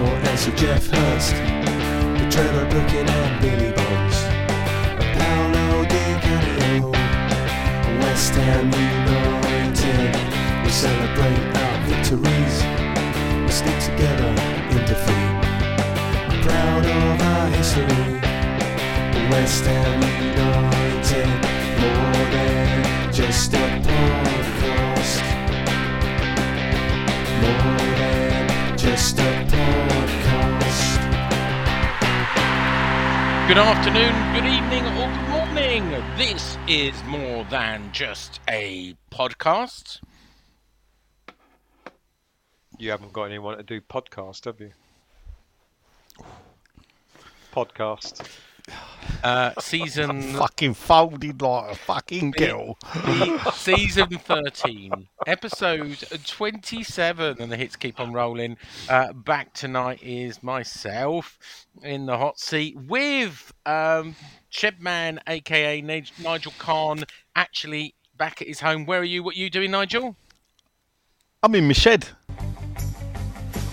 Moore and Sir Geoff Hurst, with Trevor Brooking and Billy Bonds, and Paolo Di Canio, West Ham United. We celebrate our victories, we stick together in defeat. Proud of our history, West Ham United, more than just a podcast. More than podcast. Good afternoon, good evening, or good morning. This is more than just a podcast. You haven't got anyone to do podcast, have you? Podcast. Uh, season fucking folded like a fucking girl. season 13, episode 27, and the hits keep on rolling. Uh, back tonight is myself in the hot seat with um, Chebman, aka Nigel Khan, actually back at his home. Where are you? What are you doing, Nigel? I'm in my shed.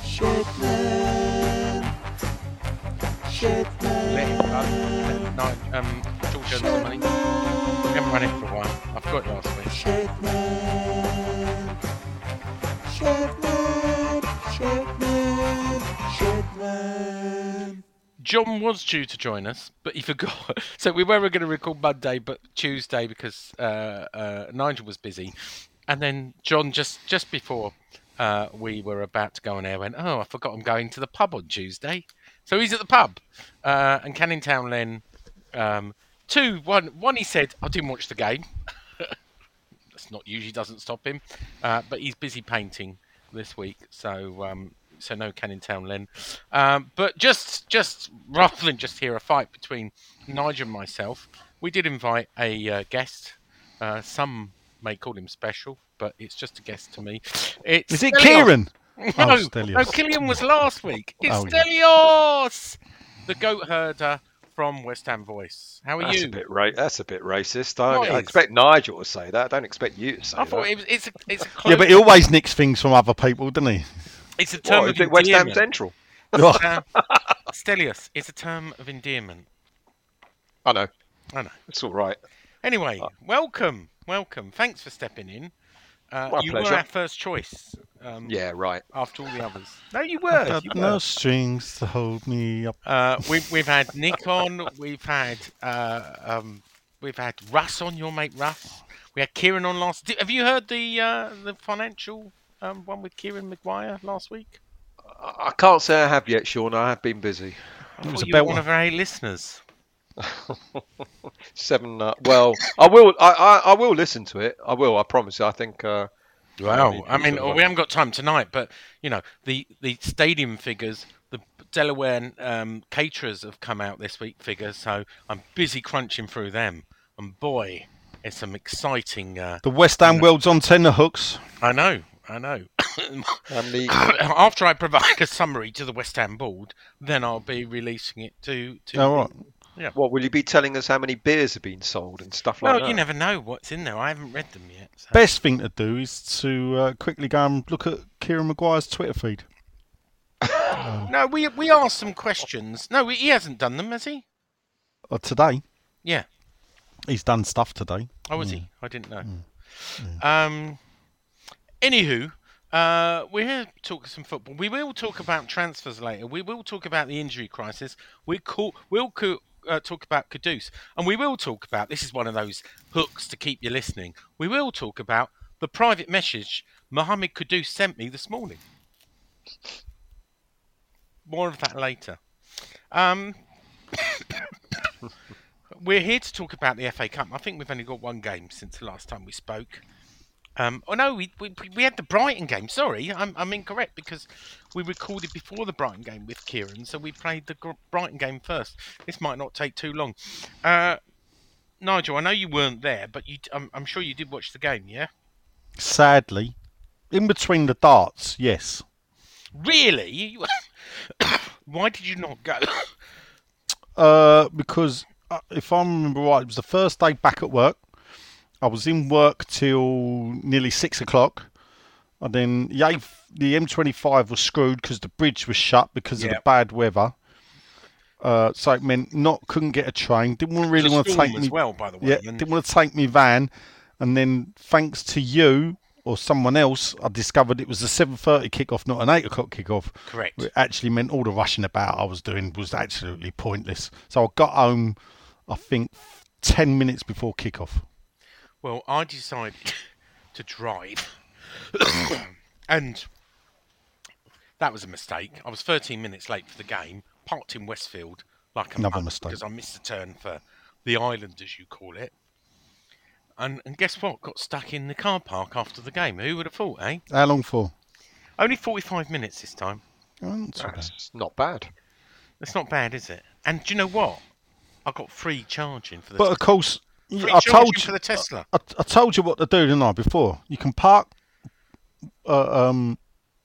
Shedman. Him no, um, George haven't run it for a while. It last week. Shedman. John was due to join us, but he forgot. So we were going to record Monday, but Tuesday because uh, uh, Nigel was busy, and then John just just before uh, we were about to go on air went, "Oh, I forgot I'm going to the pub on Tuesday." So he's at the pub, uh, and Canning Town Len. Um, two, one, one. He said, "I didn't watch the game." That's not usually doesn't stop him, uh, but he's busy painting this week, so um, so no Canning Town Len. Um, but just just rather than just hear a fight between Nigel and myself, we did invite a uh, guest. Uh, some may call him special, but it's just a guest to me. It's Is it. Kieran? No, Oh, no, Killian was last week. It's Oh, yeah. Stelios, the goat herder from West Ham Voice. How are That's you? a bit ra- That's a bit racist. I, I expect Nigel to say that. I don't expect you to say I that. thought it was, it's a it's a Yeah, but he always nicks things from other people, doesn't he? it's a term What, of is it West Ham. Central? Uh, Stelios, it's a term of endearment. I know. I know. It's all right. Anyway, welcome, welcome. Thanks for stepping in. Uh, My you pleasure. were our first choice. Um, Yeah, right. After all the others. No, you were. had You no were. strings to hold me up. Uh, we've we've had Nick on. We've had uh, um, we've had Russ on. Your mate Russ. We had Kieran on last. Did, have you heard the uh, the financial um, one with Kieran Maguire last week? I I can't say I have yet, Sean. I have been busy. I It was thought a you were one of our eight listeners. Seven. Uh, well, I will. I, I, I will listen to it. I will. I promise. you. I think. Uh, Wow. I mean, we haven't got time tonight, but you know, the the stadium figures, the Delaware um, caterers have come out this week figures, so I'm busy crunching through them. And boy, it's some exciting. Uh, The West Ham World's on tenner hooks. I know, I know. and the After I provide a summary to the West Ham board, then I'll be releasing it to. to All right. What will you be telling us? How many beers have been sold and stuff like Well, that? you never know what's in there. I haven't read them yet. so- Best thing to do is to uh, quickly go and look at Kieran Maguire's Twitter feed. No, we we asked some questions. No, he hasn't done them, has he? Or today. Yeah. He's done stuff today. Oh, was he? I didn't know. Um, Anywho, uh, we're here to talk some football. We will talk about transfers later. We will talk about the injury crisis. We call, we'll co- uh, talk about Kudus, and we will talk about. This is one of those hooks to keep you listening. We will talk about the private message Mohammed Kudus sent me this morning. More of that later. Um, we're here to talk about the FA Cup. I think we've only got one game since the last time we spoke. Um, oh no, we, we we had the Brighton game. Sorry, I'm I'm incorrect because we recorded before the Brighton game with Kieran, so we played the Brighton game first. This might not take too long. Uh, Nigel, I know you weren't there, but you I'm, I'm sure you did watch the game, yeah? Sadly, in between the darts, yes. Really? Why did you not go? Uh, because uh, if I remember right, it was the first day back at work. I was in work till nearly six o'clock, and then the, A- the M25 was screwed because the bridge was shut because of the Yep. bad weather. Uh, so it meant not couldn't get a train. Didn't want- really want to take as me. well, by the way. Yeah, and- didn't want to take me van, and then thanks to you or someone else, I discovered it was a seven thirty kickoff, not an eight o'clock kickoff. Correct. It actually meant all the rushing about I was doing was absolutely pointless. So I got home, I think, ten minutes before kickoff. Well, I decided to drive, and that was a mistake. I was 13 minutes late for the game, parked in Westfield like a Another mistake. because I missed the turn for the island, as you call it. And, and guess what? Got stuck in the car park after the game. Who would have thought, eh? How long for? Only 45 minutes this time. Oh, not so bad. That's not bad. That's not bad, is it? And do you know what? I got free charging for the But of course, free I told for you. the Tesla. I, I told you what to do, didn't I? Before you can park uh, um,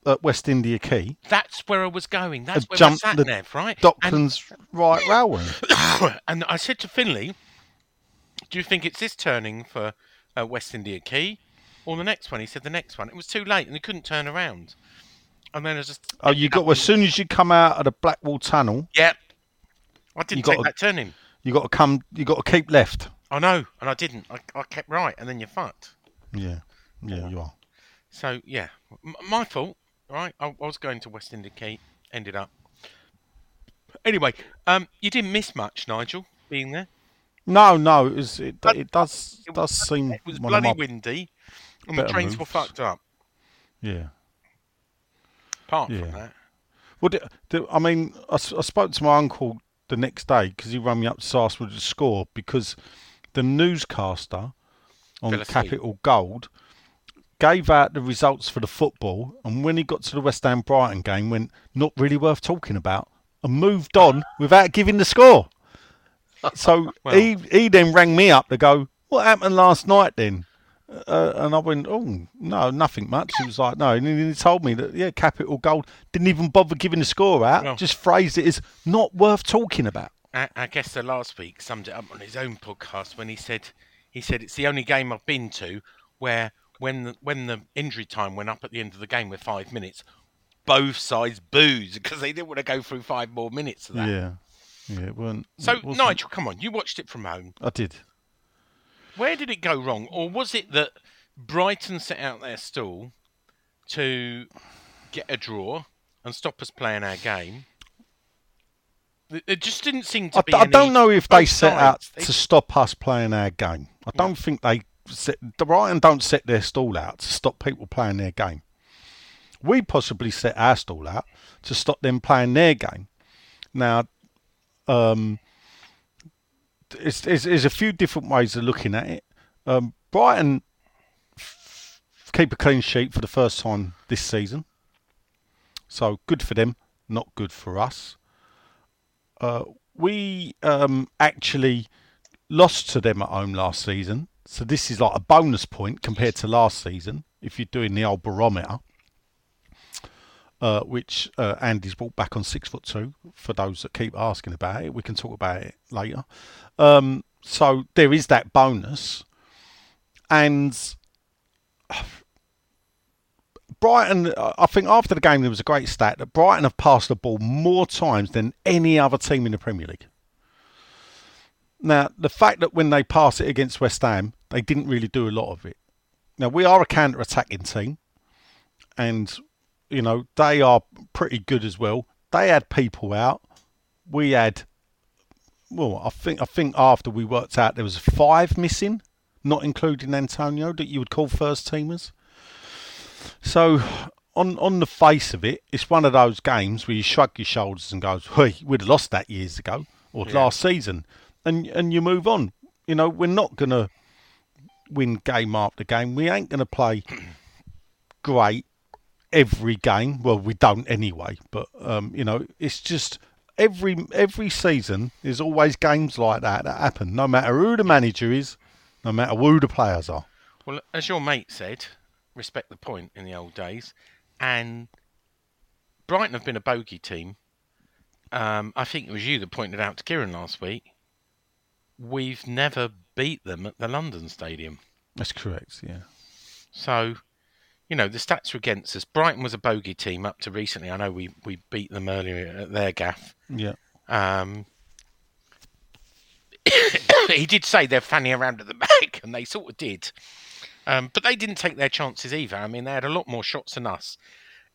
at West India Quay, That's where I was going. That's where jump I sat the nav, right? And- Docklands right railway. and I said to Finley, "Do you think it's this turning for uh, West India Quay or the next one?" He said the next one. It was too late, and he couldn't turn around. And then I just Oh, you got as soon as you come out of the Blackwall Tunnel, Yep. I didn't got take to- that turning. you got to come. You got to keep left. I know, and I didn't. I, I kept right, and then you're fucked. Yeah, yeah, you are. So yeah, M- my fault. Right, I, I was going to West India Quay, ended up. Anyway, um, you didn't miss much, Nigel, being there. No, no, it, was, it, But it does It does seem it was one of bloody my- windy, and the better trains were moves. fucked up. Yeah. Apart Yeah. from that, Well, the, the, I mean, I, s- I spoke to my uncle the next day because he rang me up to ask me to score because the newscaster on asleep. Capital Gold gave out the results for the football, and when he got to the West Ham Brighton game, went not really worth talking about, and moved on without giving the score. So Well- he he then rang me up to go, "What happened last night then?" Uh, and I went, "Oh no, nothing much." He was like, "No," and he told me that yeah, Capital Gold didn't even bother giving the score out, Well- just phrased it as not worth talking about. I, guess the last week summed it up on his own podcast when he said he said it's the only game I've been to where when the, when the injury time went up at the end of the game with five minutes, both sides booed because they didn't want to go through five more minutes of that. Yeah, yeah, it weren't. So it Nigel, come on, you watched it from home. I did. Where did it go wrong, or was it that Brighton set out their stall to get a draw and stop us playing our game? It- just didn't seem to I, be. I don't know if they set out. They- to stop us playing our game. I don't think they set. The Brighton don't set their stall out to stop people playing their game. We possibly set our stall out to stop them playing their game. Now, um, it's, it's, there's a few different ways of looking at it. Um, Brighton f- keep a clean sheet for the first time this season, so good for them. Not good for us uh, we um, actually lost to them at home last season. So this is like a bonus point compared to last season if you're doing the old barometer, uh, which uh, Andy's brought back on six foot two. For those that keep asking about it, we can talk about it later. Um, so there is that bonus, and Brighton, uh, I think after the game there was a great stat that Brighton have passed the ball more times than any other team in the Premier League. Now, the fact that when they pass it against West Ham, they didn't really do a lot of it. Now, we are a counter attacking team, and you know they are pretty good as well. They had people out. We had, well, I think I think after we worked out there was five missing, not including Antonio, that you would call first teamers. So, on on the face of it, it's one of those games where you shrug your shoulders and goes, "Hey, we'd have lost that years ago or last season," and and you move on. You know, we're not gonna win game after game. We ain't gonna play great every game. Well, we don't anyway. But um, you know, it's just every every season there's always games like that that happen. No matter who the manager is, no matter who the players are. Well, as your mate said, respect the point in the old days, and Brighton have been a bogey team. Um, I think it was you that pointed out to Kieran last week. We've never beat them at the London Stadium. That's correct. Yeah. So, you know, the stats were against us. Brighton was a bogey team up to recently. I know we, we beat them earlier at their gaff. Yeah. Um, he did say they're fanning around at the back, and they sort of did. Um, but they didn't take their chances either. I mean, they had a lot more shots than us.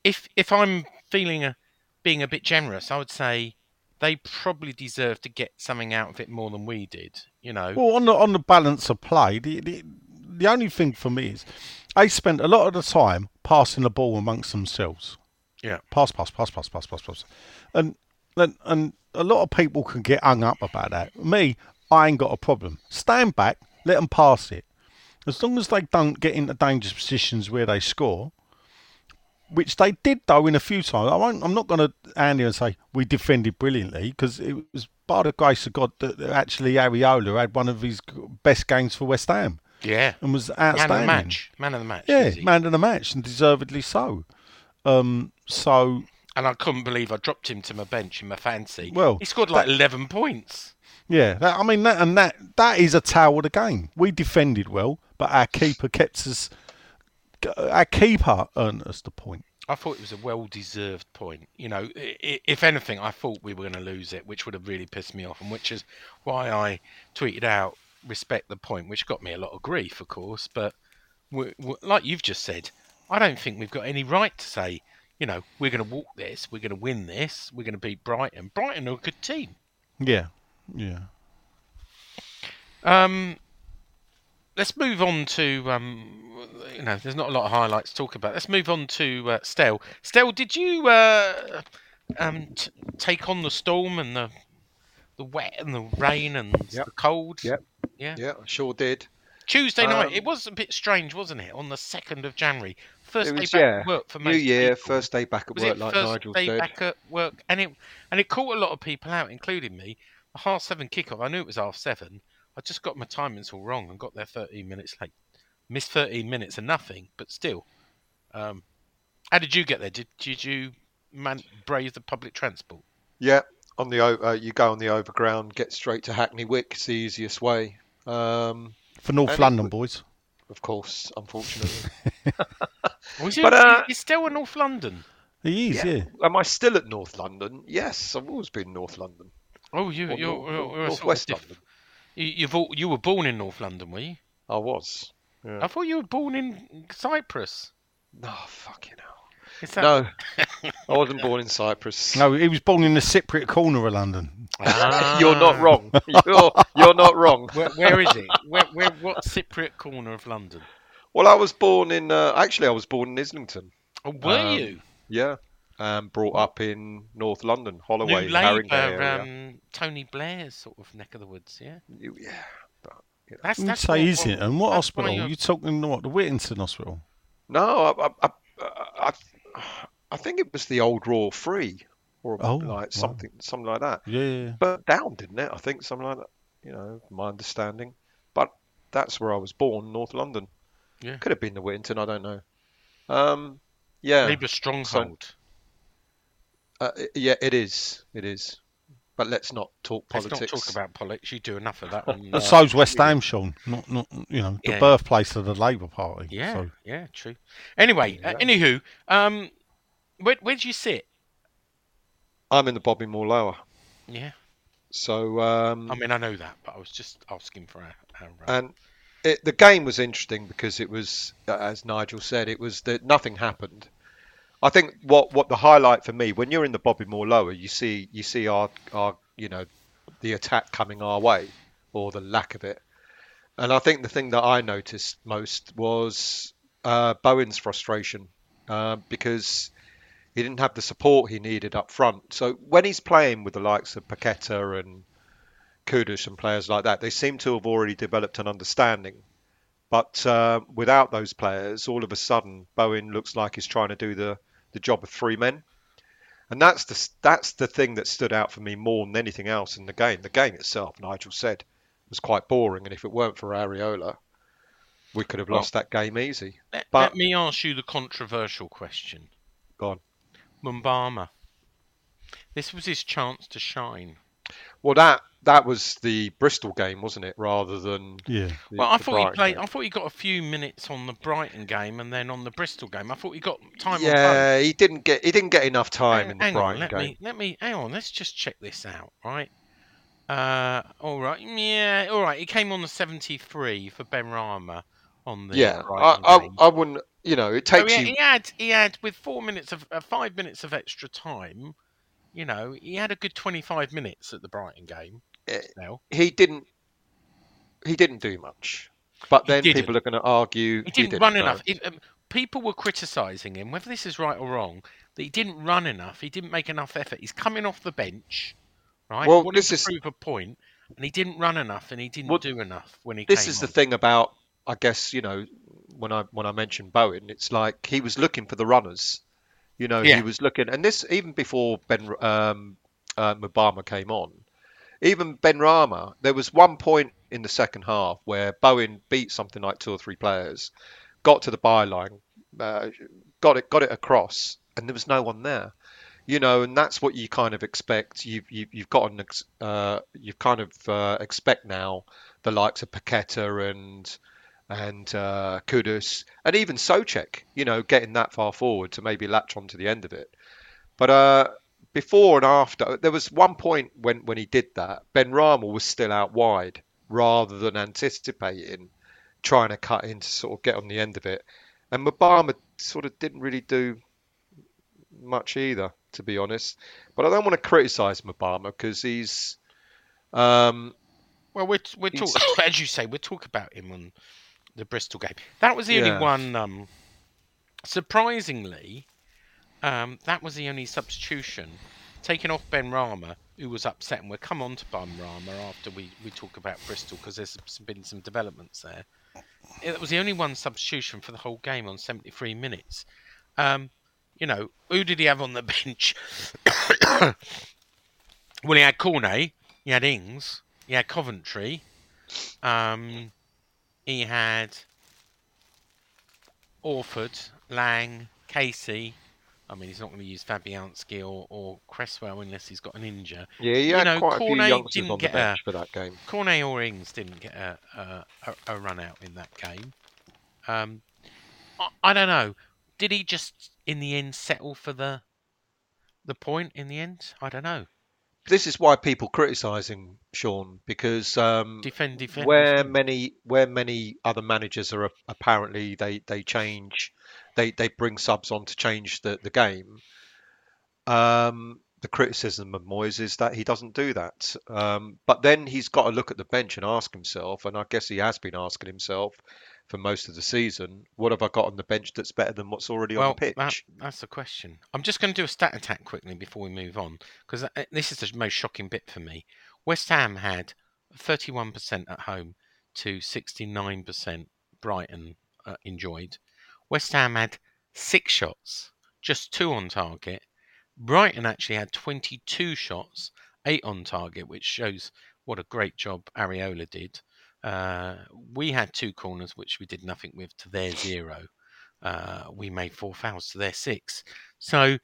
If if I'm feeling a, being a bit generous, I would say they probably deserve to get something out of it more than we did. You know, Well, on the on the balance of play, the, the the only thing for me is they spent a lot of the time passing the ball amongst themselves. yeah, Pass, pass, pass, pass, pass, pass, pass, and and and a lot of people can get hung up about that. Me, I ain't got a problem. Stand back, let them pass it. As long as they don't get into dangerous positions where they score, which they did though in a few times. I won't, I'm not going to hand here and say we defended brilliantly because it was by the grace of God that actually Areola had one of his best games for West Ham yeah. and was outstanding. Man of the match, man of the match. Yeah, man of the match and deservedly so. Um, so And I couldn't believe I dropped him to my bench in my fancy. Well, he scored like that- eleven points. Yeah, that, I mean that and that that is a tale of the game. We defended well, but our keeper kept us. Our keeper earned us the point. I thought it was a well-deserved point. You know, if anything, I thought we were going to lose it, which would have really pissed me off, and which is why I tweeted out "respect the point," which got me a lot of grief, of course. But we we like you've just said, I don't think we've got any right to say, you know, we're going to walk this, we're going to win this, we're going to beat Brighton. Brighton are a good team. Yeah, yeah. Um, let's move on to um, you know, there's not a lot of highlights to talk about. Let's move on to uh, Stel. Stel, did you uh, um t- take on the storm and the the wet and the rain and Yep. the cold? Yep. Yeah. Yeah, I sure did. Tuesday night. Um, It was a bit strange, wasn't it? On the second of January, first it day back yeah. at work for New Year, people. first day back at Was work, it like first Nigel day said. back at work? And it and it caught a lot of people out, including me. A half seven kickoff. I knew it was half seven. I just got my timings all wrong and got there 13 minutes late. Missed 13 minutes and nothing, but still. Um, how did you get there? Did did you man brave the public transport? Yeah, on the uh, you go on the overground, get straight to Hackney Wick. It's the easiest way. Um, For North And it London boys. of course, unfortunately. Was you, But, uh, it's still in North London. He is, yeah. Am I still at North London? Yes, I've always been North London. Oh, you Or you're, Nor- you're, you're a sort of diff- London. You, you've all, you were born in North London, were you? I was. Yeah. I thought you were born in Cyprus. No, fuck you know. Is that No, I wasn't born in Cyprus. No, he was born in the Cypriot corner of London. You're not wrong. You're, you're not wrong. Where, where is it? Where, where, what Cypriot corner of London? Well, I was born in. Uh, actually, I was born in Islington. Oh, were Um, you? Yeah, um, brought up in North London, Holloway, New Labour, area. um, Tony Blair's sort of neck of the woods, yeah. Yeah, but, you know. That's, You that's say what- is it? And what hospital? you're- You talking what? The Whittington Hospital? No, I, I, I, I, I think it was the old Royal Free, or Oh, like wow. something, something like that. Yeah, yeah. Burnt down, didn't it? I think something like that. You know, my understanding. But that's where I was born, North London. Yeah. Could have been the Whittington, I don't know. Um, yeah, Labour stronghold. Uh, yeah, it is, it is. But let's not talk Let's politics. not talk about politics. You do enough of that. On, And uh, so's West Ham, Sean. Not, not you know, the Yeah. birthplace of the Labour Party. yeah, So, yeah, true. Anyway, uh, anywho, um, where where do you sit? I'm in the Bobby Moore Lower, Yeah, so um, I mean I know that, but I was just asking for our. our uh, and it, the game was interesting because it was, uh, as Nigel said, it was that nothing happened. I think what what the highlight for me when you're in the Bobby Moore lower, you see you see our our you know the attack coming our way or the lack of it, and I think the thing that I noticed most was uh, Bowen's frustration uh, because he didn't have the support he needed up front. So when he's playing with the likes of Paqueta and Kudus and players like that, they seem to have already developed an understanding. But uh, without those players, all of a sudden Bowen looks like he's trying to do the, the job of three men, and that's the that's the thing that stood out for me more than anything else in the game. The game itself, Nigel said, was quite boring, and if it weren't for Areola, we could have Well, lost that game easy. Let, But- let me ask you the controversial question. Go on. Mubama. This was his chance to shine. Well, that that was the Bristol game, wasn't it? Rather than Yeah. the, Well, I the thought he played. game. I thought he got a few minutes on the Brighton game and then on the Bristol game. I thought he got time on. Yeah, he didn't get he didn't get enough time hang, in the hang Brighton on, let game. me let me hang on. Let's just check this out, right? Uh, all right, yeah, all right. He came on the seventy-three for Benrahma on the yeah, I, Brighton I, game. I wouldn't. You know, it So takes he, you. he had he had with four minutes of uh, five minutes of extra time. You know, he had a good twenty-five minutes at the Brighton game. Eh, Now He didn't. He didn't do much. But then people are going to argue he didn't, didn't run no. enough. It, um, people were criticising him, whether this is right or wrong, that he didn't run enough. He didn't make enough effort. He's coming off the bench, right? Well, this to is- prove a point, and he didn't run enough, and he didn't Well, do enough when he This is the thing about, I guess you know, when I when I mentioned Bowen, it's like he was looking for the runners. You know, Yeah. he was looking, and this even before Ben um, uh, Mubama came on. Even Benrahma, there was one point in the second half where Bowen beat something like two or three players, got to the byline, uh, got it got it across, and there was no one there. You know, and that's what you kind of expect. You've you've, you've got an ex- uh, you've kind of uh, expect now the likes of Paqueta and and uh, Kudus and even Soucek, you know, getting that far forward to maybe latch on to the end of it. But uh, before and after, there was one point when, when he did that, Benrahma was still out wide rather than anticipating trying to cut in to sort of get on the end of it. And Mubama sort of didn't really do much either, to be honest. But I don't want to criticise Mubama because he's. Um, Well, we're we're talking as you say, we're talking about him on the Bristol game. That was the Yeah. only one. Um, surprisingly, um, that was the only substitution taking off Benrahma, who was upset, and we'll come on to Benrahma after we, we talk about Bristol because there's been some developments there. It was the only one substitution for the whole game on 73 minutes. Um, you know, who did he have on the bench? well, he had Cornet, he had Ings, he had Coventry, um, he had Orford, Lang, Casey. I mean, he's not going to use Fabianski or, or Cresswell unless he's got an injury. yeah, he You had know, quite a few youngsters didn't on the get a- bench for that game. Cornet or Ings didn't get a, a, a, a run out in that game. Um, I, I don't know. Did he just in the end settle for the the point in the end? I don't know. This is why people criticise him, Sean, because um, Defend, defend. where defend. many where many other managers are apparently they they change they they bring subs on to change the the game um the criticism of Moyes is that he doesn't do that um but then he's got to look at the bench and ask himself and I guess he has been asking himself for most of the season what have I got on the bench that's better than what's already on the pitch that, that's the question. I'm just going to do a stat attack quickly before we move on because this is the most shocking bit for me. West Ham had 31% at home to 69% Brighton uh, enjoyed. West Ham had six shots, just two on target. Brighton actually had 22 shots, eight on target, which shows what a great job Areola did. Uh, we had two corners, which we did nothing with, to their zero. Uh, we made four fouls to their six. So,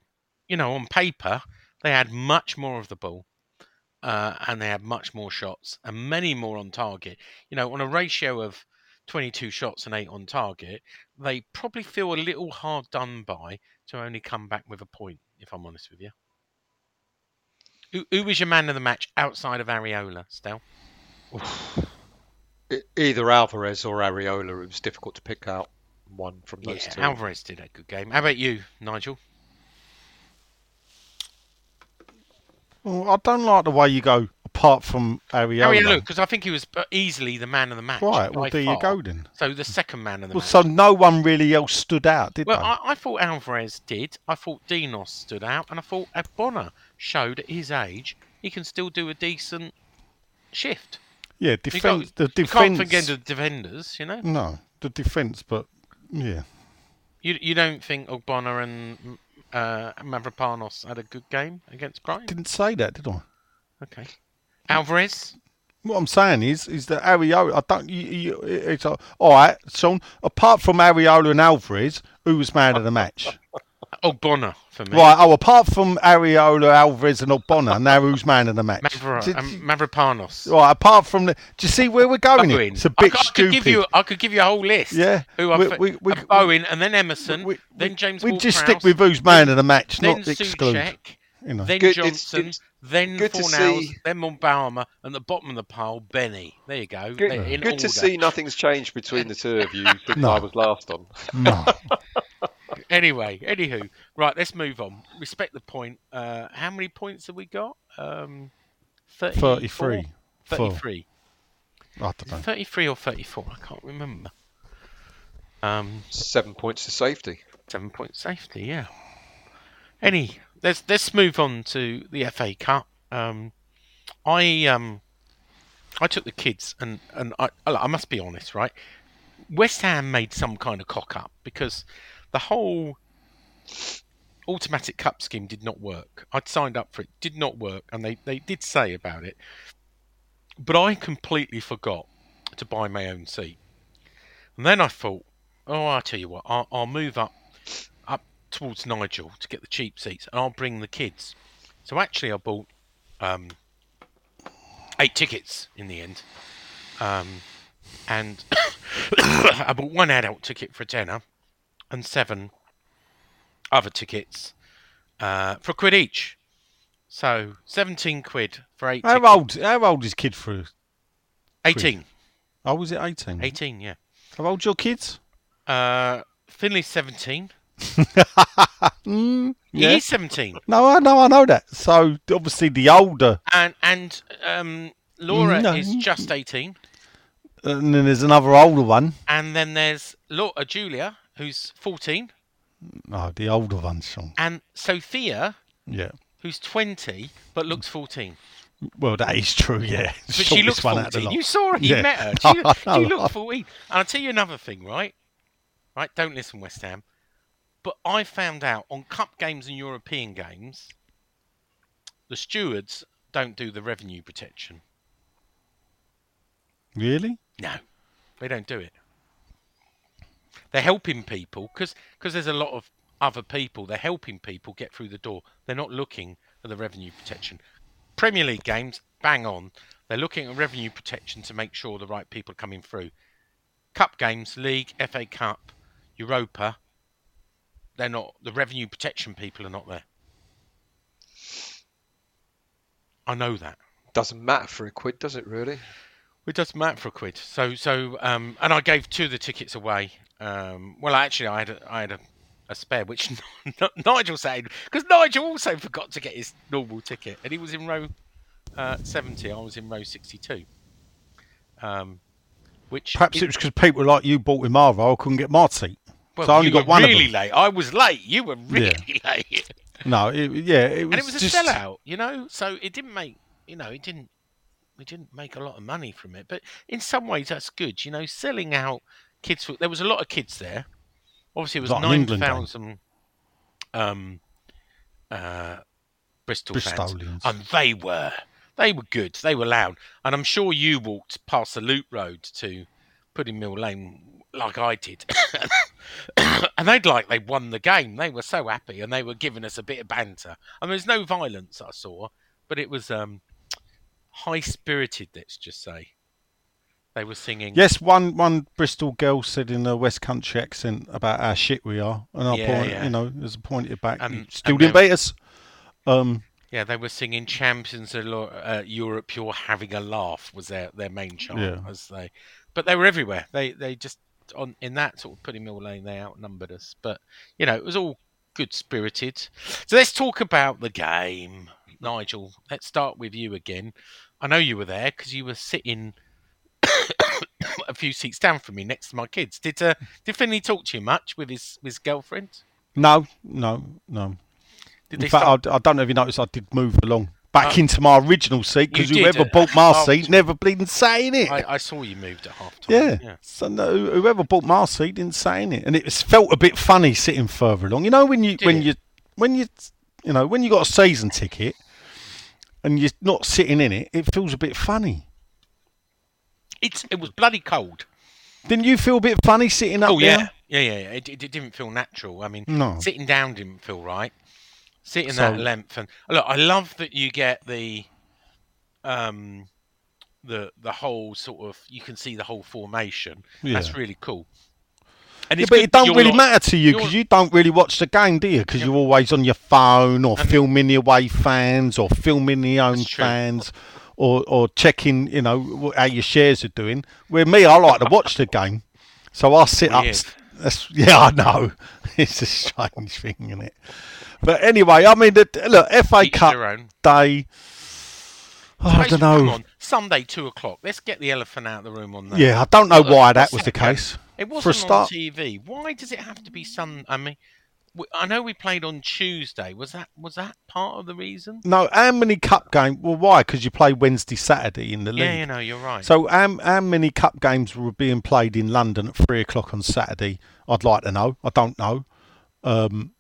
you know, on paper, they had much more of the ball. Uh, and they had much more shots and many more on target. You know, on a ratio of 22 shots and 8 on target, they probably feel a little hard done by to only come back with a point, if I'm honest with you. Who, who was your man of the match outside of Areola, Stel? either Alvarez or Areola. It was difficult to pick out one from those yeah, two. Alvarez did a good game. How about you, Nigel? Well, I don't like the way you go apart from Areola. Because I think he was uh, easily the man of the match. Right, well, there far. you go then. So the second man of the well, match. So no one really else stood out, did well, they? Well, I, I, thought Alvarez did. I thought Dinos stood out. And I thought Ogbonna showed at his age he can still do a decent shift yeah, defense. The You can't defense. forget the defenders, you know. No, the defense. But yeah, You you don't think Ogbonna and uh, Mavropanos had a good game against Brighton? didn't say that, did I? Okay. Alvarez, What I'm saying is, is that Areola. I don't. You, you, it's all right, Sean. Apart from Areola and Alvarez, who was man of the match? Ogbonna for me. Right. Oh, apart from Areola, Alvarez, and Ogbonna, now who's man of the match? Mavro, Did- um, Mavropanos. right. Apart from the, do you see where we're going? here? It's a bit could- I, stupid. could give you I could give you a whole list. Yeah, Who I we- thi- we- we- uh, Bowen and then Emerson, we, then James We just Ward-Prowse, stick with who's man of the match, then not exclude. Soucek, You know. then Good- Johnson, it's then good to Fornals, then Mubama, and the bottom of the pile, Benny. There you go. Good, in good to see nothing's changed between the two of you since No. I was last on. No. Anyway, anywho, right, let's move on. Respect the point. Uh, how many points have we got? Um, 34? 33. Full. 33. I don't know. 33 or 34, I can't remember. Um, Seven points to safety. seven point safety, yeah. Any, let's let's move on to the FA Cup. Um, I um, I took the kids, and and I I must be honest, right? West Ham made some kind of cock up because the whole automatic cup scheme did not work. I'd signed up for it, did not work, and they they did say about it, but I completely forgot to buy my own seat. And then I thought, oh, I'll tell you what, I'll, I'll move up up towards Nigel to get the cheap seats, and I'll bring the kids. So actually, I bought um, eight tickets in the end, um, and I bought one adult ticket for a tenner, and seven other tickets uh, for a quid each. So seventeen quid for eight. How tickets. old? How old is kid through? 18. Oh, was it 18? 18, yeah. How old your kids? Uh, Finley's 17. Mm, He yeah. is 17. No, I know, I know that. So obviously the older, And and um, Laura No. is just 18. and then there's another older one. And then there's Laura, Julia, who's 14. Oh, the older one, Sean. And Sophia, Yeah. who's 20, but looks 14. Well, that is true. Yeah. But she looks one out of the 14. You saw her, you Yeah. met her. No, She, I she know. looked 14. And I'll tell you another thing, right? Right, don't listen, West Ham. But I found out on cup games and European games, the stewards don't do the revenue protection. Really? No, they don't do it. They're helping people because because there's a lot of other people. They're helping people get through the door. They're not looking at the revenue protection. Premier League games, bang on. They're looking at revenue protection to make sure the right people are coming through. Cup games, League, FA Cup, Europa, they're not. The revenue protection people are not there. I know that. Doesn't matter for a quid, does it really? It doesn't matter for a quid. So, so, um, and I gave two of the tickets away. Um, well, actually, I had a, I had a, a spare, which Nigel said because Nigel also forgot to get his normal ticket, and he was in row uh, seventy. I was in row sixty-two. Um, which Perhaps is- it was because people like you bought with Marvo. I couldn't get my seat. well, so I only you got were one really late. I was late. You were really late, No, it, yeah, it was and it was a just, sellout. You know, so it didn't make. You know, it didn't. We didn't make a lot of money from it, but in some ways that's good. You know, selling out kids. There was a lot of kids there. Obviously, it was nine thousand um, uh, Bristol fans, and they were they were good. They were loud, and I'm sure you walked past the loop road to Pudding Mill Lane like I did, and they'd like they won the game. They were so happy, and they were giving us a bit of banter. And there was no violence I saw, but it was um, high spirited. Let's just say they were singing. Yes, one one Bristol girl said in a West Country accent about how shit we are, and I Yeah, point, yeah. you know, there's a pointed back. Um, still didn't beat us. Um, Yeah, they were singing "Champions of uh, Europe." You're having a laugh was their their main chant Yeah. as they, but they were everywhere. They they just on in that sort of Pudding Mill Lane they outnumbered us, but you know it was all good spirited. So let's talk about the game. Nigel, let's start with you again. I know you were there because you were sitting a few seats down from me next to my kids. Did uh, did Finley talk to you much with his with his girlfriend? No, no, no. Did In fact, start? I, I don't know if you noticed, I did move along back Oh. into my original seat because You did, whoever uh, bought my seat never bleeding sat in it. I, I saw you moved at half time. yeah. yeah. So no, whoever bought my seat didn't say it, and it was, felt a bit funny sitting further along. You know when you Did when it? you when you you know when you got a season ticket and you're not sitting in it, it feels a bit funny. It's it was bloody cold. Didn't you feel a bit funny sitting up Oh there? yeah, yeah, yeah. yeah. It, it, it didn't feel natural. I mean, No. sitting down didn't feel right. Sitting So- that length and look, I love that you get the um the the whole sort of you can see the whole formation. Yeah. That's really cool. And Yeah, but it don't really not- matter to you because you don't really watch the game, do you? Because you're always on your phone or filming the away fans or filming the own fans or or checking, you know, how your shares are doing. Where me, I like to watch the game, so I sit up. That's, yeah, I know. It's a strange thing, isn't it? But anyway, I mean, the, look, FA Each Cup day. Oh, I don't Come know. on, Sunday two o'clock. Let's get the elephant out of the room on that. Yeah, I don't know Look, why that was the case. It wasn't on TV. Why does it have to be Sun? I mean, I know we played on Tuesday. Was that was that part of the reason? no, how many cup games? Well, why? Because you play Wednesday, Saturday in the league. Yeah, you know, you're right. So, um, how many cup games were being played in London at three o'clock on Saturday? I'd like to know. I don't know, um,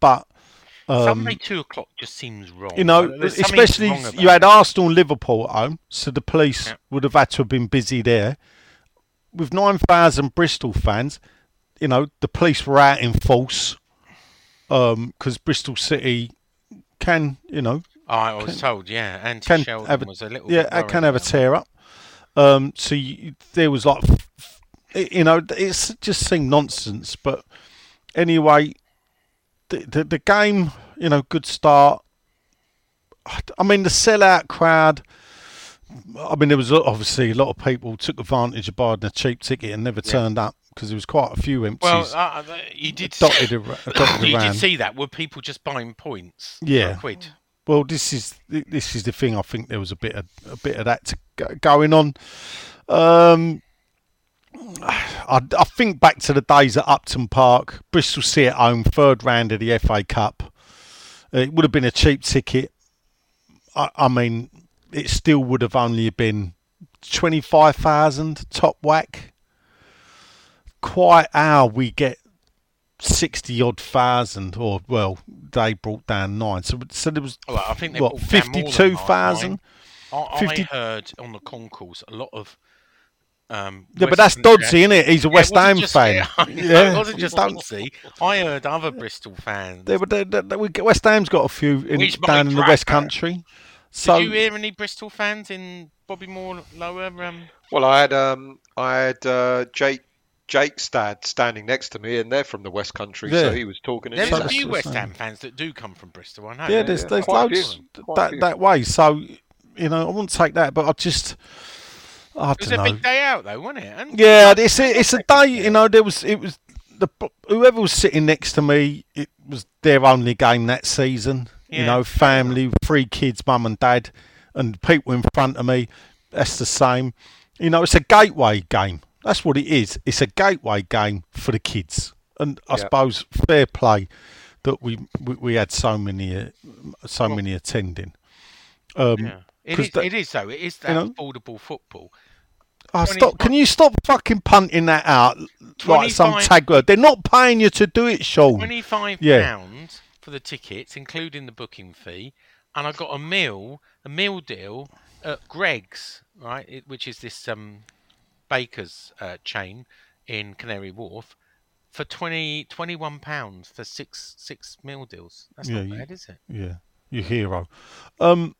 but Sunday two o'clock just seems wrong. you know, especially you had. Arsenal and Liverpool at home, so the police Yeah. would have had to have been busy there. With nine thousand Bristol fans, you know, the police were out in force because Bristol City can, you know, Oh, I was told, yeah. Anti can Sheldon a, was a little. yeah, bit it can have a tear up. Um, so you, there was like, you know, it's just seemed nonsense. But anyway, the, the the game, you know, good start. I mean, the sellout crowd. I mean, there was obviously a lot of people took advantage of buying a cheap ticket and never turned up because there was quite a few empties Well, uh, uh, you did. dotted, ar- dotted you around. did see that. Were people just buying points? Yeah. quid. Well, this is this is the thing. I think there was a bit of a bit of that to, go- going on. Um, I, I think back to the days at Upton Park, Bristol City at home, third round of the FA Cup. It would have been a cheap ticket. I, I mean, it still would have only been twenty five thousand top whack. Quite how we get sixty odd thousand, or well, they brought down nine. So, so there was Well, I think they what brought down more than fifty-two nine. thousand. I, 50 I heard on the concourse a lot of. Um, Yeah, but that's Doddsy, isn't it? He's a Yeah, West Ham just- fan. Yeah, Yeah, it wasn't just don't- I heard other Bristol fans. They, were- they, they, West Ham's got a few in, down in the West that. Country. So Did you hear any Bristol fans in Bobby Moore lower? Um, Well, I had um, I had uh, Jake Jake Stad standing next to me, and they're from the West Country, so he was talking. in there's a few West. Ham fans that do come from Bristol. I know. yeah, there's yeah, there's quite loads few, quite a that that way. So you know, I wouldn't take that, but I just I it was a know. big day out though, wasn't it? And Yeah, it's a, it's a day. You know, there was it was the whoever was sitting next to me. It was their only game that season. You know, family, three kids, mum and dad, and people in front of me. That's the same. You know, it's a gateway game. That's what it is. It's a gateway game for the kids, and I Yeah. suppose fair play that we we, we had so many uh, so many attending. Um, Yeah. It is, that- it is though. It is that you know- affordable football. Oh, 20 stop! Can you stop fucking punting that out like some 25 tag word? They're not paying you to do it, Sean. Twenty-five Yeah. pounds for the tickets, including the booking fee, and I got a meal, a meal deal at Greggs, right, it, which is this um, baker's uh, chain in Canary Wharf, for 20, 21 pounds for six six meal deals. That's Yeah, not you- bad, is it? Yeah, your hero. Um,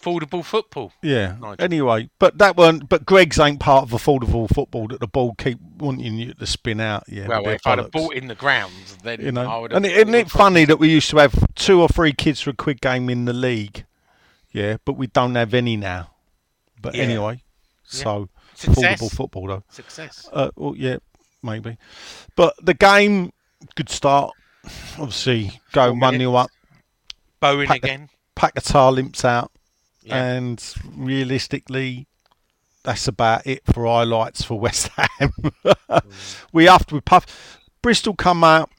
Affordable football. yeah. Nigel. Anyway, but that weren't. But Greggs ain't part of affordable football that the ball keep wanting you to spin out. Yeah. well, if I'd have bought in the grounds, then you I know, would have. and it, isn't it funny that we used to have two or three kids for a quick game in the league? Yeah, but we don't have any now. But Yeah. anyway, Yeah. so Success. affordable football though. Success. Uh, well, yeah, maybe. But the game, good start. Obviously, go one nil up. Bowen pack the- again. Paquetá limps out, Yeah. and realistically, that's about it for highlights for West Ham. Mm. we after we puff, Bristol come out.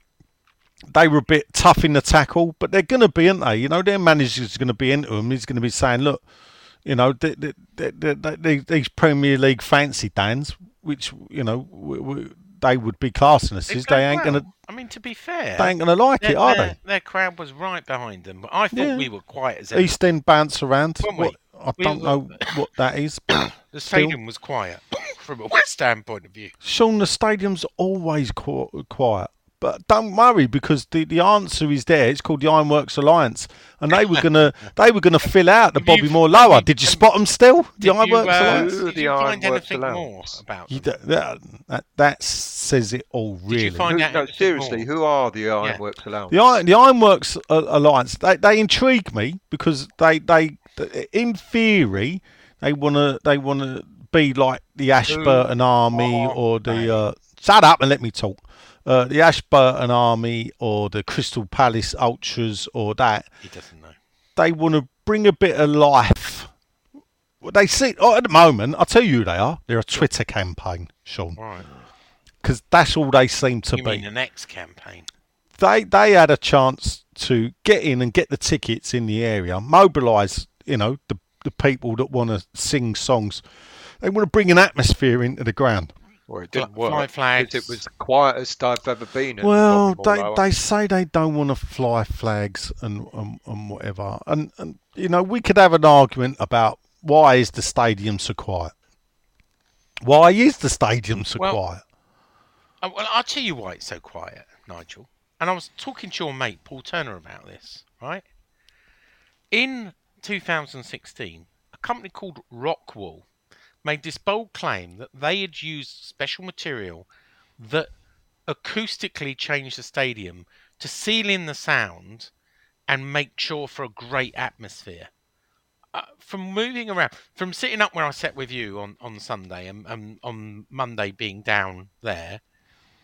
They were a bit tough in the tackle, but they're going to be, aren't they? You know, their manager's going to be into them. He's going to be saying, "Look, you know, th th th th th th these Premier League fancy Dans, which you know, w- w- they would be classing us they done ain't going to. I mean, to be fair, they ain't going to like their, it, are their, they? their crowd was right behind them, but I thought Yeah. we were quiet as ever. East End bounce around. What, I We don't were- know what that is. But The still. stadium was quiet from a West Ham point of view. Sean, the stadium's always qu- quiet. But don't worry because the, the answer is there. It's called the Ironworks Alliance, and they were gonna they were gonna fill out the Have you- Bobby Moore lower. Did you spot them still? The Did you, Ironworks uh, Alliance. Did the you find Ironworks anything more Alliance? about You them? d- that, that that says it all. Really, you find Who- out no, anything seriously, more? who are the Ironworks Alliance? the Iron, the Ironworks uh, Alliance they they intrigue me because they they in theory they wanna they wanna be like the Ashburton Army or the they? uh, shut up and let me talk. Uh, the Ashburton Army or the Crystal Palace Ultras or that He doesn't know. they want to bring a bit of life. Well, They see oh, at the moment. I'll tell you who they are. They're a Twitter campaign, Sean, Right. because that's all they seem to You be mean an X campaign? they they had a chance to get in and get the tickets in the area, mobilise you know the the people that want to sing songs. They want to bring an atmosphere into the ground. Well, it didn't Fly- work. fly 'cause flags. It was the quietest I've ever been. Well, they Lower. they say they don't want to fly flags and, and and whatever, and and you know we could have an argument about why is the stadium so quiet. Why is the stadium so Well- quiet? Uh, well, I'll tell you why it's so quiet, Nigel. And I was talking to your mate Paul Turner about this, right? In 2016, a company called Rockwool made this bold claim that they had used special material that acoustically changed the stadium to seal in the sound and make sure for a great atmosphere. Uh, from moving around, from sitting up where I sat with you on, on Sunday and, and on Monday being down there,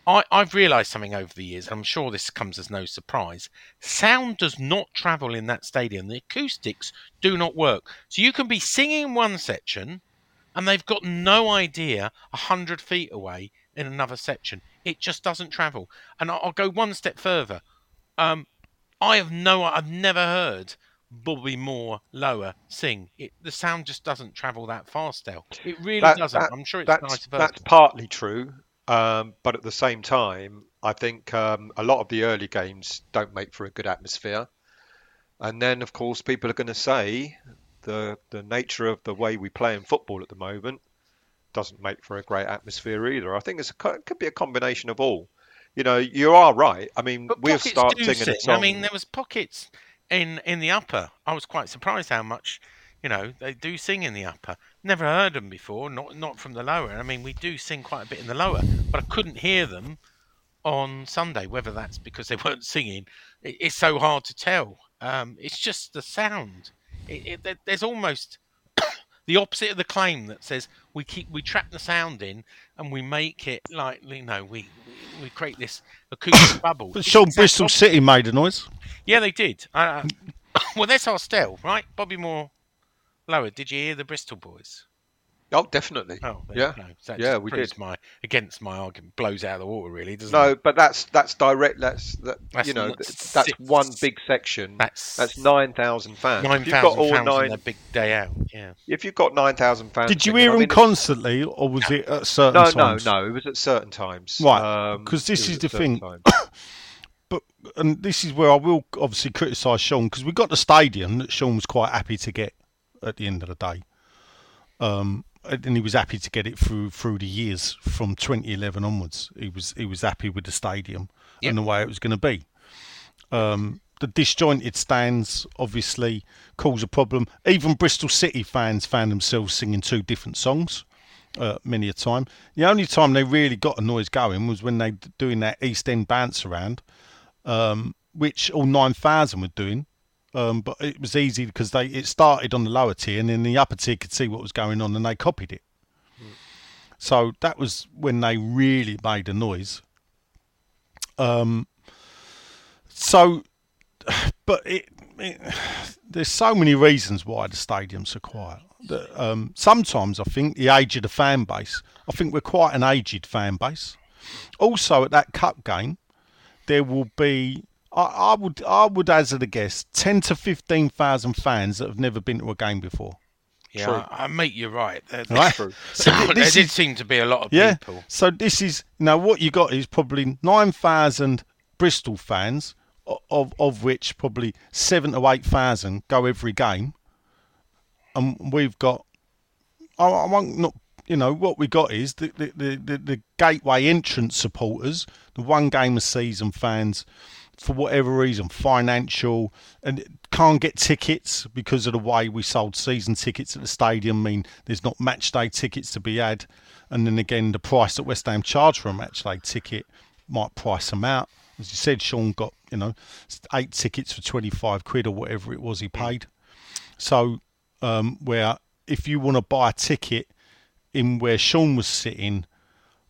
I, I've realised something over the years, and I'm sure this comes as no surprise. Sound does not travel in that stadium. The acoustics do not work. So you can be singing one section, and they've got no idea a hundred feet away in another section. It just doesn't travel. And I'll, go one step further. Um, I have no, I've never heard Bobby Moore lower sing. It, the sound just doesn't travel that fast, Del. It really That- doesn't. that- I'm sure it's that's, versa. that's partly true, um, but at the same time, I think um, a lot of the early games don't make for a good atmosphere. And then, of course, people are going to say the the nature of the way we play in football at the moment doesn't make for a great atmosphere either. I think it's a, it could be a combination of all. You know, you are right. I mean, But we'll pockets start singing a song. I mean, there was pockets in in the upper. I was quite surprised how much, you know, they do sing in the upper. Never heard them before. Not not from the lower. I mean, we do sing quite a bit in the lower, but I couldn't hear them on Sunday. Whether that's because they weren't singing, it, it's so hard to tell. Um, it's just the sound. It, it, there- there's almost the opposite of the claim that says we keep we trap the sound in and we make it like you know we we, we create this acoustic bubble. But Sean, Bristol opposite. City made a noise. Yeah, they did. Uh, well, that's our style, right? Bobby Moore lower. Did you hear the Bristol boys? Oh, definitely. Oh, yeah. you that Yeah, we did. My against my argument blows out of the water, really, doesn't No, it? but that's that's direct. That's that. That's you know, not th- six- that's one big section. That's That's nine thousand fans. nine if you've got thousand all pounds on nine, their big day out. Yeah. if you've got nine thousand fans, Did you singing, hear I them mean, constantly, or was it at certain No, times? no, no. It was at certain times. Right, Um, 'cause this is the thing. But and this is where I will obviously criticise Sean because we got the stadium that Sean was quite happy to get at the end of the day. Um, and he was happy to get it through through the years from 2011 onwards. He was he was happy with the stadium Yep. and the way it was going to be. Um, the disjointed stands obviously cause a problem. Even Bristol City fans found themselves singing two different songs uh, many a time. The only time they really got a noise going was when they d- doing that East End bounce around, um, which all nine thousand were doing. Um, but it was easy because they it started on the lower tier and then the upper tier could see what was going on and they copied it. So that was when they really made a noise. Um, so, but it mean, there's so many reasons why the stadium's so quiet. The- Um, sometimes I think the age of the fan base. I think we're quite an aged fan base. Also, at that cup game, there will be. I, I would I would hazard a guess ten to fifteen thousand fans that have never been to a game before. Yeah, True. I, I mate, you're right. There, Right? True. So there this did seem to be a lot of Yeah. people. So this is now what you got is probably nine thousand Bristol fans, of of which probably seven to eight thousand go every game, and we've got. I, I won't not. You know what we got is the the, the, the the gateway entrance supporters, the one game a season fans, for whatever reason, financial, and can't get tickets because of the way we sold season tickets at the stadium. I Mean there's not match day tickets to be had, and then again the price that West Ham charge for a match day ticket might price them out. As you said, Sean got you know eight tickets for twenty five quid or whatever it was he paid. So um, where if you want to buy a ticket in where Sean was sitting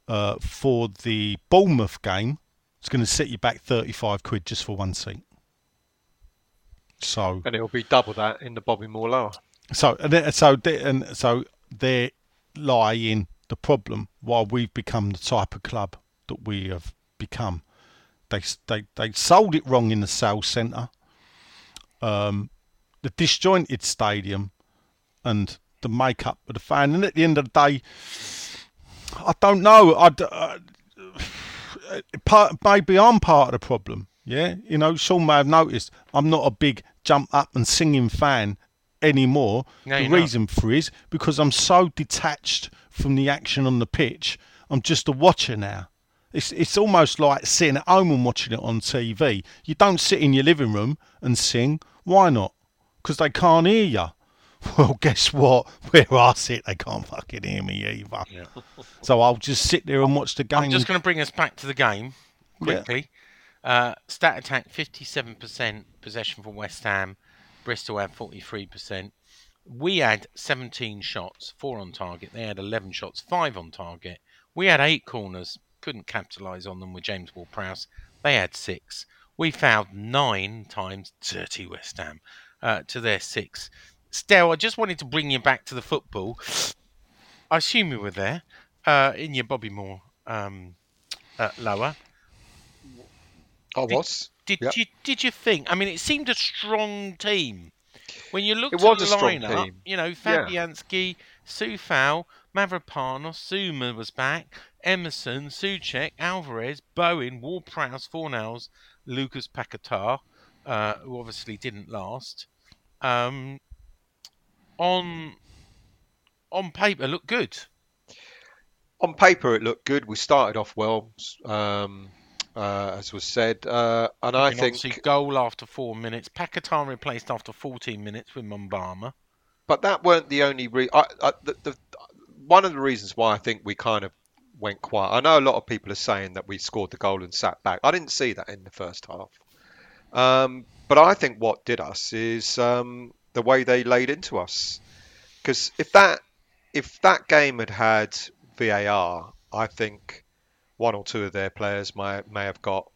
uh, for the Bournemouth game, it's going to set you back 35 quid just for one seat. So, And it'll be double that in the Bobby Moore lower. so, and so, there- and so there lie in the problem why we've become the type of club that we have become. They they they sold it wrong in the sales centre. Um, the disjointed stadium and the makeup of the fan. And at the end of the day, I don't know. I, uh, part, maybe I'm part of the problem. Yeah, you know, Sean may have noticed I'm not a big jump up and singing fan anymore. No, the you're not. reason for is because I'm so detached from the action on the pitch. I'm just a watcher now. It's it's almost like sitting at home and watching it on TV. You don't sit in your living room and sing. Why not? Because they can't hear you. Well, guess what? Where I sit, they can't fucking hear me either. So I'll just sit there and watch the game. I'm just going to bring us back to the game Yeah. quickly. Uh, stat attack 57% possession for West Ham. Bristol had 43%. We had 17 shots, four on target. They had 11 shots, five on target. We had eight corners, couldn't capitalise on them with James Ward Prowse. They had six. We fouled nine times, dirty West Ham, uh, to their six. Stell, I just wanted to bring you back to the football. I assume you were there uh, in your Bobby Moore um, uh, lower. I was. Did Yep. you did you think? I mean, it seemed a strong team when you looked It was at the a strong lineup. team. You know, Yeah. Fabianski, Coufal, Mavropanos, Zouma was back, Emerson, Soucek, Alvarez, Bowen, Ward Prowse, Fornals, Lucas Paquetá, uh, who obviously didn't last. Um, on on paper, looked good. On paper, it looked good. We started off well, um, uh, as was said, uh, and I think. obviously goal after four minutes. Paquetá replaced after 14 minutes with Mubama. But that weren't the only re- I, I, the, the, one of the reasons why I think we kind of went quiet. I know a lot of people are saying that we scored the goal and sat back. I didn't see that in the first half. Um, but I think what did us is um, the way they laid into us. Because if that if that game had had VAR, I think one or two of their players may may have got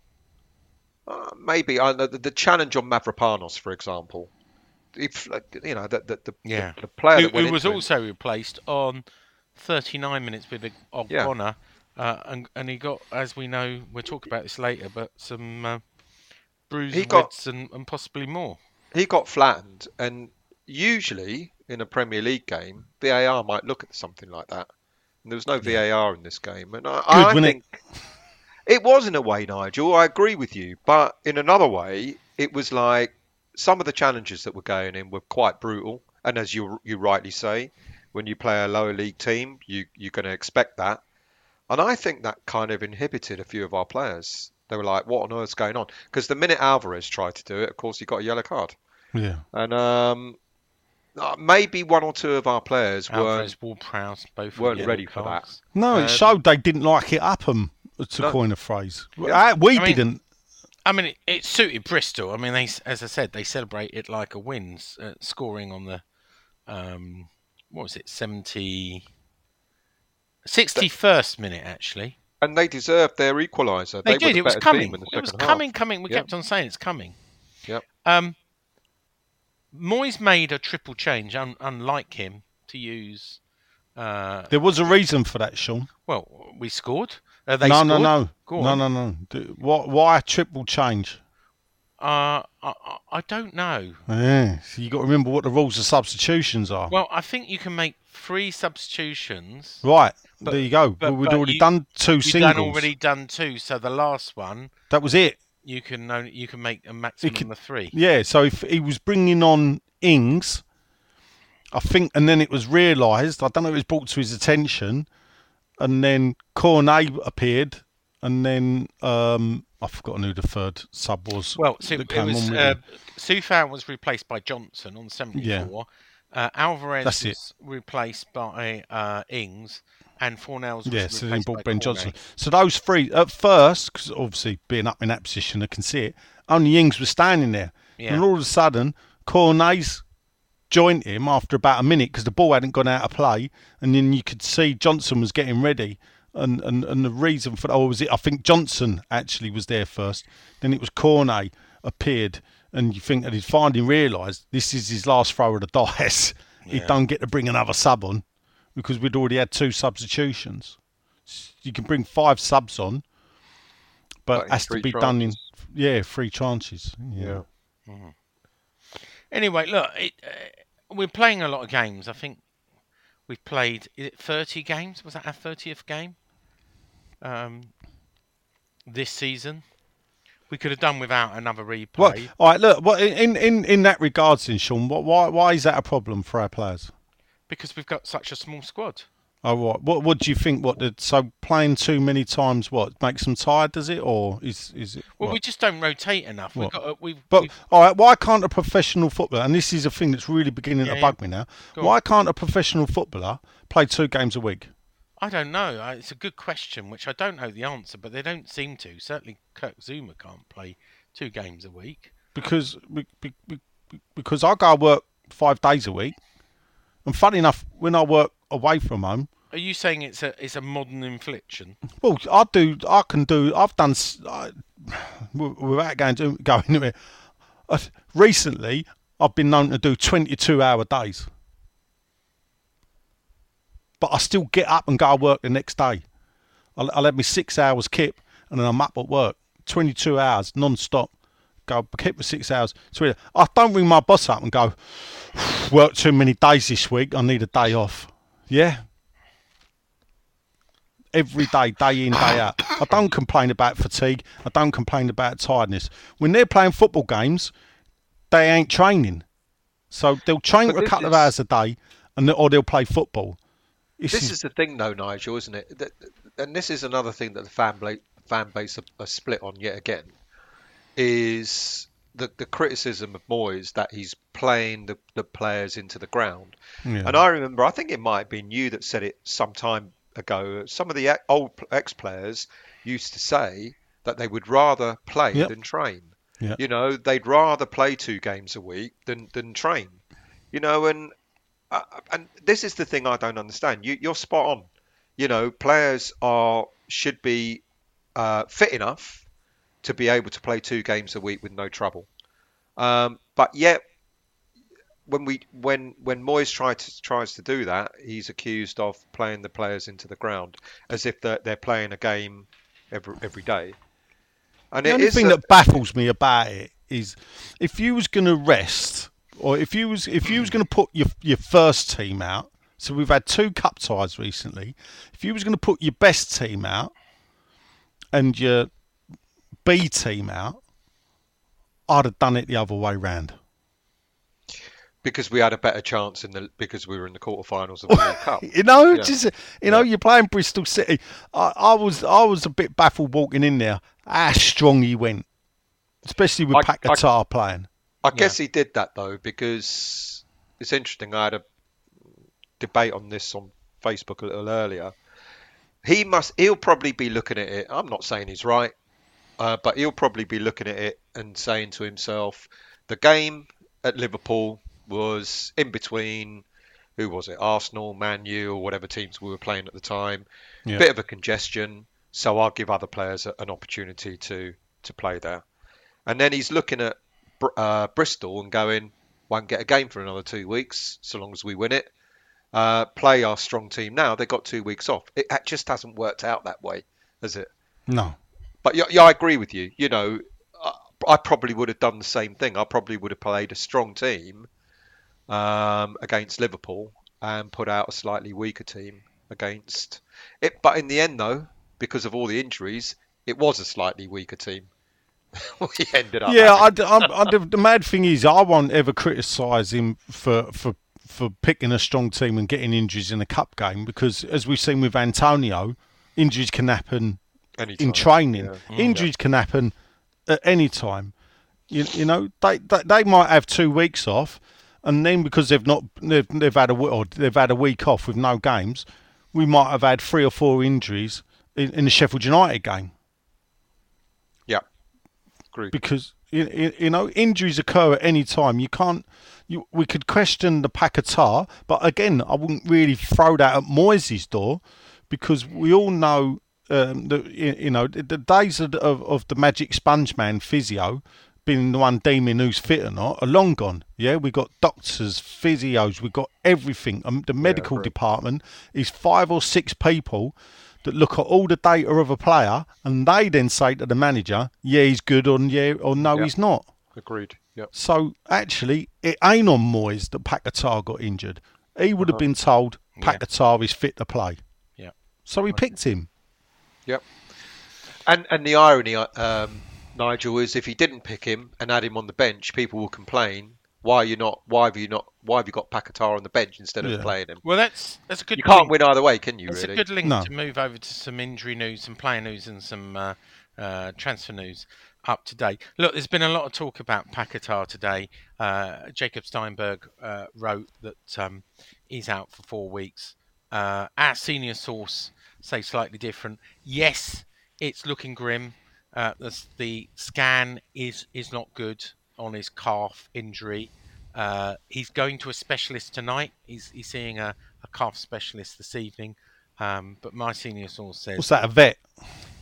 uh, maybe uh, the, the challenge on Mavropanos, for example. If you know the the, the, Yeah. the, the player who, that who was also replaced on 39 minutes with a Yeah. Ogbonna, uh, and and he got, as we know, we'll talk about this later, but some uh, got- and, and possibly more. He got flattened, and usually in a Premier League game, VAR might look at something like that. And there was no VAR in this game, and I, I wasn't it? think it was in a way, Nigel. I agree with you, but in another way, it was like some of the challenges that were going in were quite brutal. And as you you rightly say, when you play a lower league team, you you're going to expect that. And I think that kind of inhibited a few of our players. They were like, "What on earth's going on?" Because the minute Alvarez tried to do it, of course, he got a yellow card. yeah. And um, uh, maybe one or two of our players weren't. Ward Prowse, both weren't yellow ready for that. cards. No, Um, it showed they didn't like it up 'em, to No. coin a phrase. Uh, we I mean- didn't. I mean, it, it suited Bristol. I mean, they, as I said, they celebrate it like a win, uh, scoring on the, um, what was it, 70, 61st minute, actually. And they deserved their equaliser. They, were did. the It was coming. the It was second half. coming, coming. We Yep. kept on saying it's coming. Yep. Um, Moyes made a triple change, un- unlike him, to use. Uh, There was a reason for that, Sean. well, we scored. Uh, they no, no, scored. no, Go no, on. no, no. Do- Why, why a triple change? Uh, I, I- I don't know. Yeah, so you got to remember what the rules of substitutions are. Well, I think you can make three substitutions. right, but- there you go. but- we'd already you- done two singles. done already done two, so the last one That was it. you can only, you can make a maximum can- of three. Yeah, so if he was bringing on Ings, I think, and then it was realised, I don't know if it was brought to his attention, and then Cornet appeared, and then um, I've forgotten who the third sub was. Well, so it was uh, him. Coufal was replaced by Johnson on 74. Uh, Alvarez That's it. replaced by uh, Ings, and Fornals was Yeah, so then replaced by Ben Cornet. Johnson. So those three, at first, because obviously being up in that position, I can see it, only Ings was standing there. Yeah. And all of a sudden, Cornet's joined him after about a minute because the ball hadn't gone out of play, and then you could see Johnson was getting ready. And, and, and the reason for oh was it I think Johnson actually was there first. Then it was Cornet appeared, and you think that he'd finally realised this is his last throw of the dice. he don't get to bring another sub on because we'd already had two substitutions. You can bring five subs on, but But has to three be done in yeah three chances. Yeah. Anyway, look, it, uh, we're playing a lot of games. I think we've played is it 30 games. Was that our 30th game? Um, this season, we could have done without another replay. Well, all right. Look, what in in in that regards, then, Sean, what, why why is that a problem for our players? because we've got such a small squad. Oh, what what what do you think? What the, so playing too many times what makes them tired? Does it or is is it? Well, what? we just don't rotate enough. We've got, we've, But we've- all right, why can't a professional footballer? And this is a thing that's really beginning Yeah, to bug me now. Why can't a professional footballer play two games a week? I don't know. I- It's a good question, which I don't know the answer, but they don't seem to. Certainly, Kurt Zouma can't play two games a week. because be- be- be- because I go work five days a week, and funny enough, when I work away from home, Are you saying it's a it's a modern infliction? well, I do, I can do, I've done, s- I, without going to go into it. Recently, I've been known to do twenty-two hour days, but I still get up and go to work the next day. I'll, I'll have me six hours kip, and then I'm up at work, twenty-two hours non-stop. Go kip for six hours. So I don't ring my boss up and go, work too many days this week. I need a day off. Yeah. Every day, day in, day out. I don't complain about fatigue. I don't complain about tiredness. When they're playing football games, they ain't training. So they'll train But for a couple of hours a day, and or they'll play football. This, is, is the thing, though, Nigel, isn't it? That, and this is another thing that the fan, bla- fan base are, are split on yet again. Is the, the criticism of Moyes that he's playing the, the players into the ground. Yeah. And I remember, I think it might have been you that said it some time ago. Some of the old ex players used to say that they would rather play Yep. than train. Yep. You know, they'd rather play two games a week than, than train. You know, and uh, and this is the thing I don't understand. You, you're spot on. You know, players are should be uh, fit enough to be able to play two games a week with no trouble. Um, but yet, when we when when Moyes tries to, tries to do that, he's accused of playing the players into the ground as if they're, they're playing a game every every day. And the it only thing a- that baffles me about it is if you was going to rest, or if you was if you was going to put your your first team out. So we've had two cup ties recently. If you was going to put your best team out and your B team out, I'd have done it the other way round. because we had a better chance in the because we were in the quarterfinals of the World Cup. You know, Yeah. just you know, you're playing Bristol City. I, I was I was a bit baffled walking in there. How strong he went, especially with I- I- playing. I guess he did that though because it's interesting. I had a debate on this on Facebook a little earlier. He must. He'll probably be looking at it. I'm not saying he's right, uh, but he'll probably be looking at it and saying to himself, "The game at Liverpool was in between. Who was it? Arsenal, Man U, or whatever teams we were playing at the time. Yeah. Bit of a congestion, so I'll give other players an opportunity to to play there." And then he's looking at uh, Bristol and going, won't get a game for another two weeks, so long as we win it. Uh, play our strong team now. They got two weeks off. It, it just hasn't worked out that way, has it? No. But yeah, yeah, I agree with you. You know, I, I probably would have done the same thing. I probably would have played a strong team um, against Liverpool and put out a slightly weaker team against it. But in the end, though, because of all the injuries, it was a slightly weaker team. we ended up. Yeah, having. I, I, I, the, the mad thing is, I won't ever criticise him for, for for picking a strong team and getting injuries in a cup game because, as we've seen with Antonio, injuries can happen Anytime, in training. yeah. Mm, injuries can happen at any time. You, you know, they, they they might have two weeks off, and then because they've not they've, they've had a w- or they've had a week off with no games, we might have had three or four injuries in, in the Sheffield United game Yeah, agreed. because you, you know injuries occur at any time. You can't. You, we could question the Paquetá, but again, I wouldn't really throw that at Moyes' door because we all know um, that you you know the, the days of, of, of the magic sponge man physio being the one deeming who's fit or not are long gone. Yeah, we got doctors, physios, we got everything. Um, the medical right. department is five or six people that look at all the data of a player and they then say to the manager, yeah, he's good or yeah or no, Yeah. he's not. Agreed. Yep. So actually, it ain't on Moyes that Paquetá got injured. He would have been told Yeah. Is fit to play. Yeah. So he picked him. Yep. And and the irony, uh, um, Nigel, is if he didn't pick him and had him on the bench, people will complain. Why are you not? Why have you not? Why have you got Paquetá on the bench instead of Yeah. playing him? Well, that's that's a good. You can't link. win either way, can you? That's really? a good link No. to move over to some injury news, some player news, and some uh, uh, transfer news up to date. Look, there's been a lot of talk about Paquetá today. Uh, Jacob Steinberg uh, wrote that um, he's out for four weeks. Uh, our senior source say slightly different. Yes, it's looking grim. Uh, the, the scan is is not good on his calf injury. Uh, he's going to a specialist tonight. He's he's seeing a, a calf specialist this evening. Um, but my senior source says What's that? A vet?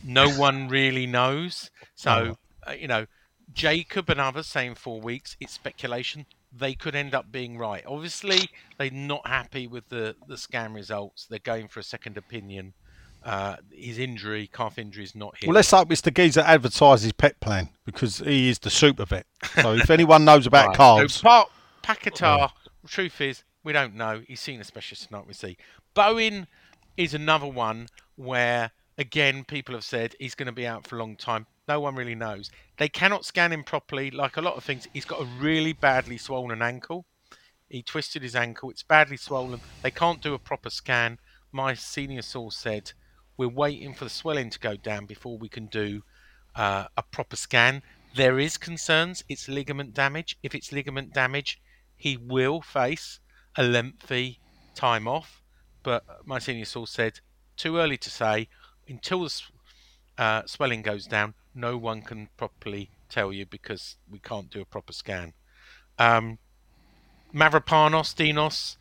no one really knows. So, uh, you know, Jacob and others saying four weeks, it's speculation. They could end up being right. Obviously, they're not happy with the, the scan results. They're going for a second opinion. Uh, his injury, calf injury, is not here. Well, let's hope it's the geezer advertises pet plan because he is the super vet. So if anyone knows about Right. calves, So, Pa- Paquetá, truth is, we don't know. He's seen a specialist tonight, we see. Bowen is another one where, again, people have said he's going to be out for a long time. No one really knows. They cannot scan him properly. Like a lot of things, he's got a really badly swollen ankle. He twisted his ankle. It's badly swollen. They can't do a proper scan. My senior source said we're waiting for the swelling to go down before we can do uh, a proper scan. There is concerns. It's ligament damage. If it's ligament damage, he will face a lengthy time off. But my senior source said too early to say. Until the uh, swelling goes down, no one can properly tell you because we can't do a proper scan. Um, Mavropanos, Dinos,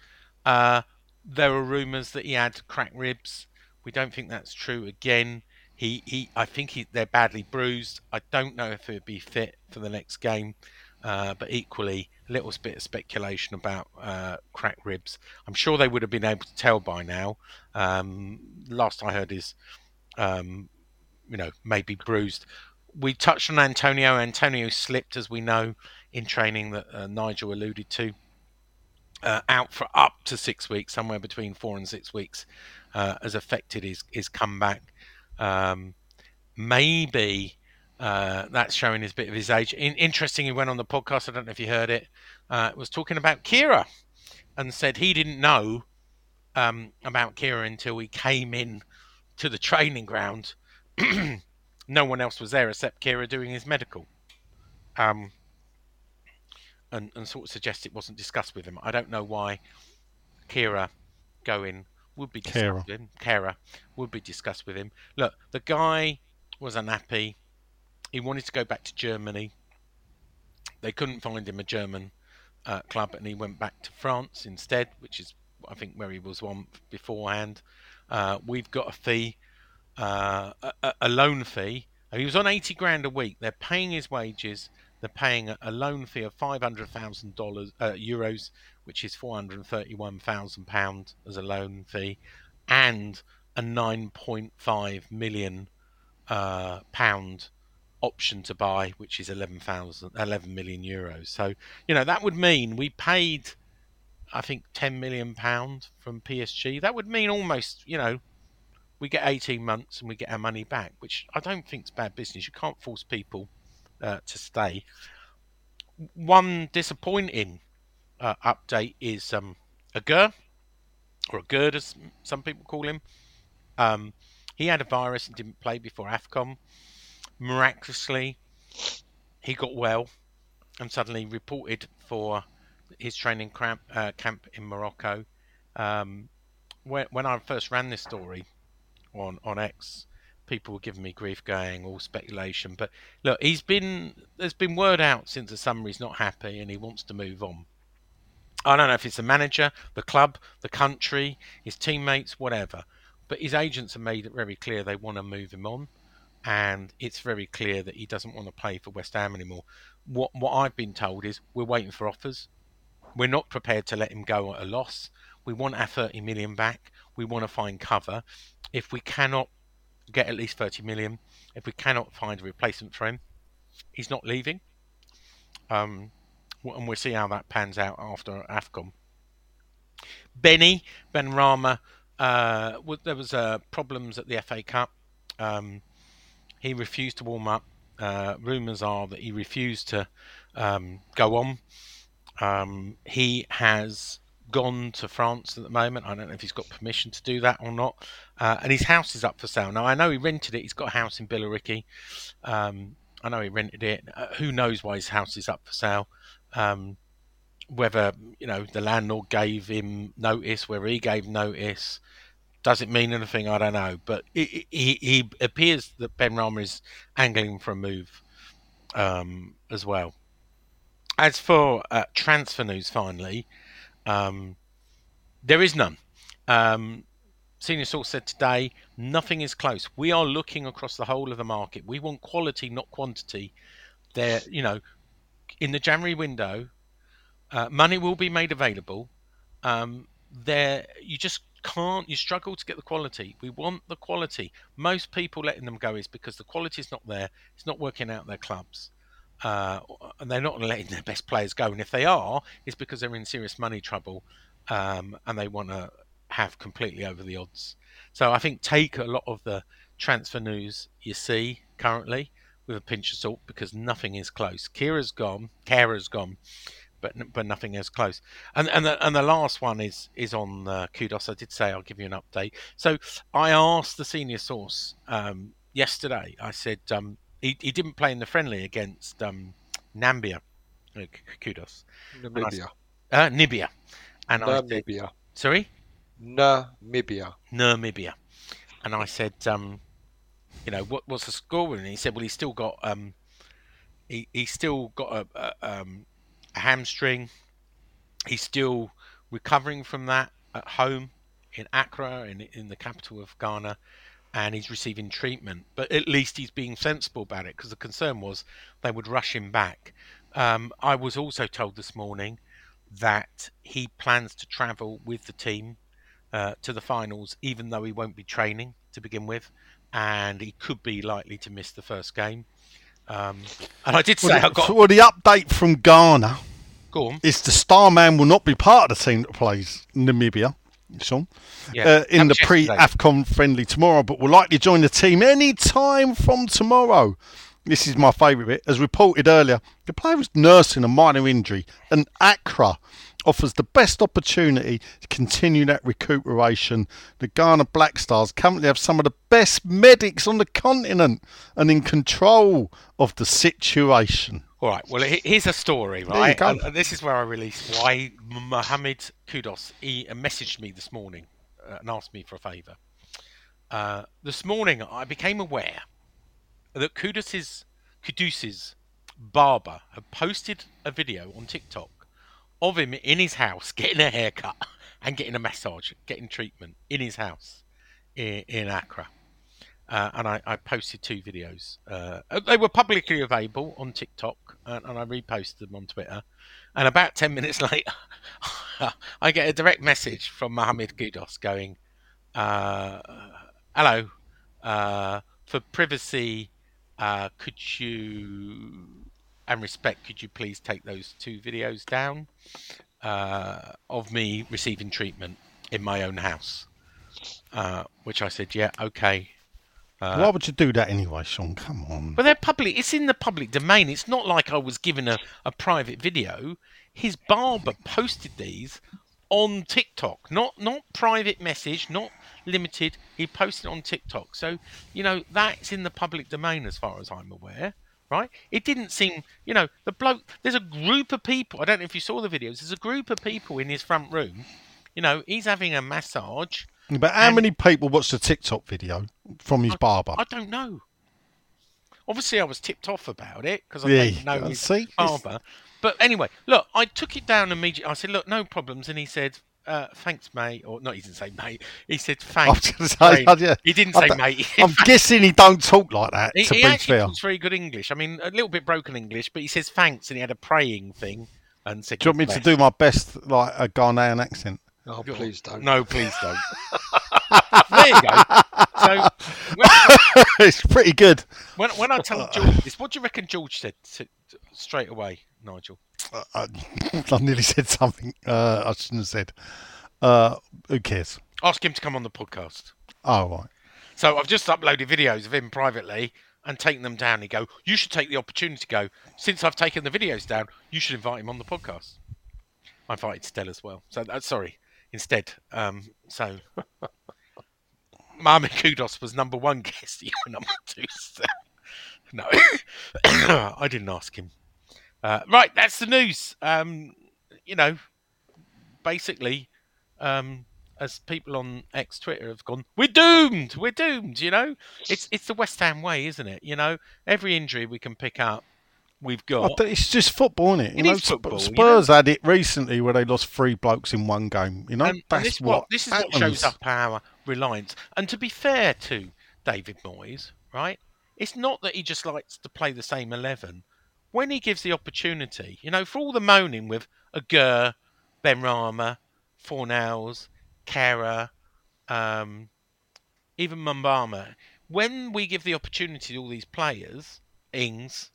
uh, there are rumours that he had cracked ribs. We don't think that's true. Again, he, he I think he, they're badly bruised. I don't know if he'd be fit for the next game, uh, but equally, a little bit of speculation about uh, cracked ribs. I'm sure they would have been able to tell by now. Um, last I heard is, um, you know, maybe bruised. We touched on Antonio. Antonio slipped, as we know, in training that uh, Nigel alluded to uh, out for up to six weeks, somewhere between four and six weeks, uh, has affected his his comeback. Um, maybe uh, that's showing his bit of his age. In, interesting, he went on the podcast. I don't know if you heard it. Uh, was talking about Kehrer and said he didn't know um, about Kehrer until he came in to the training ground. no one else was there except Kehrer doing his medical. Um, and, and sort of suggest it wasn't discussed with him. I don't know why Kehrer going would be discussed Kehrer. with him. Kehrer would be discussed with him. Look, the guy was unhappy. He wanted to go back to Germany. They couldn't find him a German uh, club, and he went back to France instead, which is I think where he was one beforehand. Uh, we've got a fee, uh, a, a- a loan fee. He was on eighty grand a week. They're paying his wages. They're paying a, loan fee of five hundred thousand dollars uh, euros, which is four hundred thirty-one thousand pound as a loan fee, and a nine point five million uh, pound option to buy, which is 11,000, 11 million euros. So, you know, that would mean we paid, I think, 10 million pound from PSG. That would mean almost, you know, we get 18 months and we get our money back, which I don't think is bad business. You can't force people uh, to stay. One disappointing uh, update is um, Aguerd, or a Gerd, as some people call him. Um, he had a virus and didn't play before AFCON miraculously, he got well and suddenly reported for his training camp, uh, camp in Morocco. Um, when, when I first ran this story on, on X, people were giving me grief going, all speculation. But look, he's been there's been word out since the summer he's not happy and he wants to move on. I don't know if it's the manager, the club, the country, his teammates, whatever. But his agents have made it very clear they want to move him on and it's very clear that he doesn't want to play for West Ham anymore. What what I've been told is we're waiting for offers. We're not prepared to let him go at a loss. We want our 30 million back. We want to find cover. If we cannot get at least 30 million, if we cannot find a replacement for him, he's not leaving. Um, and we'll see how that pans out after AFCON. Benny Benrahma, uh, there was uh, problems at the FA Cup. Um, he refused to warm up. Uh, rumours are that he refused to um, go on. Um, he has gone to France at the moment. I don't know if he's got permission to do that or not. Uh, and his house is up for sale. Now, I know he rented it. He's got a house in Billericay. Um, I know he rented it. Uh, who knows why his house is up for sale? Um, whether, you know, the landlord gave him notice, whether he gave notice. Does it mean anything? I don't know. But he, he, appears that Benrahma is angling for a move um, as well. As for uh, transfer news, finally, um, there is none. Um, senior source said today, nothing is close. We are looking across the whole of the market. We want quality, not quantity. There, you know, in the January window, uh, money will be made available. Um, there, you just can't you struggle to get the quality we want the quality most people letting them go is because the quality is not there it's not working out their clubs uh, and they're not letting their best players go and if they are it's because they're in serious money trouble um, and they want to have completely over the odds so i think take a lot of the transfer news you see currently with a pinch of salt because nothing is close Kehrer's gone Kehrer's gone but but nothing is close. And and the, and the last one is is on uh, Kudus. I did say I'll give you an update. So I asked the senior source um, yesterday. I said um, he he didn't play in the friendly against um, Nambia. Uh, Kudus. Namibia. Uh, Nibia. And I said, sorry, Namibia. Namibia. And I said, um, you know, what what's the score? And he said, well, he's still got um, he he's still got a, a um a hamstring. He's still recovering from that at home in Accra, in, in the capital of Ghana, and he's receiving treatment. But at least he's being sensible about it because the concern was they would rush him back. Um, I was also told this morning that he plans to travel with the team uh, to the finals, even though he won't be training to begin with, and he could be likely to miss the first game. Um, and I did say Well, I got well, the update from Ghana go on. is the Starman will not be part of the team that plays Namibia. Sean, Yeah, uh, in the pre AFCON friendly tomorrow, but will likely join the team any time from tomorrow. This is my favourite bit. As reported earlier, the player was nursing a minor injury, and Accra offers the best opportunity to continue that recuperation. The Ghana Black Stars currently have some of the best medics on the continent and in control of the situation. All right. Well, here's a story, right? And, and this is where I release why Mohammed Kudus he messaged me this morning uh, and asked me for a favour. Uh, this morning, I became aware that Kudus's Kudus's barber had posted a video on TikTok of him in his house getting a haircut and getting a massage, getting treatment in his house in, in Accra. uh, and I, I posted two videos. Uh, they were publicly available on TikTok, and, and I reposted them on Twitter. And about ten minutes later, I get a direct message from Mohammed Kudus going, uh, "Hello, uh, for privacy, uh, could you and respect, could you please take those two videos down uh, of me receiving treatment in my own house?" Uh, which I said, "Yeah, okay." Why would you do that anyway, Sean? Come on. But they're public. It's in the public domain. It's not like I was given a, a private video. His barber posted these on TikTok, not not private message, not limited. He posted on TikTok. So you know that's in the public domain as far as I'm aware. Right? It didn't seem, you know, the bloke. There's a group of people. I don't know if you saw the videos. There's a group of people in his front room. You know, he's having a massage. But how many people watched the TikTok video from his barber? I don't know. Obviously, I was tipped off about it because I Yeah, don't know his see? barber. But anyway, look, I took it down immediately. I said, "Look, no problems," and he said, uh, "Thanks, mate." Or not, he didn't say mate. He said, I was "Thanks." gonna say, Brain. yeah. He didn't I say mate. I'm guessing he don't talk like that. he to he be actually fair, talks very good English. I mean, a little bit broken English, but he says thanks, and he had a praying thing. And said, do you want me to do my best, like a Ghanaian accent? Oh, bless." please don't. No, please don't. there you go. So when, it's pretty good. when, when I tell George this, what do you reckon George said to, to- straight away, Nigel? I, I nearly said something uh, I shouldn't have said. Uh, who cares? Ask him to come on the podcast. Oh, right. So I've just uploaded videos of him privately and taken them down. He go, you should take the opportunity to go. Since I've taken the videos down, you should invite him on the podcast. I invited Stella as well. So uh, sorry, instead. Um, so Mohammed Kudus was number one guest. You were number two. So, no, I didn't ask him. Uh, right, that's the news. Um, you know, basically, um, as people on X Twitter have gone, we're doomed. We're doomed. You know, it's it's the West Ham way, isn't it? You know, every injury we can pick up, we've got. it's just football, isn't it? You It know, is football, Sp- you Spurs had it recently where they lost three blokes in one game. You know, and, and that's this, what. this is what shows up our reliance. And to be fair to David Moyes, right? It's not that he just likes to play the same eleven. When he gives the opportunity, you know, for all the moaning with Aguerd, Ben Rama, Fornals, Kehrer, um, even Mubama, when we give the opportunity to all these players, Ings,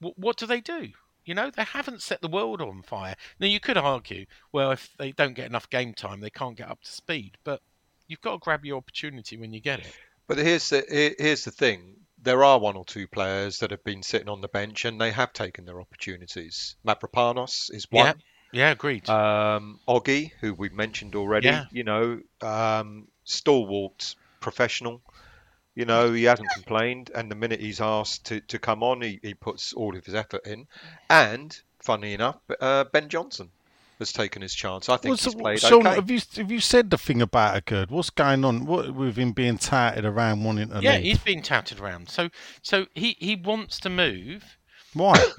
what, what do they do? You know, they haven't set the world on fire. Now, you could argue, well, if they don't get enough game time, they can't get up to speed. But you've got to grab your opportunity when you get it. But here's the here's the thing. There are one or two players that have been sitting on the bench and they have taken their opportunities. Mavropanos is Yeah, one. yeah, agreed. Um, Oggy, who we've mentioned already, Yeah. you know, um, stalwart professional. You know, he hasn't complained, and the minute he's asked to, to come on, he, he puts all of his effort in. And, funny enough, uh, Ben Johnson has taken his chance. I think What's- he's played Sean, okay. have you have you said the thing about a good? What's going on? What with him being touted around wanting to yeah, leave? he's been touted around. So, so he, he wants to move. Why?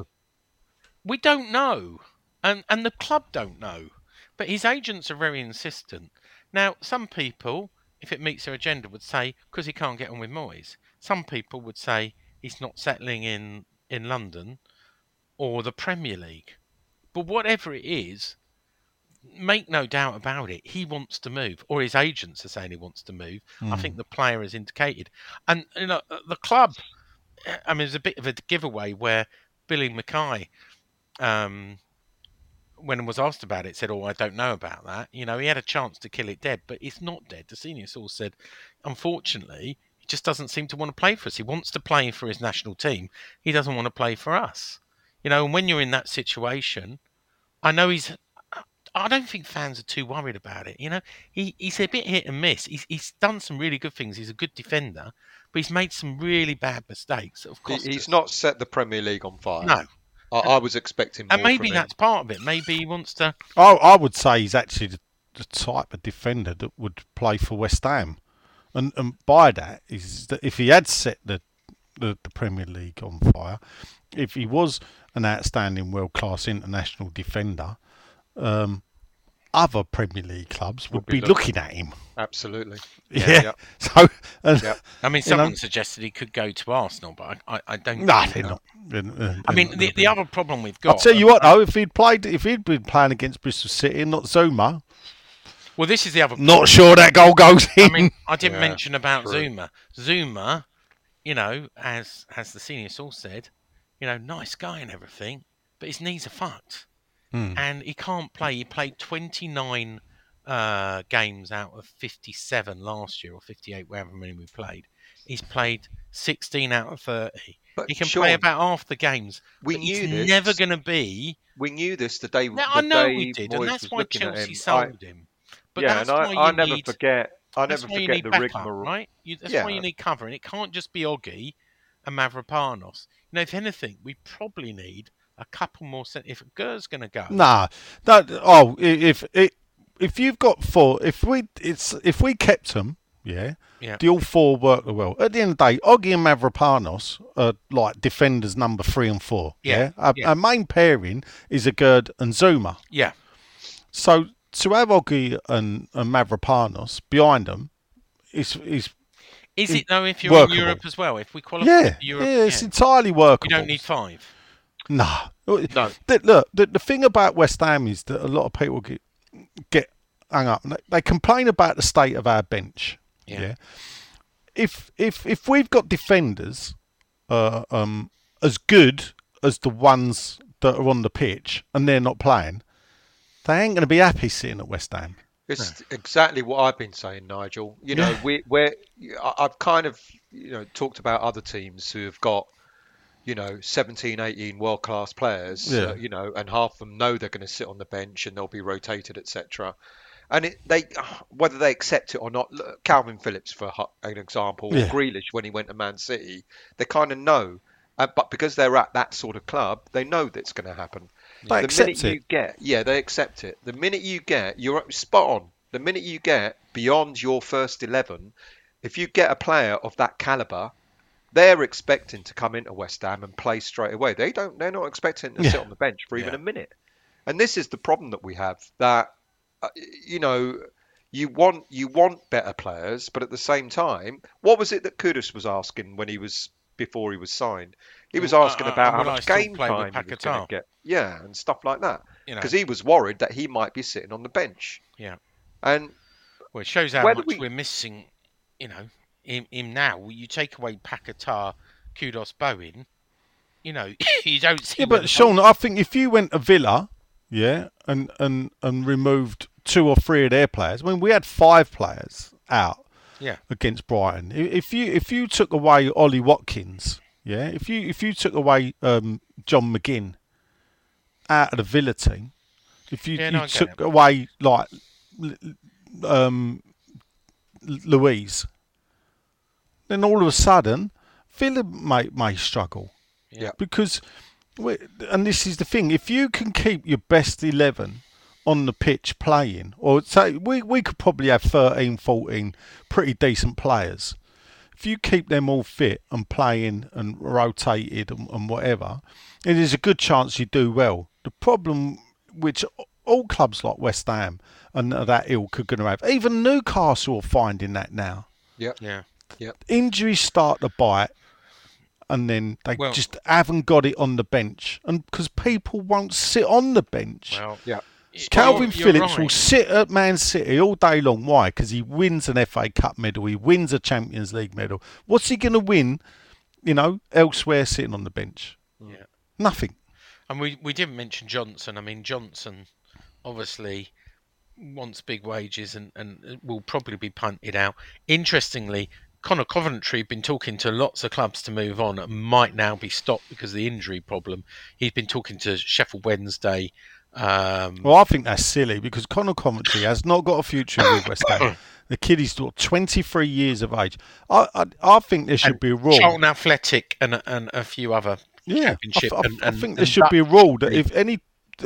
We don't know, and and the club don't know, but his agents are very insistent. Now, some people, if it meets their agenda, would say because he can't get on with Moyes. Some people would say he's not settling in in London or the Premier League. But whatever it is, make no doubt about it, he wants to move, or his agents are saying he wants to move. I think the player has indicated, and you know the club. I mean, there's a bit of a giveaway where Billy Mackay um, when he was asked about it, said, "Oh, I don't know about that." You know, he had a chance to kill it dead, but it's not dead. The senior source said, "Unfortunately, he just doesn't seem to want to play for us. He wants to play for his national team. He doesn't want to play for us." You know, and when you're in that situation, I know he's. I don't think fans are too worried about it. You know, he, he's a bit hit and miss. He's, he's done some really good things. He's a good defender, but he's made some really bad mistakes. Of He- course, he's not set the Premier League on fire. No, I, I was expecting more and maybe from him. that's part of it. Maybe he wants to. I, I would say he's actually the, the type of defender that would play for West Ham, and and by that is that if he had set the the, the Premier League on fire, if he was an outstanding world class international defender, um, other Premier League clubs would, Would be be, looking at him. Absolutely. Yeah. yeah. So, and, Yeah. I mean, You someone know? suggested he could go to Arsenal, but I, I, I don't. nah, think they're that. not. Uh, I mean, the, the other problem we've got. I'll tell you what though, if he'd played, if he'd been playing against Bristol City and not Zouma, Well, this is the other. not sure that goal goes in. I mean, I didn't Yeah, mention about true. Zouma. Zouma, you know, as as the senior source said, you know, nice guy and everything, but his knees are fucked, Hmm. and he can't play. He played 29 uh, games out of 57 last year, or 58, wherever many we played. He's played 16 out of 30. But he can Sean, play about half the games. we knew this. never going to be. We knew this the day. Now, the I know day we did, Moyes and that's why Chelsea him. sold I, him. But yeah, that's and I, I never need, forget. I that's never why you forget need the backup, rigmarole. right? You, that's Yeah. why you need cover, and it can't just be Oggy and Mavropanos. You know, if anything, we probably need a couple more. Cent- if Gur's going to go, Nah, that oh, if if if you've got four, if we it's if we kept them, yeah, Yeah. the all four work well. At the end of the day, Oggy and Mavropanos are like defenders number three and four. Yeah, Yeah, Our, yeah. our main pairing is Aguerd and Zouma. yeah, So to have Oggy and, and Mavropanos behind them is is is it though? If you're workable. in Europe as well, if we qualify yeah, for Europe, yeah, it's again, entirely you don't need five. Nah. No. The, look, the, the thing about West Ham is that a lot of people get get hung up. They, they complain about the state of our bench. Yeah. Yeah. If if if we've got defenders uh, um as good as the ones that are on the pitch and they're not playing, they ain't going to be happy sitting at West Ham. It's exactly what I've been saying, Nigel. You know, Yeah. we, we're I- I've kind of you know talked about other teams who have got you know 17, 18 world class players. Yeah. Uh, you know, and half of them know they're going to sit on the bench and they'll be rotated, etc. And it, they whether they accept it or not. Look, Kalvin Phillips, for an example, or Grealish when he went to Man City, they kind of know. Uh, but because they're at that sort of club, they know that's going to happen They the accept minute it. you get yeah they accept it the minute you get you're spot on the minute you get beyond your first 11 if you get a player of that caliber they're expecting to come into west ham and play straight away they don't they're not expecting to sit on the bench for even Yeah. a minute and this is the problem that we have that uh, you know you want you want better players but at the same time what was it that Kudus was asking when he was before he was signed he was asking uh, uh, about how much game time he was going to get yeah and stuff like that You know, because he was worried that he might be sitting on the bench. Yeah. And well, it shows how much we- we... are missing. You know, him, him now. You take away Paquetá, Kudus, Bowen. You know, you don't see. Yeah, but Sean, I think if you went to Villa, yeah, and and and removed two or three of their players, I mean, we had five players out Yeah. against Brighton. If you if you took away Ollie Watkins, yeah, if you if you took away um, John McGinn out of the Villa team, if you, Yeah, you no, took away like um, Luiz, then all of a sudden Villa may may struggle. Yeah, because we- and this is the thing if you can keep your best 11 on the pitch playing or say we, we could probably have 13 14 pretty decent players. If you keep them all fit and playing and rotated and, and whatever it is a good chance you do well. The problem which all clubs like West Ham and that ilk are going to have even Newcastle are finding that now. Yeah. yeah, Yeah. injuries start to bite and then they Well- just haven't got it on the bench and because people won't sit on the bench Well, yeah. kalvin you're- you're phillips will sit at man city all day long why because he wins an fa cup medal he wins a champions league medal what's he going to win you know elsewhere sitting on the bench Yeah. nothing And we, we didn't mention Johnson. I mean, Johnson obviously wants big wages and, and will probably be punted out. Interestingly, Conor Coventry been talking to lots of clubs to move on and might now be stopped because of the injury problem. He's been talking to Sheffield Wednesday. Um, well i think that's silly because conor coventry has not got a future with west ham the kid is still 23 years of age i i, I think there should and be a rule Charlton Athletic and, and a few other Yeah, I, championship. I- and, I think there should be a rule that if any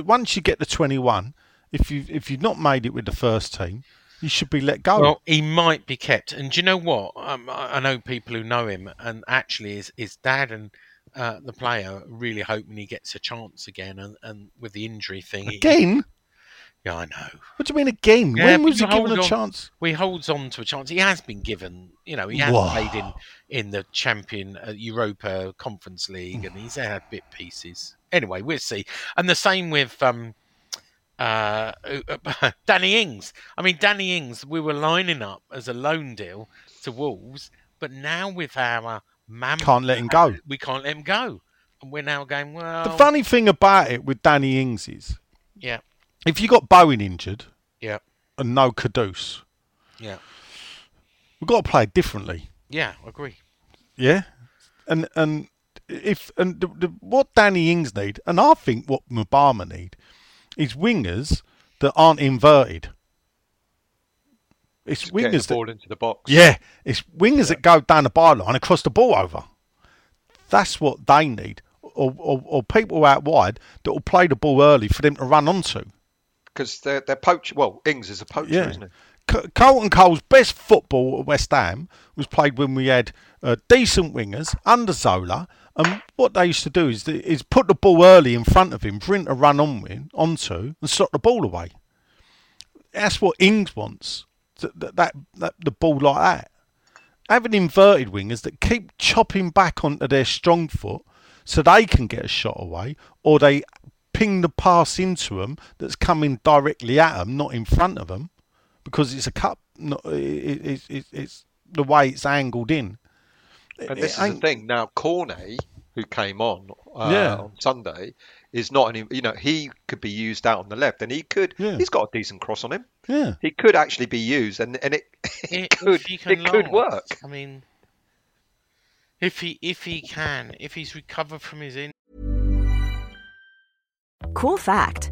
once you get to 21, if you if you've not made it with the first team, you should be let go. Well, he might be kept. And do you know what? Um, I know people who know him, and actually, his, his dad and uh, the player really hoping he gets a chance again. And, and with the injury thing, he- Again, Yeah, I know. What do you mean again? Yeah, when was he given a on. chance? Well, he holds on to a chance. He has been given, you know, he has Whoa. played in in the champion uh, Europa Conference League, and he's had bit pieces. Anyway, we'll see. And the same with um, uh, uh, Danny Ings. I mean, Danny Ings, we were lining up as a loan deal to Wolves, but now with our man, Can't let him go. we can't let him go, and we're now going well. The funny thing about it with Danny Ings is, yeah, if you got Bowen injured yeah, and no Kudus, yeah, we've got to play differently. yeah. Agree. Yeah, and and if and the, the, what Danny Ings need, and I think what Mubama need, is wingers that aren't inverted. It's Getting wingers the that into the box. yeah, it's wingers that go down the byline and cross the ball over. That's what they need, or, or or people out wide that will play the ball early for them to run onto. because they're they're poach. Well, Ings is a poacher, Yeah. isn't he? C- Carlton Cole's best football at West Ham was played when we had uh, decent wingers under Zola, and what they used to do is is put the ball early in front of him for him to run on with, onto and stop the ball away. That's what Ings wants. That, that, that, the ball like that. Having inverted wingers that keep chopping back onto their strong foot so they can get a shot away, or they ping the pass into them that's coming directly at them, not in front of them because it's a cut. No, it, it, it, it, it's the way it's angled in. And this is the ain't- thing. Now, Cornet, who came on uh, Yeah. on Sunday, is not any. You know, he could be used out on the left, and he could. Yeah. He's got a decent cross on him. Yeah, He could actually be used, and and it If it could he can it could work. I mean, if he if he can, if he's recovered from his injury. Cool fact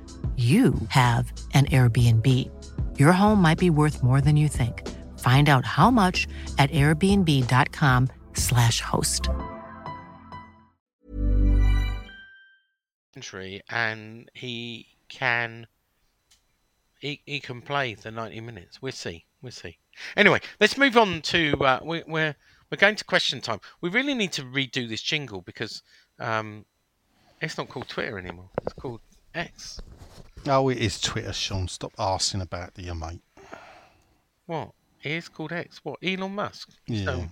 you have an Airbnb. Your home might be worth more than you think. Find out how much at airbnb.com/slash host. and he can he, he can play the 90 minutes we'll see we'll see anyway let's move on to uh, we, we're we're going to question time we really need to redo this jingle because um it's not called twitter anymore it's called x Oh, it is Twitter, Sean. Stop asking about the your mate. what it is called x what elon musk Yeah. So,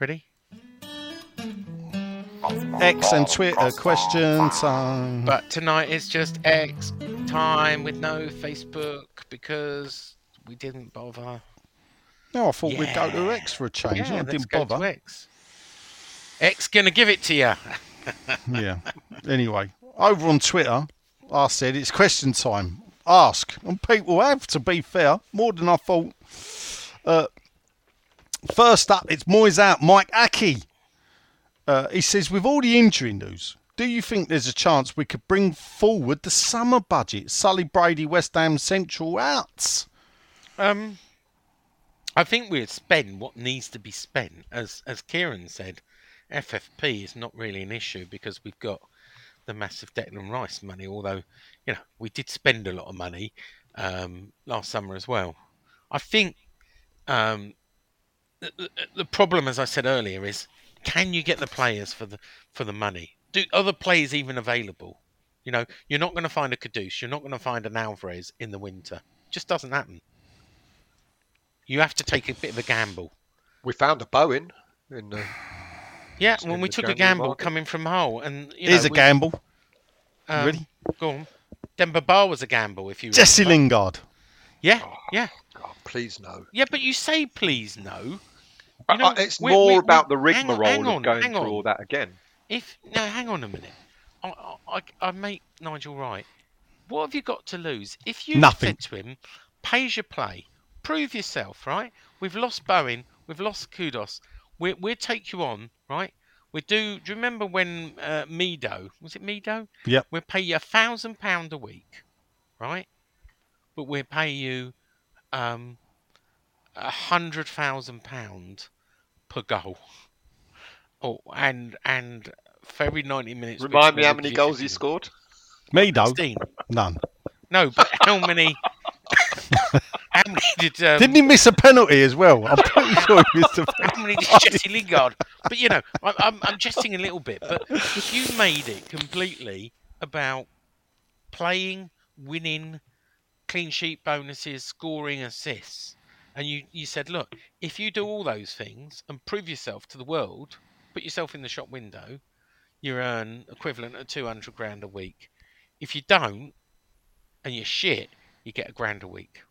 ready X and Twitter question time. but tonight it's just x time with no facebook because we didn't bother no, I thought we'd go to X for a change. Yeah, I let's didn't go bother. to X. X gonna give it to you. yeah. Anyway, over on Twitter, I said it's question time. Ask, and people have. To be fair, more than I thought. Uh, first up, it's Moyes out. Mike Aki. Uh, he says, with all the injury news, do you think there's a chance we could bring forward the summer budget? Sully Brady, West Ham Central outs. Um, I think we'd spend what needs to be spent. As as Kieran said, FFP is not really an issue because we've got the massive Declan Rice money. Although, you know, we did spend a lot of money um, last summer as well. I think um, the, the, problem, as I said earlier, is can you get the players for the for the money? Do other players even available? You know, you're not going to find a Kudus, you're not going to find an Alvarez in the winter. It just doesn't happen. You have to take a bit of a gamble. We found a Bowen in the. Yeah, It's when we took a gamble market. coming from Hull, and you Here's know, a we- gamble. um, Ready? Go on. Demba Ba was a gamble, if you Jesse remember. Lingard. Yeah, yeah, God, please no. yeah. But you say please no. You know, I- it's we- more we- we- about the hang on- rigmarole hang of on, going through on. all that again. If no, hang on a minute. I, I, I, I make Nigel right. What have you got to lose? If you Nothing. said to him, "Pays your play, prove yourself," right? We've lost Bowen, we've lost Kudus. We we'll take you on, right? We do. Do you remember when uh, Mido was it Mido? Yep. We'll pay you a thousand pound a week, right? But we'll pay you um a hundred thousand pound per goal. Oh, and and for every ninety minutes. Remind me how many goals he scored. Me though. 16. None. No, but how many? how many did? Um, Didn't he miss a penalty as well? I'm pretty sure he missed a How penalty. many did Jesse Lingard? But you know, I, I'm I'm jesting a little bit. But you made it completely about playing, winning, clean sheet bonuses, scoring, assists, and you you said, look, if you do all those things and prove yourself to the world, put yourself in the shop window, you earn equivalent of two hundred grand a week. If you don't, and you're shit, you get a grand a week.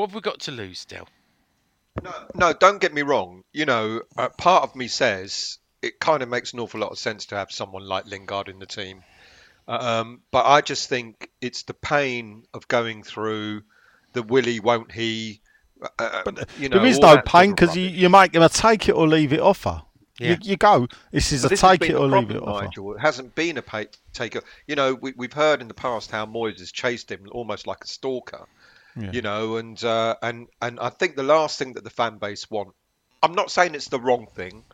What have we got to lose still? No, no, don't get me wrong. You know, uh, part of me says it kind of makes an awful lot of sense to have someone like Lingard in the team. Um, but I just think it's the pain of going through the will he, won't he. Uh, But you know, there is no pain because you, rubbish. you make him a take it or leave it offer. Yeah. You, you go. This is But a this take it the or leave it offer. Nigel. It hasn't been a pay, take it. You know, we, we've heard in the past how Moyes has chased him almost like a stalker. Yeah. You know, and uh, and and I think the last thing that the fan base want. I'm not saying it's the wrong thing,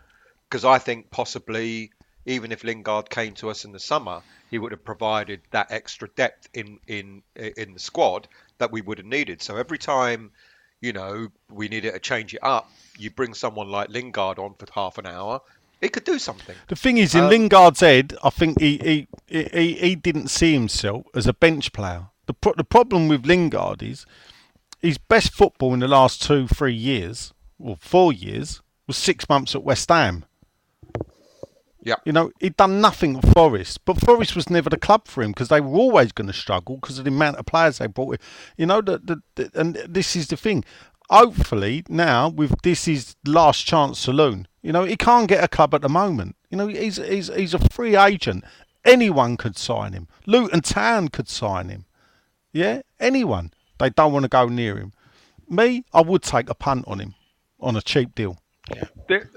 because I think possibly even if Lingard came to us in the summer, he would have provided that extra depth in in in the squad that we would have needed. So every time, you know, we needed to change it up, you bring someone like Lingard on for half an hour, it could do something. The thing is, in Um, Lingard's head, I think he he, he he didn't see himself as a bench player. The pro- the problem with Lingard is his best football in the last two three years, or four years, was six months at West Ham. Yeah. You know, he'd done nothing at Forest, but Forest was never the club for him because they were always going to struggle because of the amount of players they brought in. You know, the, the, the, and this is the thing. Hopefully, now with this is last chance saloon. You know, he can't get a club at the moment. You know, he's he's he's a free agent. Anyone could sign him. Luton Town could sign him. Yeah, anyone. They don't want to go near him. Me, I would take a punt on him on a cheap deal. The-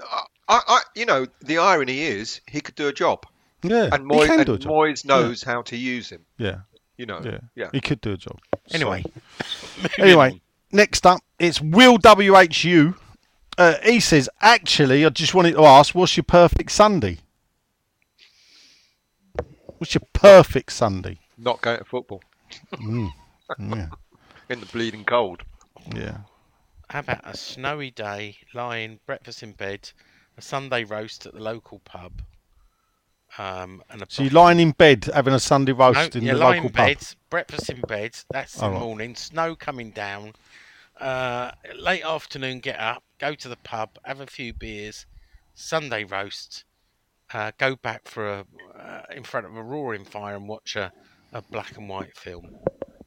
I, I, you know, the irony is he could do a job, Yeah, and he Moyes, can and do a job. Moyes knows how to use him. Yeah, You know, yeah, yeah. He could do a job. Anyway, So- anyway, next up, it's Will WHU. Uh, he says, actually, I just wanted to ask, what's your perfect Sunday? What's your perfect Sunday? Not going to football Yeah, in the bleeding cold. yeah. How about a snowy day, lying, breakfast in bed, a Sunday roast at the local pub, um, and a So you're lying in bed having a Sunday no, roast in you the lie local in pub. breakfast in bed. That's the All right. morning. Snow coming down. Uh, late afternoon, get up, go to the pub, have a few beers, Sunday roast, uh, go back for a uh, in front of a roaring fire and watch a, a black and white film.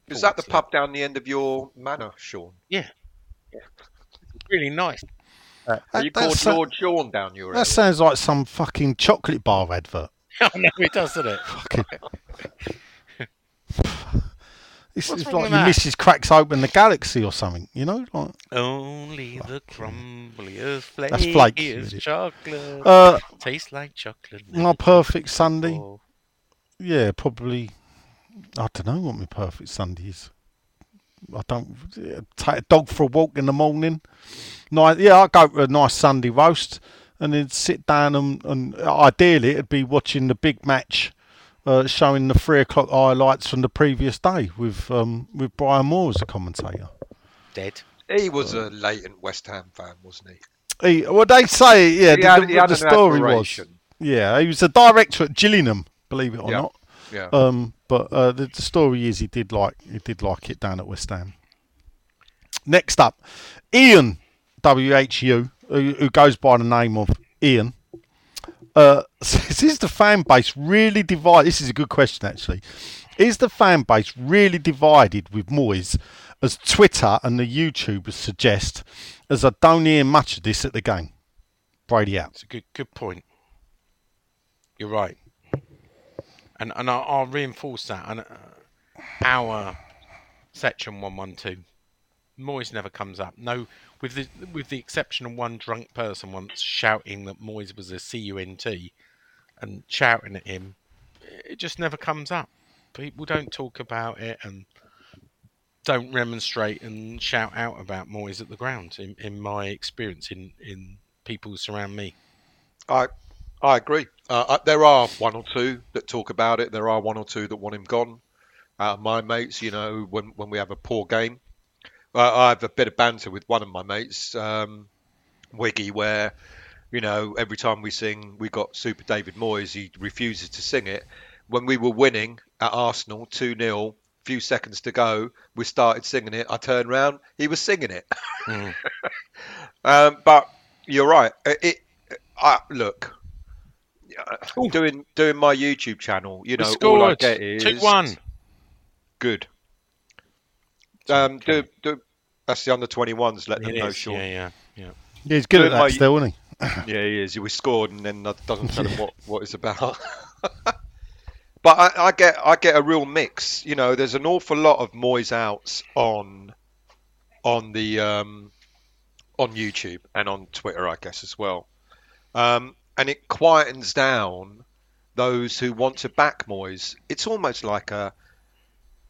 Is that the pub down the end of your manor, Sean? Yeah, yeah, really nice. Are That- you that called sa- Lord Sean down your That area? sounds like some fucking chocolate bar advert. I know it does, doesn't it? Fucking. This What's is like your missus cracks open the galaxy or something, you know? Like, Only the crumbliest flake That's flake, is idiot. chocolate. uh, Tastes like chocolate. my perfect Sunday. Oh, Yeah, probably. I don't know what my perfect Sunday is. I don't yeah, take a dog for a walk in the morning. Nice, yeah, I go to a nice Sunday roast and then sit down and, and ideally it'd be watching the big match, uh, showing the three o'clock highlights from the previous day with um, with Brian Moore as a commentator. dead. He was a latent West Ham fan, wasn't he? He, well, they say yeah. He the had- the, he had the an story was yeah. He was a director at Gillingham. believe it or Yeah. not. Yeah. Um, but uh, the, the story is he did like he did like it down at West Ham. Next up, Ian WHU, who, who goes by the name of Ian. Uh, says, is the fan base really divided? This is a good question, actually. Is the fan base really divided with Moyes, as Twitter and the YouTubers suggest? As I don't hear much of this at the game. Brady out. It's a good good point. You're right, and and I'll, I'll reinforce that. And uh, our section one one two, Moyes never comes up. No, with the with the exception of one drunk person once shouting that Moyes was a cunt and shouting at him, it just never comes up. People don't talk about it and don't remonstrate and shout out about Moyes at the ground. In, in my experience, in in people who surround me. I I agree. Uh, uh, there are one or two that talk about it. There are one or two that want him gone. Of my mates, you know, when when we have a poor game, uh, I have a bit of banter with one of my mates, um, Wiggy, where you know every time we sing, we got Super David Moyes. He refuses to sing it. When we were winning at Arsenal, two 0 few seconds to go, we started singing it. I turned round, he was singing it. Mm. Um, but you're right. It, it I, look, uh, doing doing my YouTube channel, you know, all I scored get is two one. Good. Um, do, do, that's the under 21s. Let them It know, is, Sean. Yeah, yeah, yeah. Yeah, he's good Doing at that my- still, isn't he? Yeah, he is. We scored, and then that doesn't tell him what, what it's about. but I, I get I get a real mix. You know, there's an awful lot of Moyes outs on on the um, on YouTube and on Twitter, I guess as well. Um, and it quietens down those who want to back Moyes. It's almost like a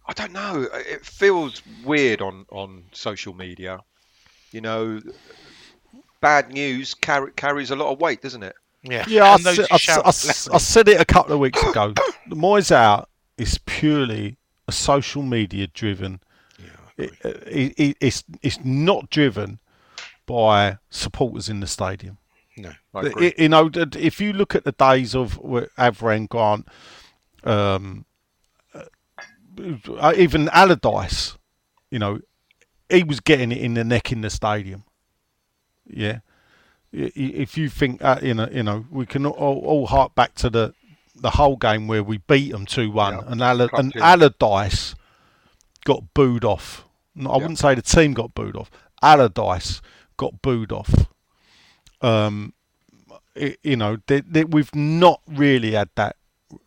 I don't know. It feels weird on on social media. You know, bad news carry, carries a lot of weight, doesn't it? Yeah, Yeah, I, And said, who I, shout I s- I said it a couple of weeks ago. the Moyes out is purely a social media driven. It, it, it, it's it's not driven by supporters in the stadium. No, I agree. you know, if you look at the days of Avram Grant, um, uh, even Allardyce, you know, he was getting it in the neck in the stadium. Yeah, if you think, uh, you know, you know, we can all, all hark back to the the whole game where we beat them two one, Yeah, and Aller, Cup and. Allardyce got booed off. I Yeah. wouldn't say the team got booed off. Allardyce got booed off. Um, i you know, they, they, we've not really had that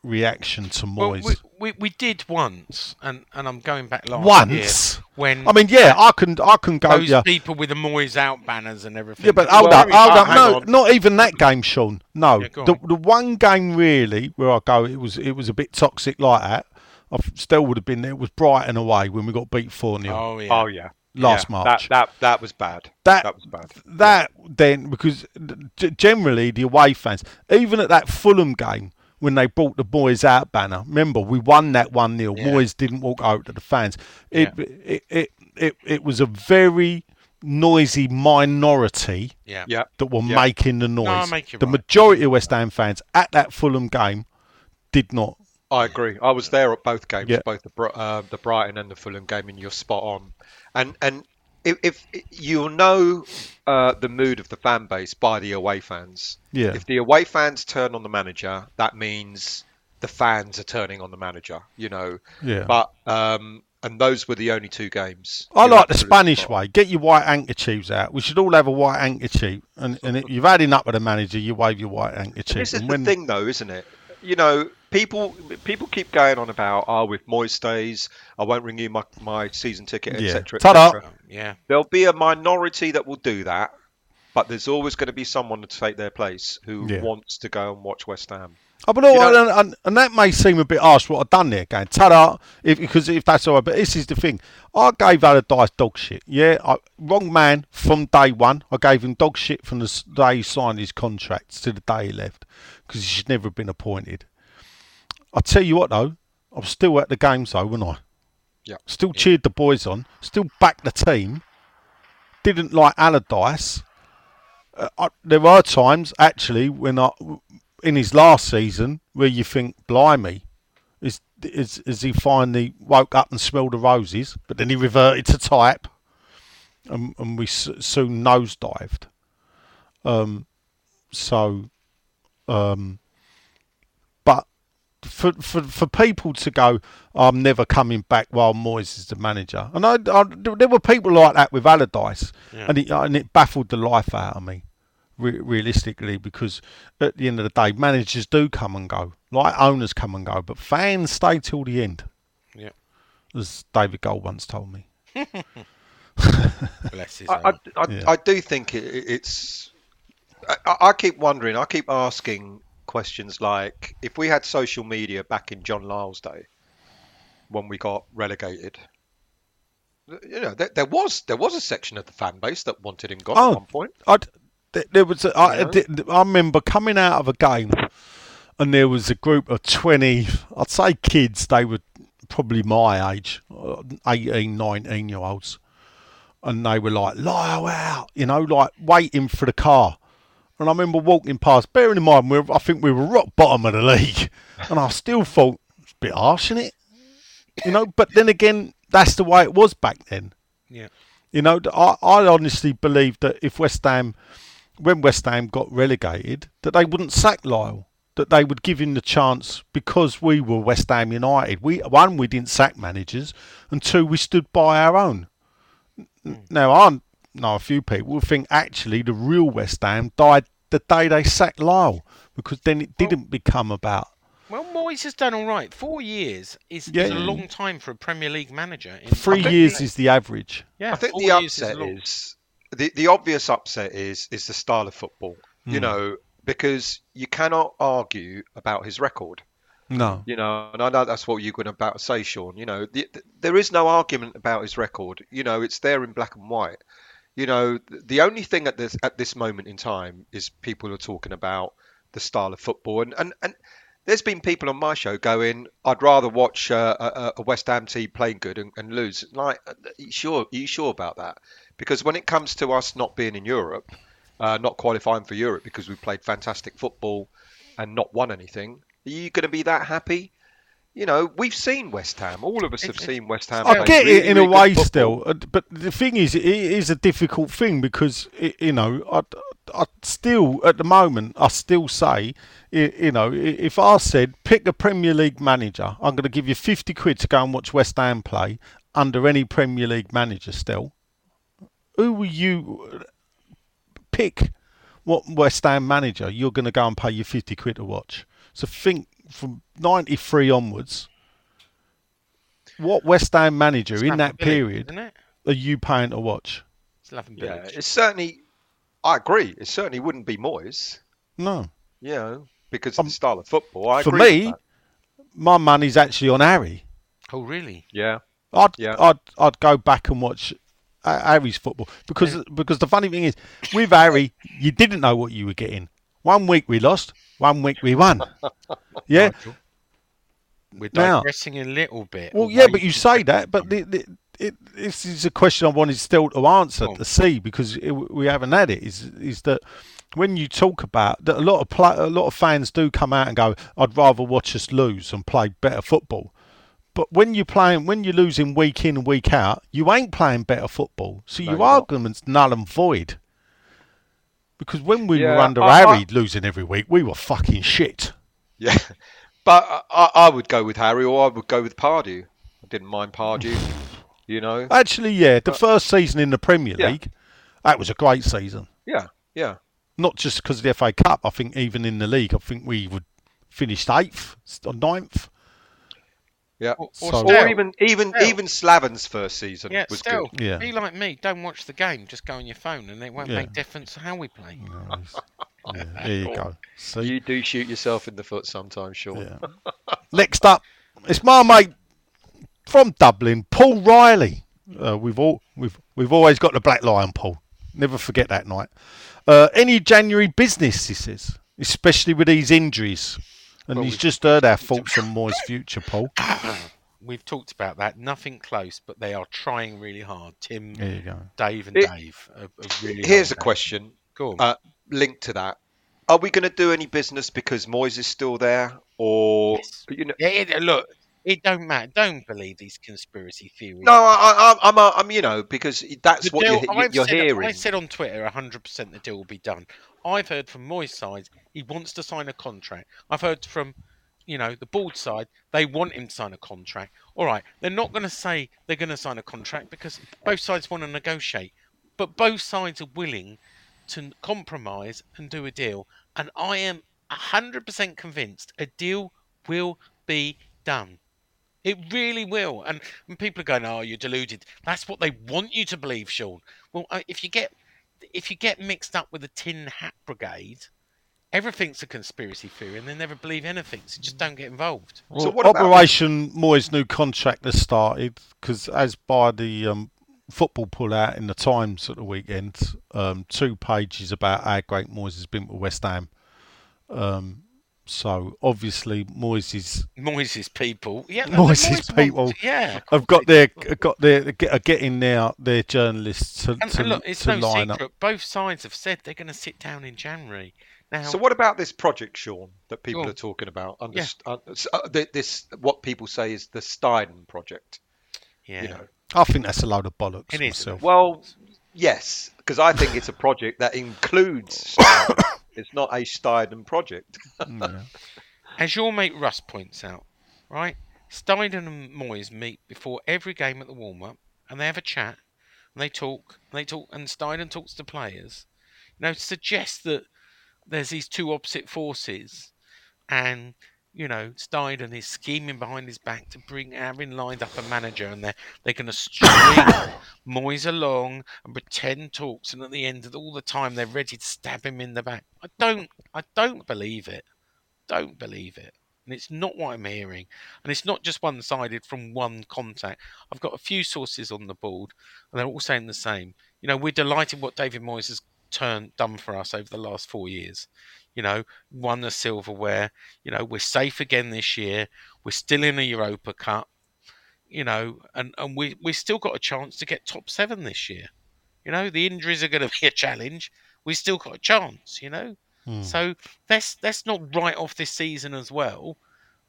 reaction to Well, Moyes. we, we we did once, and, and I'm going back last Once? year when I mean, yeah, I can I can go. those Yeah, people with the Moyes out banners and everything. yeah, but hold Well, up, hold uh, up. No, on. not even that game, Sean. No, Yeah, the on. the one game really where I go, it was it was a bit toxic like that. I still would have been there. It was Brighton away when we got beat four 0 oh yeah, Oh yeah, last Yeah, March. That that that was bad. That- that was bad. that then because generally the away fans, even at that Fulham game when they brought the Moyes out banner, remember we won that one 0 Yeah. Moyes didn't walk out to the fans. It, it, it it it was a very noisy minority yeah, Yeah, that were Yeah. making the noise. I make the right. majority of West Ham fans at that Fulham game did not. I agree. I was there at both games, Yeah. both the uh, the Brighton and the Fulham game, and you're spot on. And and if, if you'll know uh, the mood of the fan base by the away fans. Yeah. If the away fans turn on the manager, that means the fans are turning on the manager. You know. Yeah. But um, and those were the only two games. I like the Spanish spot way. Get your white handkerchiefs out. We should all have a white handkerchief. And, and if you've had enough with the manager, you wave your white handkerchief. This is and the when, thing, though, isn't it? You know, people people keep going on about, oh, with Moyes stays, I won't renew my, my season ticket, Yeah. etc. Ta-da. etc. yeah. There'll be a minority that will do that, but there's always going to be someone to take their place who Yeah. wants to go and watch West Ham. Oh, but all, You know- and, and, and that may seem a bit harsh what I've done there, going ta-da, if, because if that's all right. But this is the thing. I gave Allardyce dog shit. Yeah, I, wrong man from day one. I gave him dog shit from the day he signed his contract to the day he left, because he should never have been appointed. I tell you what, though, I'm still at the games, though, wasn't I? Yeah. Still cheered the boys on. Still backed the team. Didn't like Allardyce. Uh, I, there are times actually when I in his last season where you think, blimey, is is is he finally woke up and smelled the roses? But then he reverted to type, and and we s- soon nosedived. Um, so, um, for for for people to go, I'm never coming back while Moyes is the manager, and I, I there were people like that with Allardyce, and it and it baffled the life out of me re- realistically, because at the end of the day, managers do come and go, like owners come and go, but fans stay till the end, Yeah. as David Gold once told me. Bless his I, I. I, Yeah. I do think it, it's. I, I keep wondering. I keep asking questions like, if we had social media back in John Lyall's day, when we got relegated, you know, there, there was there was a section of the fan base that wanted him gone Oh, at one point. I'd, there was a, I, Yeah. I remember coming out of a game and there was a group of 20 I'd say kids they were probably my age uh, 18 19 year olds and they were like Lyall out you know like waiting for the car and I remember walking past bearing in mind we were, I think we were rock bottom of the league and I still thought it's a bit harsh isn't it you know but then again that's the way it was back then Yeah. you know, I, I honestly believe that if West Ham, when West Ham got relegated, that they wouldn't sack Lyall. That they would give him the chance because we were West Ham United. We one, we didn't sack managers, and two, we stood by our own. N- hmm. Now I know a few people who think actually the real West Ham died the day they sacked Lyall because then it didn't become about Well, Moyes has done all right. Four years is, is a long time for a Premier League manager. In, three years the- is the average. yeah, I think the upset long. is, the the obvious upset is is the style of football. You Hmm. know, because you cannot argue about his record. No, You know, and I know that's what you're going to about to say, Sean. You know, the, the, there is no argument about his record. You know, it's there in black and white. You know, the only thing at this at this moment in time is people are talking about the style of football, and and, and there's been people on my show going, I'd rather watch uh, a, a West Ham team playing good and, and lose. Like, uh, you sure? Are you sure about that? Because when it comes to us not being in Europe, uh, not qualifying for Europe because we played fantastic football and not won anything, are you going to be that happy? You know, we've seen West Ham. All of us have seen West Ham. I get really, it in a really good way football. still, uh, but the thing is, it is a difficult thing because i you know, I, I still at the moment, I still say, you know, if I said pick a Premier League manager, I'm going to give you fifty quid to go and watch West Ham play under any Premier League manager. Still, who will you pick? What West Ham manager you're going to go and pay your fifty quid to watch? So think from '93 onwards. What West Ham manager in that Village, period isn't it? are you paying to watch? Slaven Yeah, it's certainly. I agree. It certainly wouldn't be Moyes. No. You know, because of Um, the style of football. I For agree me, my money's actually on Harry. Oh, really? yeah. I'd Yeah. I'd I'd go back and watch Harry's football because because the funny thing is with Harry you didn't know what you were getting. One week we lost, one week we won. Yeah. We're Now- a little bit. Well, yeah, but you say that, but the, the, it, this is a question I wanted still to answer on. to see because it, we haven't had it. Is is that when you talk about that, a lot of play, a lot of fans do come out and go, "I'd rather watch us lose and play better football." But when you're playing, when you're losing week in and week out, you ain't playing better football. So No, your you're not. argument's null and void. Because when we were under I- I- Harry losing every week, we were fucking shit. Yeah. But I, I I would go with Harry or I would go with Pardew. I didn't mind Pardew. You know. Actually, yeah, the first season in the Premier Yeah. League, that was a great season. Yeah. Yeah. not just because of the FA Cup. I think even in the league, I think we would finished eighth or ninth. Yeah. Or, or So- Or even even Still. even Slaven's first season yeah, was still, good. Yeah. be like me. Don't watch the game. Just go on your phone, and it won't Yeah. make difference how we play. Yeah, there you go. See, You do shoot yourself in the foot sometimes, Sean. yeah. Next up, it's my mate from Dublin, Paul Riley. Uh, we've all we've we've always got the black lion, Paul. Never forget that night. Uh, any January business, he says, especially with these injuries. And Well, he's just heard our thoughts on Moyes' future, Paul. We've talked about that. Nothing close, but they are trying really hard. Tim, There you go. Dave, and It- Dave. Are, are really Here's a hard. question Go on. uh, linked to that. are we going to do any business because Moyes is still there, or Yes. you know? Yeah, it, look, it don't matter. Don't believe these conspiracy theories. No, I, I, I'm, I'm, you know, because that's The what deal- you're, you're said, hearing. I said on Twitter, 100% the deal will be done. I've heard from Moyes' side, he wants to sign a contract. I've heard from, you know, the board side, they want him to sign a contract. All right, they're not going to say they're going to sign a contract because both sides want to negotiate. But both sides are willing to compromise and do a deal. And I am 100% convinced a deal will be done. It really will. And, and people are going, "Oh, you're deluded." That's what they want you to believe, Sean. Well, uh, if you get if you get mixed up with the Tin Hat Brigade, everything's a conspiracy theory, and they never believe anything. So just don't get involved. So Well, what about- Operation Moyes' new contract has started because, as by the um, football pull out in the Times at the weekend, um, two pages about how great Moyes has been with West Ham. Um, so obviously Moyes is Moyes' people, yeah, no, Moyes' Moyes people wants- yeah. have got their got their are getting now their journalists to, And, to, and look, it's to no line secret. up. Both sides have said they're going to sit down in January. Now, So what about this project, Sean, that people Go are talking about? Under, Yeah. uh, s- uh, th- this what people say is the Steidten project. yeah, You know, I think that's a load of bollocks It is, myself. well, yes, because I think it's a project that includes. Steidten. it's not a Steidten project. Yeah. as your mate Russ points out, right? Steidten and Moyes meet before every game at the warm up and they have a chat and they talk and they talk and Steidten talks to players. You know, suggests that there's these two opposite forces and you know, Steidten is scheming behind his back to bring Aaron lined up a manager and they're they're gonna string Moyes along and pretend talks and at the end of all the time they're ready to stab him in the back. I don't I don't believe it don't believe it. And it's not what I'm hearing. And it's not just one sided from one contact. I've got a few sources on the board, and they're all saying the same. You know, we're delighted what David Moyes has turned done for us over the last four years. You know, won the silverware. You know, we're safe again this year. We're still in a Europa Cup. You know, and, and we we still got a chance to get top seven this year. You know, the injuries are going to be a challenge. We still got a chance. You know, Hmm. so let's let's not write off this season as well.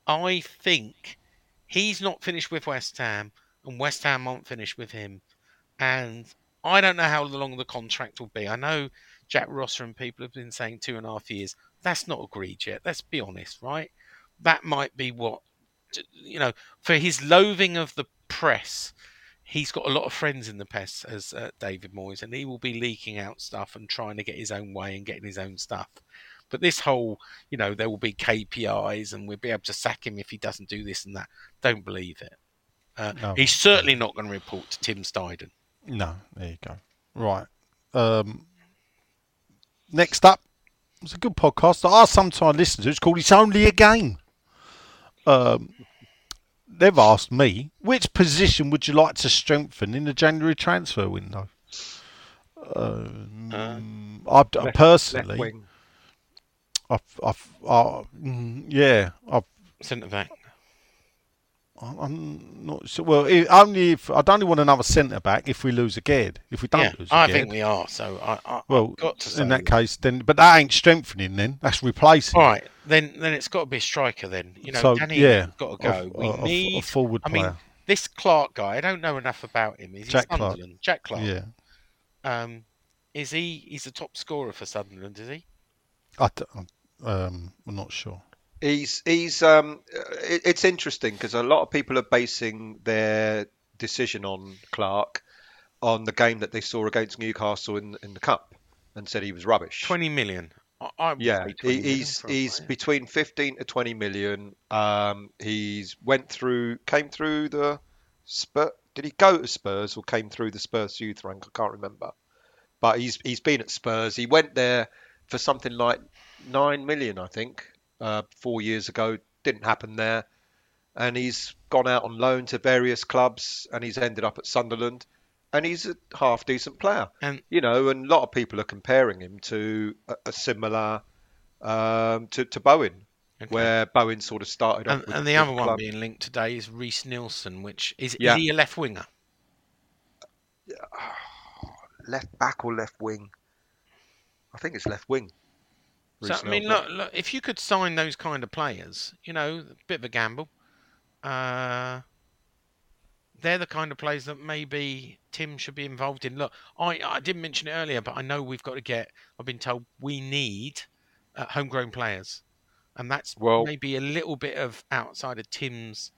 I think he's not finished with West Ham, and West Ham won't finish with him. And I don't know how long the contract will be. I know Jack Rosser and people have been saying two and a half years. That's not agreed yet. Let's be honest, right? That might be what you know for his loathing of the press. He's got a lot of friends in the press as uh, David Moyes, and he will be leaking out stuff and trying to get his own way and getting his own stuff. But this whole, you know, there will be KPIs and we'll be able to sack him if he doesn't do this and that. Don't believe it. Uh, No. He's certainly not going to report to Tim Steidten. No, there you go. Right. Um, next up, it's a good podcast that I sometimes listen to. It's called It's Only a Game. Um, they've asked me, which position would you like to strengthen in the January transfer window? Um, I, I Left- personally, left wing. I've, I've, I, mm, yeah, I've, Centre back. I'm not sure. Well, if, only if I'd only want another centre back if we lose a again. If we don't Yeah, lose I think we are. So I, I, Well, got to say. in that case, then, but that ain't strengthening. Then that's replacing. All right, then then it's got to be a striker. Then you know, So, Danny yeah, got to go. a- we a- a- a forward I mean, this Clarke guy. I don't know enough about him. Is he Jack Clarke. Jack Clarke. Yeah, Um, is he? He's the top scorer for Sunderland. Is he? I um, I'm not sure. He's he's um it, it's interesting because a lot of people are basing their decision on Clarke on the game that they saw against Newcastle in in the cup and said he was rubbish. Twenty million. I, I Yeah, he, he's he's player. between 15 to 20 million. Um, he's went through, came through the Spurs. Did he go to Spurs or came through the Spurs youth rank? I can't remember. But he's he's been at Spurs. He went there for something like nine million, I think, uh, four years ago. Didn't happen there, and he's gone out on loan to various clubs, and he's ended up at Sunderland, and he's a half decent player And you know, and a lot of people are comparing him to a, a similar um, to, to Bowen, okay. where Bowen sort of started off. and, with, and the other one club. being linked today is Reiss Nelson, which is, Yeah. is he a left winger? left back or left wing. I think it's left wing. So I mean, look, look, if you could sign those kind of players, you know, a bit of a gamble. Uh, they're the kind of players that maybe Tim should be involved in. Look, I I didn't mention it earlier, but I know we've got to get. I've been told we need uh, homegrown players, and that's Well- maybe a little bit of outside of Tim's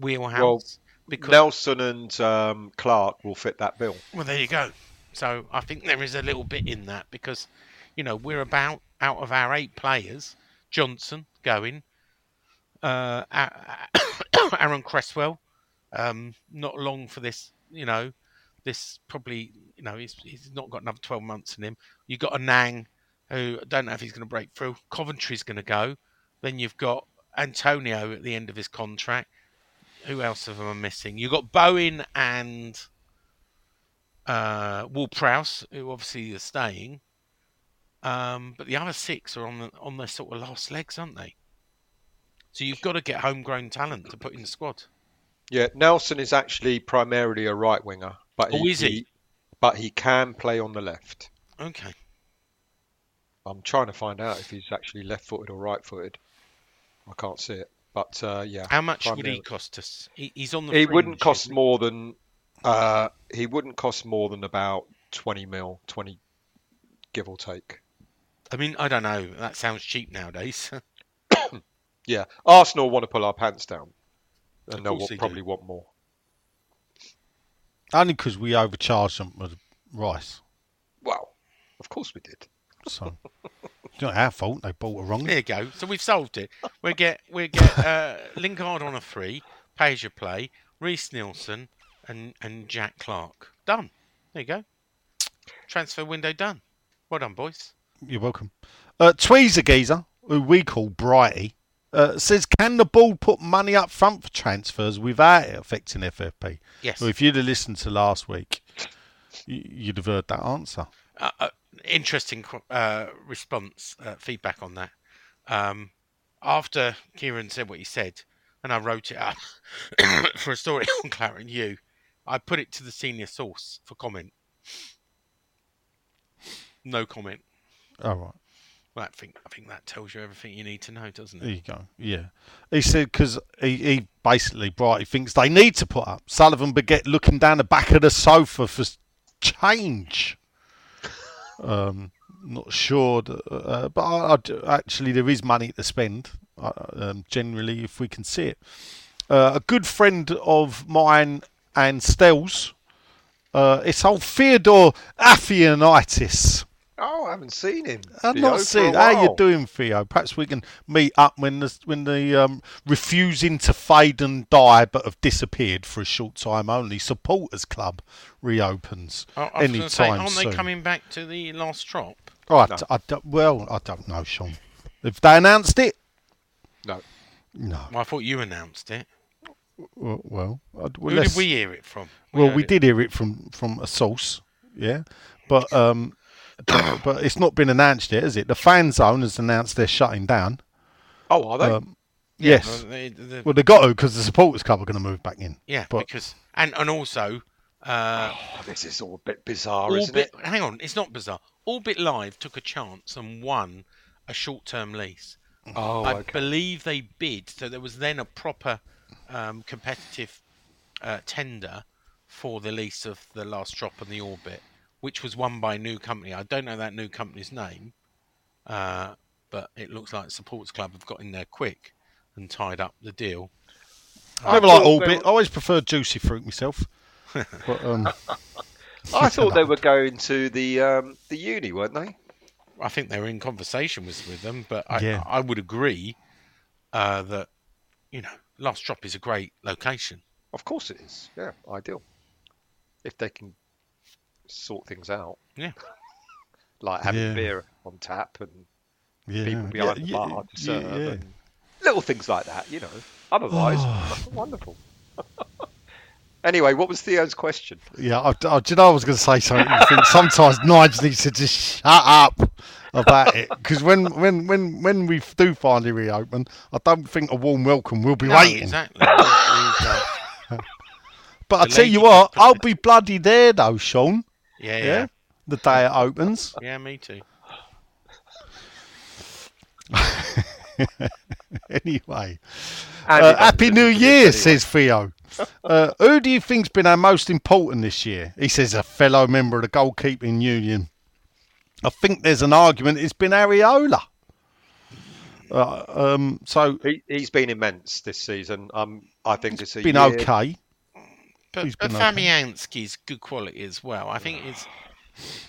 wheelhouse. because Nelson and um, Clarke will fit that bill. Well, there you go. So I think there is a little bit in that because, you know, we're about out of our eight players, Johnson going, uh, Aaron Cresswell, um, not long for this, you know, this probably, you know, he's he's not got another twelve months in him. You've got a Nang, who I don't know if he's going to break through. Coventry's going to go. Then you've got Antonio at the end of his contract. Who else of them are missing? You've got Bowen and uh, Prowse, who obviously are staying. Um, but the other six are on the, on their sort of last legs, aren't they? So you've got to get homegrown talent to put in the squad. Yeah, Nelson is actually primarily a right winger, but Oh, is he? But he can play on the left. Okay. I'm trying to find out if he's actually left-footed or right-footed. I can't see it, but uh, yeah. How much would he cost us? He, he's on the. He fringe, wouldn't cost he? more than uh, he wouldn't cost more than about 20 mil, 20 give or take. I mean, I don't know. That sounds cheap nowadays. Yeah, Arsenal want to pull our pants down, Of and they'll course they do. probably want more. Only because we overcharged them with Rice. Well, of course we did. So it's not our fault. They bought it wrong. there you go. So we've solved it. We get we get uh, Lingard on a free, pay as play, Reiss Nelson, and and Jack Clarke. Done. There you go. Transfer window done. Well done, boys. You're welcome. Uh, Tweezer Geezer, who we call Brighty, uh, says, "Can the board put money up front for transfers without it affecting FFP?" Yes. Well, if you'd have listened to last week, you'd have heard that answer. uh, uh, interesting uh, response, uh, feedback on that. Um, after Kieran said what he said, and I wrote it up for a story on Claret I put it to the senior source for comment. No comment. All right. Well, I think I think that tells you everything you need to know, doesn't it? There you go. Yeah. He said because he, he basically Brighty thinks they need to put up Sullivan Baguette looking down the back of the sofa for change. Um, not sure, that, uh, but I, I actually there is money to spend. Uh, um, generally, if we can see it, uh, a good friend of mine and Stell's, uh, it's old Theodore Aphianitis. Oh, I haven't seen him. I've Theo, not for seen. a How you doing, Theo? Perhaps we can meet up when the when the um, refusing to fade and die, but have disappeared for a short time only. Supporters Club reopens I, I was any gonna say, aren't soon. they coming back to the last drop? Oh, I, d- I d- well, I don't know, Sean. If they announced it, No. no. Well, I thought you announced it. Well, well, I'd- well, Who let's- did we hear it from? well, heard we it- did hear it from from a source, yeah, but um, but, but it's not been announced yet, is it? The fan zone has announced they're shutting down. Oh, are they? Um, Yeah, yes. well, they- the- Well, they got to because the supporters club are going to move back in. yeah, but because and and also. Uh, Oh, this is all a bit bizarre, Orbit, isn't it? hang on, it's not bizarre. Orbit Live took a chance and won a short-term lease. Oh, I okay. believe they bid, so there was then a proper um, competitive uh, tender for the lease of the last drop on the Orbit, which was won by a new company. I don't know that new company's name, uh, but it looks like Supports Club have got in there quick and tied up the deal. I never like they Orbit. I always prefer Juicy Fruit myself. but um, I thought they were going to the um, the uni, weren't they? I think they were in conversation with, with them, but I, Yeah. I would agree uh, that you know Last Drop is a great location. Of course it is. Yeah, ideal. If they can sort things out, Yeah, like having Yeah. beer on tap and yeah, people behind yeah, the yeah, bar to serve, yeah. and little things like that, you know. Otherwise, oh. wonderful. anyway, what was Theo's question? Yeah, I, I, do you know I was going to say something? Sometimes Nigel needs to just shut up about it because when, when, when, when we do finally reopen, I don't think a warm welcome will be no, waiting. exactly. We've, But I tell you what, I'll be bloody there though, Sean. Yeah, Yeah, yeah, the day it opens. yeah, me too. anyway, uh, Happy New Year, anyway. says Theo. Uh, who do you think's been our most important this year? He says a fellow member of the goalkeeping union. I think there's an argument. It's been Areola. Uh, um, so He, he's been immense this season. Um, I think it's a been year- okay. But, He's but. Fabianski's good quality as well. I think it's.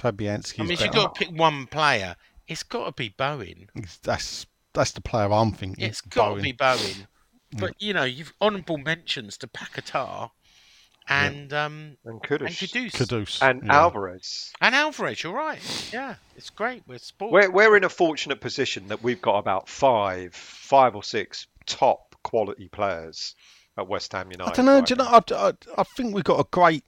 Fabianski's I mean, if you've got to pick one player, it's got to be Bowen. That's that's the player I'm thinking. It's got Bowen. to be Bowen. But you know, you've honourable mentions to Paquetá and um and and Kudus Kudus Kudus. and yeah. Alvarez. and Alvarez. You're right. Yeah, it's great. We're sport. We're we're in a fortunate position that we've got about five, five or six top quality players at West Ham United. I don't know. right Do you know? I, I, I think we've got a great,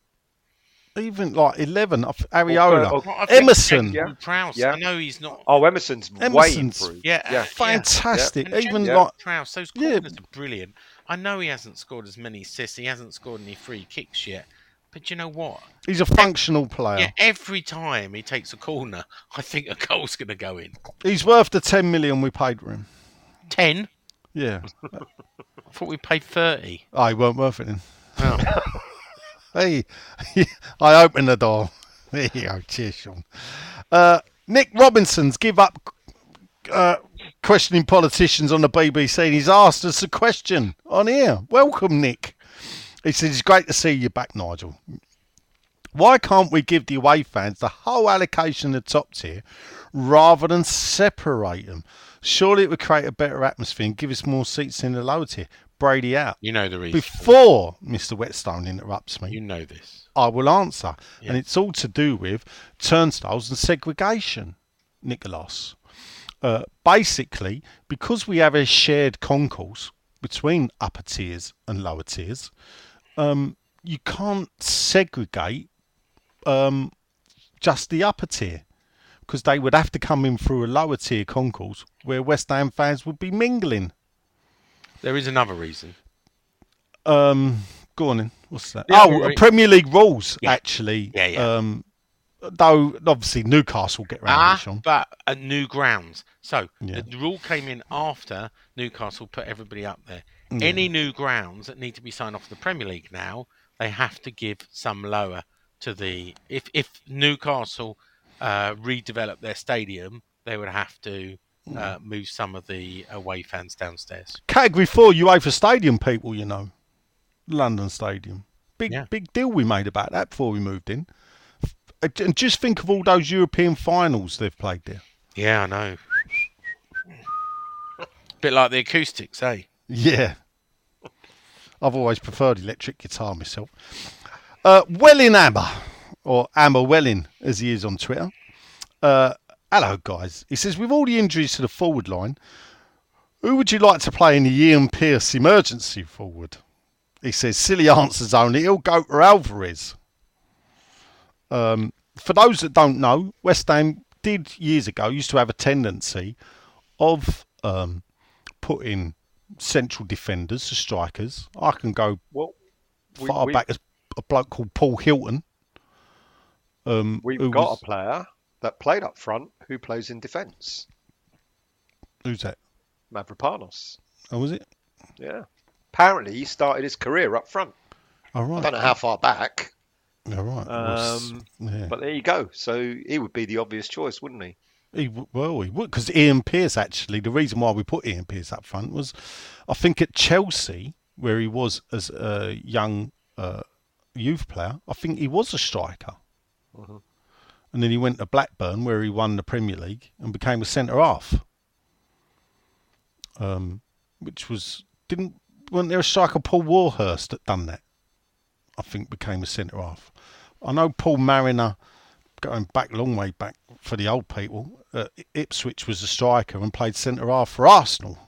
even like eleven. of Areola, Well, Well, Emerson, yeah. Prowse. Yeah. I know he's not. Oh, Emerson's, way Emerson's- improved. Yeah, yeah. fantastic. And Even Jack like Prowse, those Yeah. corners are brilliant. I know he hasn't scored as many assists. He hasn't scored any free kicks yet. But you know what? he's a functional player. Yeah, every time he takes a corner, I think a goal's going to go in. He's worth the ten million we paid for him. Ten. Yeah, I thought we paid thirty. oh, he weren't worth it. Then. Oh. Hey, I opened the door. There you go. Cheers, Sean. Uh, Nick Robinson's give up uh, questioning politicians on the BBC. and He's asked us a question on here. Welcome, Nick. He says, It's great to see you back, Nigel. Why can't we give the away fans the whole allocation of the top tier rather than separate them? Surely it would create a better atmosphere and give us more seats in the lower tier. Brady out. You know the reason. Before Mr. Whetstone interrupts me, You know this. I will answer. Yeah. And it's all to do with turnstiles and segregation, Nicholas. Uh, basically, because we have a shared concourse between upper tiers and lower tiers, um, you can't segregate um, just the upper tier because they would have to come in through a lower tier concourse where West Ham fans would be mingling. There is another reason. Um, go on then. What's that? Yeah, oh, right. Premier League rules Yeah. actually. Yeah, yeah. Um, though obviously Newcastle get round Ah, it, Sean. but at new grounds. So Yeah. the rule came in after Newcastle put everybody up there. Yeah. Any new grounds that need to be signed off the Premier League now, they have to give some lower to the. If if Newcastle uh, redevelop their stadium, they would have to Mm. uh, move some of the away fans downstairs. Category four UEFA Stadium people, you know, London Stadium. Big Yeah. big deal we made about that before we moved in. Uh, And just think of all those European finals they've played there. Yeah, I know. Bit like the acoustics, eh? Yeah. I've always preferred electric guitar myself. Uh, Hammer, or Hammer Welling, as he is on Twitter. Uh, hello, guys. He says, with all the injuries to the forward line, who would you like to play in the Ian Pearce emergency forward? He says, silly answers only. He'll go to Alvarez. Um, for those that don't know, West Ham did years ago used to have a tendency of um, putting central defenders to strikers. I can go Well, we, far we, back as a bloke called Paul Hilton. Um, we've got was- a player that played up front who plays in defence. who's that? Mavropanos. Oh, was it? Yeah. Apparently, he started his career up front. All I don't know how far back, All right. Um, yeah. but there you go. So he would be the obvious choice, wouldn't he? He, w- well, he would because Ian Pearce actually. The reason why we put Ian Pearce up front was, I think at Chelsea where he was as a young uh, youth player. I think he was a striker, and then he went to Blackburn where he won the Premier League and became a centre half. Um, which was didn't wasn't there a striker Paul Warhurst that done that? I think became a centre half. I know Paul Mariner going back long way back for the old people, uh, Ipswich was a striker and played centre half for Arsenal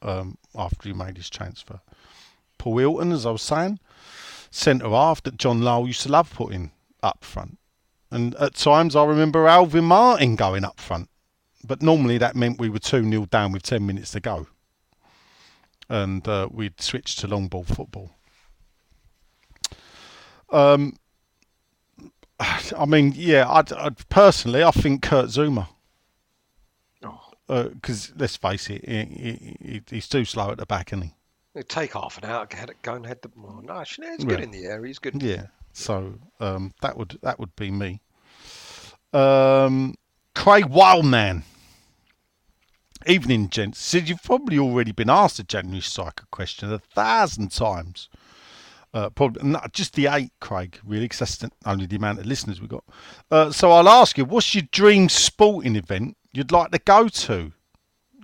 um, after he made his transfer. Paul Hilton, as I was saying, centre half that John Lyall used to love putting up front. And at times I remember Alvin Martin going up front. But normally that meant we were 2 0 down with 10 minutes to go. And uh, we'd switch to long ball football. Um, I mean, yeah, I'd, I'd personally, I think Kurt Zouma. Because let's face it, he, he, he- he's too slow at the back, isn't he? It'd take half an hour to head, go and head the. Well, no, he's good in the air. He's good. Yeah. So um, that would that would be me. Um, Craig Wildman. Evening, gents. Said you've probably already been asked a January Striker question a thousand times. Uh, probably not just the eight, Craig. Really, because that's the, only the amount of listeners we got. Uh, so I'll ask you, what's your dream sporting event you'd like to go to?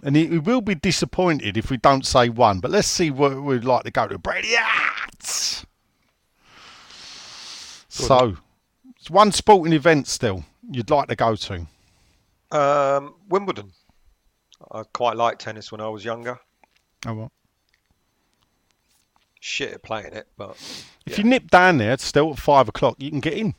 And he will be disappointed if we don't say one. But let's see what we'd like to go to. Brady Arts. So, it's one sporting event still you'd like to go to. Um, Wimbledon. I quite liked tennis when I was younger. Oh well. Shit at playing it, but If you nip down there still at five o'clock, you can get in.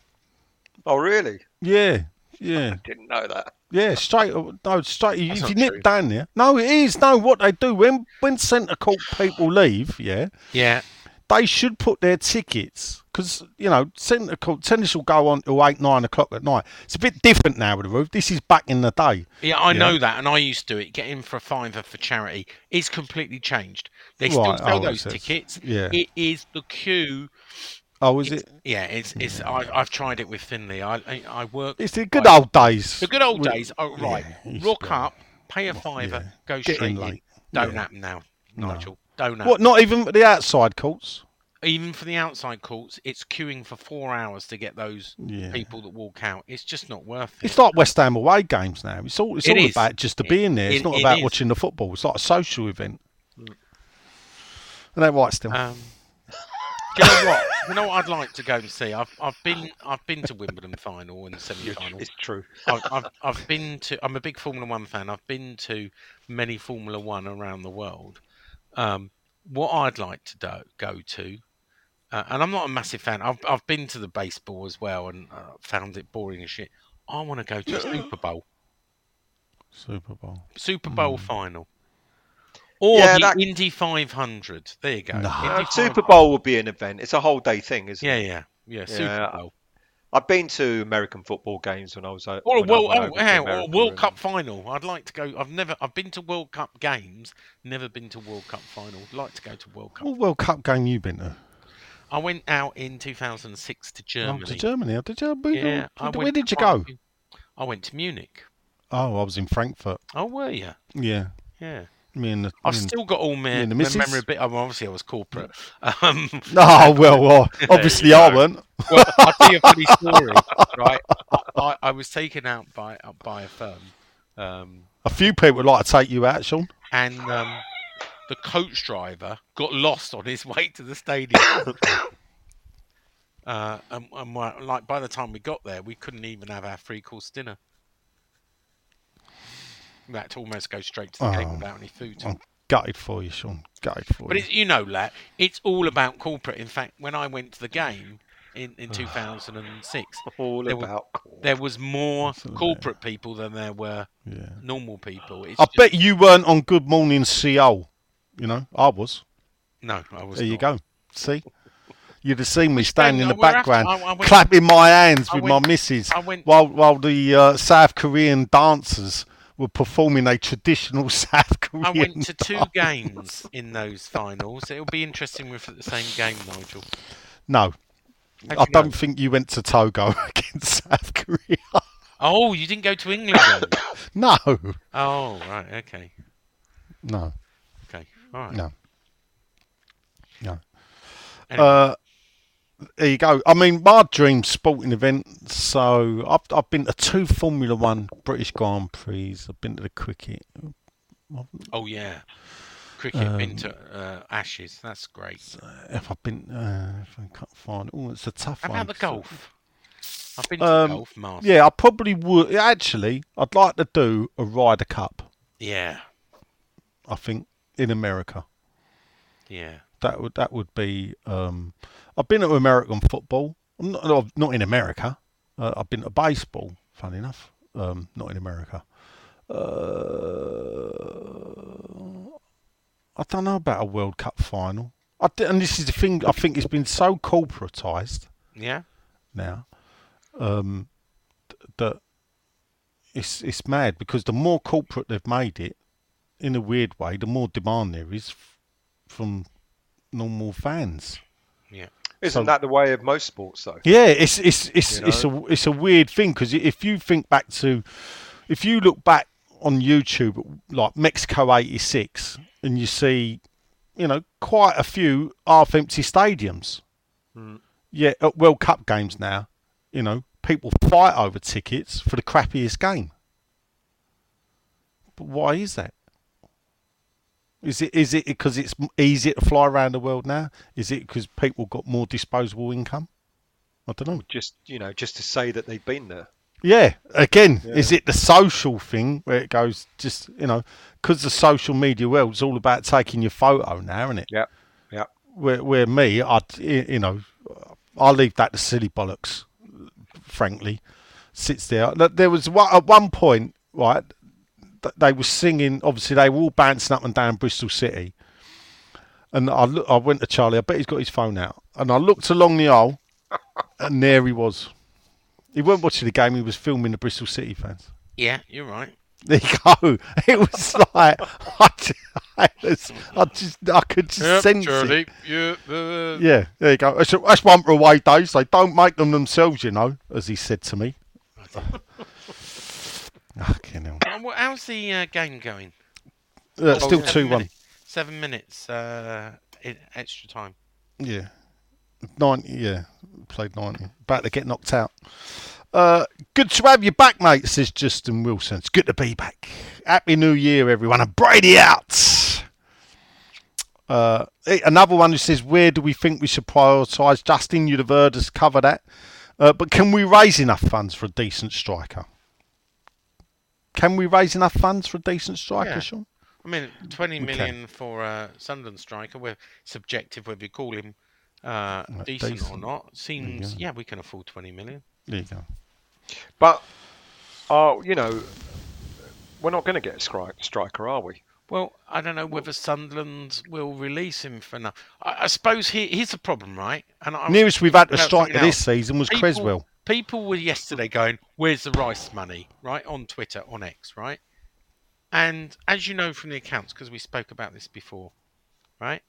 oh really? Yeah, yeah, Didn't know that. yeah. Straight, no, straight. That's if you nip true. down there, no, it is. No, what they do when when centre court people leave, yeah, Yeah. They should put their tickets because you know tennis will go on till eight nine o'clock at night. It's a bit different now with the roof. This is back in the day. Yeah, I Yeah. know that, and I used to do it. Get in for a fiver for charity. It's completely changed. They still Right, sell oh, those tickets. yeah. It is the queue. Oh, is It's- it? Yeah, it's it's. I, I've tried it with Finley. I I, I work. It's the good like- old days. The good old We- days. Oh, right. Yeah, Rock up, pay a fiver, yeah. go Get straight in in. Don't Yeah. happen now, Nigel. Don't happen. What? Not even the outside courts. Even for the outside courts, it's queuing for four hours to get those Yeah. people that walk out. It's just not worth it. It's like West Ham away games now. It's all it's It all is. about just to It- be in there. It's it- not it about is. watching the football. It's like a social event. And that right still. Um, do you know what? You know what I'd like to go and see. I've I've been I've been to Wimbledon final and semi final. It's true. I've, I've I've been to. I'm a big Formula One fan. I've been to many Formula One around the world. Um, what I'd like to do, go to, uh, and I'm not a massive fan. I've I've been to the baseball as well and uh, found it boring as shit. I want to go to a Super Bowl, Super Bowl. Super Bowl final, or Yeah, the that- Indy 500. There you go. No. Indy Uh, Super Bowl would be an event. It's a whole day thing, isn't Yeah, it? yeah, yeah. Super Bowl. I've been to American football games when I was uh, Or a when I World, oh, over to yeah, or a World and- Cup final. I'd like to go. I've never. I've been to World Cup games. Never been to World Cup final. I'd like to go to World Cup. What World Cup game you been to? I went out in 2006 to Germany. Oh, to Germany. Oh, Did you? Where, Yeah, I where did you go? I went to Munich. Oh, I was in Frankfurt. Oh, were you? Yeah. Yeah. Me and the. I've me still got all my, the my memorabilia. Oh, well, obviously, I was corporate. Um, Oh well, well obviously I weren't. well, I'll tell you a funny story. Right, I, I, I was taken out by by a firm. Um, A few people would like to take you out, Sean. and um, the coach driver got lost on his way to the stadium. uh, and, and like by the time we got there, we couldn't even have our free course dinner. We had to almost go straight to the game Oh. without any food. I'm gutted for you, Sean. Gutted for But you. it's, you know, lad, it's all about corporate. In fact, when I went to the game in, in 2006, all there, about. corporate. there was more Absolutely. corporate people than there were yeah. normal people. It's I just- bet you weren't on Good Morning Seoul. You know, I was. No, I was. There you go. See, you'd have seen me standing in the no, after- background, I- I went- clapping my hands with went- my missus, went- while while the uh, South Korean dancers were performing a traditional South Korean. I went to two dance. games in those finals. It'll be interesting with the same game, Nigel. No, I don't think you went to Togo against South Korea. Oh, you didn't go to England then? no, oh, right. Okay. no, Okay. All right. no, no. Anyway, Uh, there you go. I mean, my dream sporting event. So I've I've been to two Formula One British Grand Prix. I've been to the cricket. oh yeah. Cricket been um, to uh, Ashes. That's great. If I've been, uh, if I can't find. Oh, it's a tough How one. about the golf? I've been to Um, the golf Masters. Yeah, I probably would. Actually, I'd like to do a Ryder Cup. Yeah. I think in America. Yeah. That would that would be. Um, I've been to American football. I'm not, not in America. Uh, I've been to baseball. Funny enough, um, not in America. Uh, I don't know about a World Cup final. I and this is the thing. I think it's been so corporatized Yeah. now um, th- that it's it's mad because the more corporate they've made it, in a weird way, the more demand there is f- from normal fans. Yeah. Isn't So- that the way of most sports, though? Yeah, it's it's it's You it's a it's a weird thing because if you think back to, if you look back on YouTube like Mexico '86 and you see, you know, quite a few half empty stadiums. Hmm. Yeah, at World Cup games now, you know, people fight over tickets for the crappiest game. But why is that? Is it is it because it's easier to fly around the world now? Is it because people got more disposable income? I don't know. Just you know, just to say that they've been there. Yeah, again, is it the social thing where it goes just you know because the social media world is all about taking your photo now, isn't it? Yeah, yeah. Where where me, I you know, I leave that to silly bollocks. Frankly, sits there. There was one, at one point, right? Th- They were singing. Obviously, they were all bouncing up and down Bristol City. And I look, I went to Charlie. I bet he's got his phone out. And I looked along the aisle, and there he was. He weren't watching the game. He was filming the Bristol City fans. Yeah, you're right. There you go. It was like I just, I, was- I just, I could just sense it. Yeah, uh, Yeah, there you go. That's, that's one for away days. They don't make them themselves, you know, as he said to me. Fucking hell. wha- How's the uh, game going? Uh, Oh, still seven 2 1. minutes. Seven minutes uh, in extra time. Yeah. 90, yeah. Played 90. About to get knocked out. Uh, good to have you back, mate, says Justin Wilson. It's good to be back. Happy New Year, everyone. And Brady out. Uh, eh, another one who says, Where do we think we should prioritise? Justin, you'd have heard us cover that. Uh, but can we raise enough funds for a decent striker? Can we raise enough funds for a decent striker, Yeah. Sean? I mean, twenty million We for a Sunderland striker. We're subjective whether you call him uh, Right, decent, or decent. not. Seems yeah, we can afford twenty million. There you go. But, uh, you know, we're not going to get a stri- striker, are we? Well, I don't know whether Sunderland will release him for now. I, I suppose here, here's the problem, right? And I was Nearest we've had a striker this season was People- Cresswell. People were yesterday going, "Where's the Rice money?" Right on Twitter, on X, right? And as you know from the accounts, because we spoke about this before, right?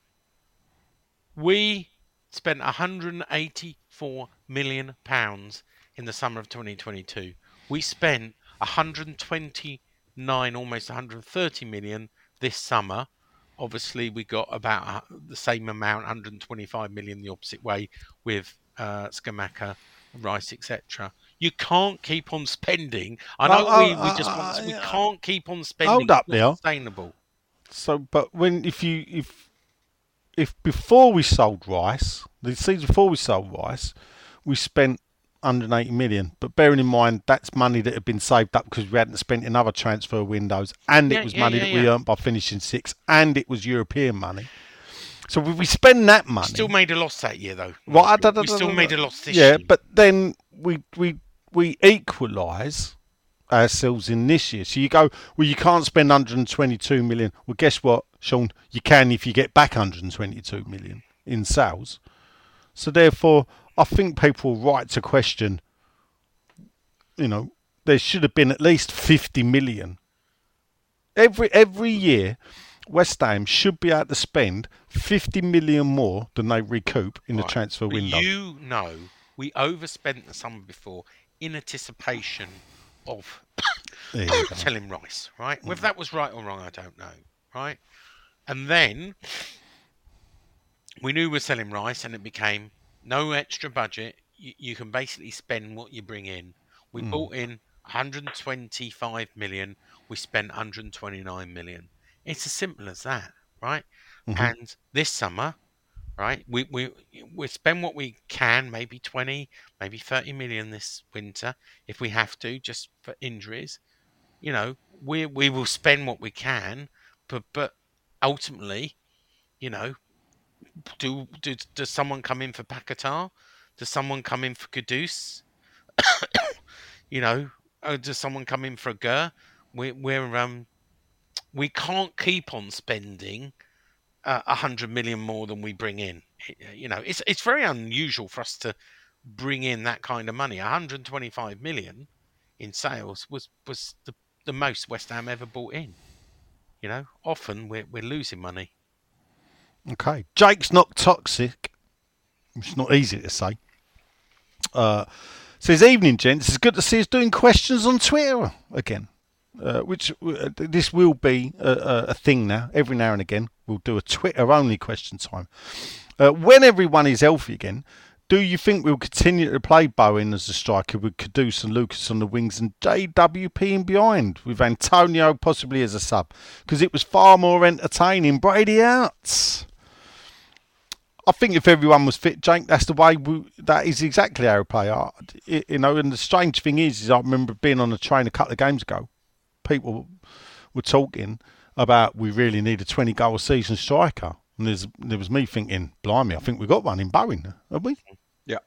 We spent 184 million pounds in the summer of 2022. We spent 129, almost 130 million this summer. Obviously, we got about uh, the same amount, 125 million the opposite way with uh, Scamacca, Rice, etc. You can't keep on spending. I know Oh, we, oh, we just oh, want, we can't keep on spending. Hold up now. Sustainable. So, but when if you if if before we sold Rice, the season before we sold Rice, we spent 180 million. But bearing in mind that's money that had been saved up because we hadn't spent in other transfer windows, and Yeah, it was yeah, money yeah, that we earned by finishing sixth, and it was European money. So we spend that money, Still made a loss that year, though. Well, I we still made a loss this yeah, year. Yeah, but then we we we equalise ourselves in this year. So you go, well, you can't spend 122 million. Well, guess what, Sean? You can if you get back 122 million in sales. So therefore, I think people are right to question. You know, there should have been at least 50 million. Every every year, West Ham should be able to spend 50 million more than they recoup in the transfer but window. You know, we overspent the summer before in anticipation of There you go. Mm. selling Rice, right? Whether that was right or wrong, I don't know, right? And then we knew we were selling Rice, and it became no extra budget. You, you can basically spend what you bring in. We Mm. bought in 125 million. We spent 129 million. It's as simple as that, right? Mm-hmm. And this summer, right, we we we spend what we can, maybe 20, maybe 30 million this winter if we have to, just for injuries. You know, we we will spend what we can, but but ultimately, you know, do, do does someone come in for Paquetá? Does someone come in for Kudus? you know, uh, does someone come in for Aguerd? We, we're um, we can't keep on spending uh, a hundred million more than we bring in. You know, it's it's very unusual for us to bring in that kind of money. 125 million in sales was was the the most West Ham ever bought in. You know, often we're we're losing money. Okay. Jake's not toxic. It's not easy to say. Uh, says, Evening, gents. It's good to see us doing questions on Twitter again. Uh, which uh, this will be a, a, thing now. Every now and again, we'll do a Twitter only question time. Uh, when everyone is healthy again, do you think we'll continue to play Bowen as a striker with Kudus and Lucas on the wings and JWP in behind with Antonio possibly as a sub? Because it was far more entertaining. Brady out. I think if everyone was fit, Jake, that's the way. We, that is exactly how we play. I, you know, and the strange thing is, is I remember being on a train a couple of games ago. People were talking about we really need a 20 goal season striker, and there's, there was me thinking, blimey, I think we got one in Bowen, have we? Yeah.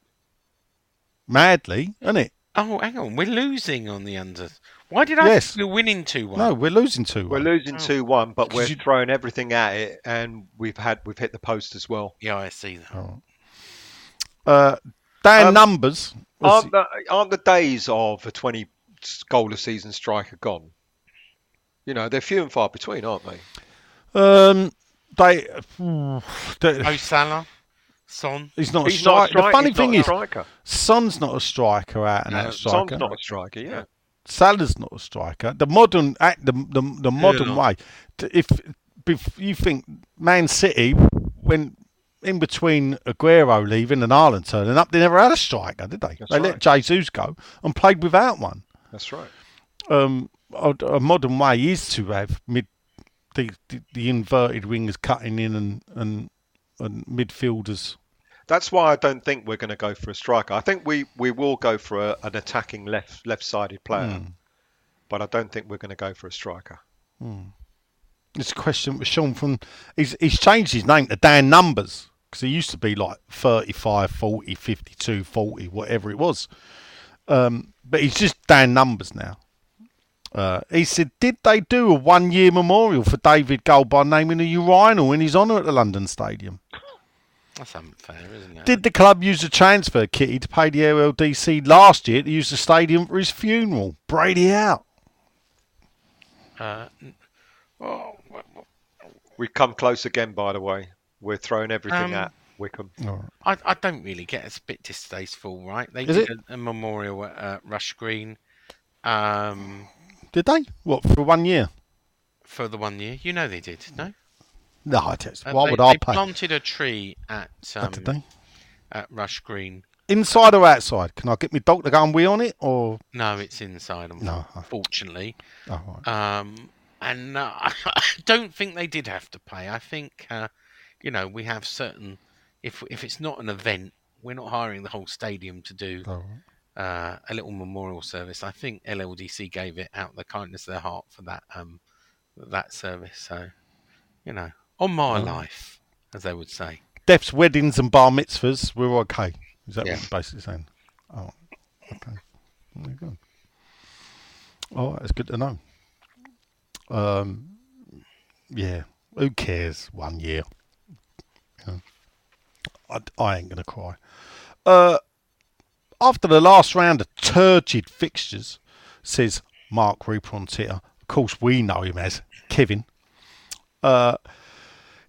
Madly, isn't it? Oh, hang on, we're losing on the unders. Why did I Yes. think we're winning two one? No, we're losing two. We're losing two one, but we're you- throwing everything at it, and we've had we've hit the post as well. Yeah, I see that. Uh, Dan Um, numbers. Aren't the, aren't the days of a twenty goal a season striker gone? You know, they're few and far between, aren't they? Um, they. they Salah, Son. he's not a He's not a striker. The funny he's not thing a is, striker. Son's not a striker out and No, out striker. Son's not a striker. Yeah. Salah's not a striker. The modern act, the the, the modern not. way. If, if you think Man City when in between Aguero leaving and Haaland turning up, they never had a striker, did they? That's they let Jesus go and played without one. That's right. Um, a, modern way is to have mid the, the, the inverted wingers cutting in and and, and midfielders. That's why I don't think we're going to go for a striker. I think we, we will go for a, an attacking left left sided player, Hmm. but I don't think we're going to go for a striker. This question was Sean from. He's, he's changed his name to Dan Numbers because he used to be like 35, 40, 52, 40, whatever it was. Um, but he's just Dan Numbers now. Uh, he said, Did they do a one year memorial for David Gold by naming a urinal in his honour at the London Stadium? That's unfair, isn't it? Did the club use a transfer kitty to pay the LLDC last year to use the stadium for his funeral? Brady out. Uh, oh, well, well, We've come close again, by the way. We're throwing everything Um, at Wycombe. I, I don't really get it's a bit distasteful, right? They Is did it? A, a memorial at uh, Rush Green um, Did they? What, for one year? for the one year. You know they did, no? No, I just, Uh, why they, would I pay? they pay? planted a tree at Oh, did um, they? at Rush Green. Inside or outside? Can I get my dog to go and wee on it? Or No, it's inside, No. unfortunately. oh, right. Um, and uh, I don't think they did have to pay. I think, uh, you know, we have certain. If if it's not an event, we're not hiring the whole stadium to do Oh, uh, a little memorial service. I think LLDC gave it out the kindness of their heart for that um that service. So, you know, on my Oh. life, as they would say. deaths, weddings, and bar mitzvahs, we're okay. Is that Yeah. what you're basically saying? Oh, okay. There you go. Oh, that's good to know. Um, yeah. Who cares? One year. Know, I, I ain't gonna cry. Uh, after the last round of turgid fixtures, says Mark Reaper on Twitter. Of course, we know him as Kevin. Uh,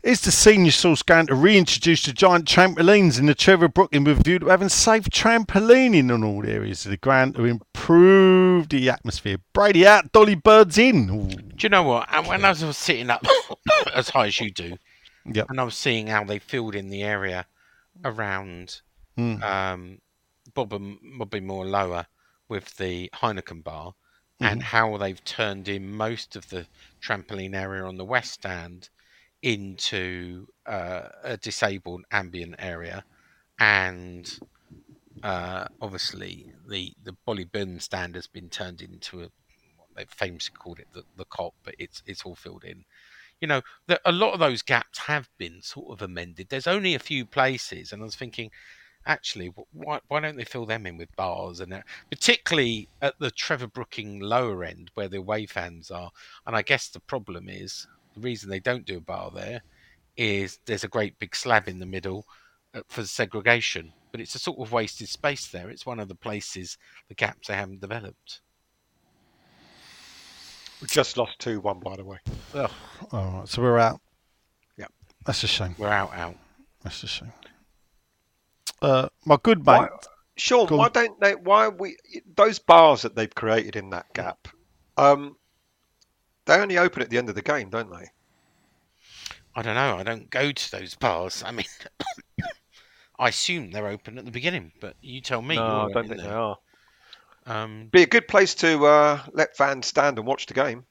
is the senior source going to reintroduce the giant trampolines in the Trevor Brooking with a view to having safe trampolining in all areas of the ground to improve the atmosphere? Brady out, Dolly Birds in. Ooh. Do you know what? And when I was sitting up as high as you do, Yep. and I was seeing how they filled in the area around Hmm. um, Bob and Bobby Moore Lower with the Heineken bar, Mm-hmm. and how they've turned in most of the trampoline area on the west stand into uh, a disabled ambient area, and uh, obviously the the Billy Bonds stand has been turned into a what they've famously called it the, the cop, but it's it's all filled in. You know, the, a lot of those gaps have been sort of amended. There's only a few places, and I was thinking, actually, why why don't they fill them in with bars and that? particularly at the Trevor Brooking lower end where the away fans are. And I guess the problem is the reason they don't do a bar there is there's a great big slab in the middle uh, for segregation, but it's a sort of wasted space there. It's one of the places the gaps they haven't developed. We just lost 2 1, by the way. All right, so we're out. Yep. That's a shame. We're out, out. That's a shame. Uh, my good mate. Why, Sean, Go why don't they? Why we those bars that they've created in that gap? Um, they only open at the end of the game, don't they? I don't know. I don't go to those bars. I mean, I assume they're open at the beginning, but you tell me. no, I don't in think they are. Um, Be a good place to uh, let fans stand and watch the game.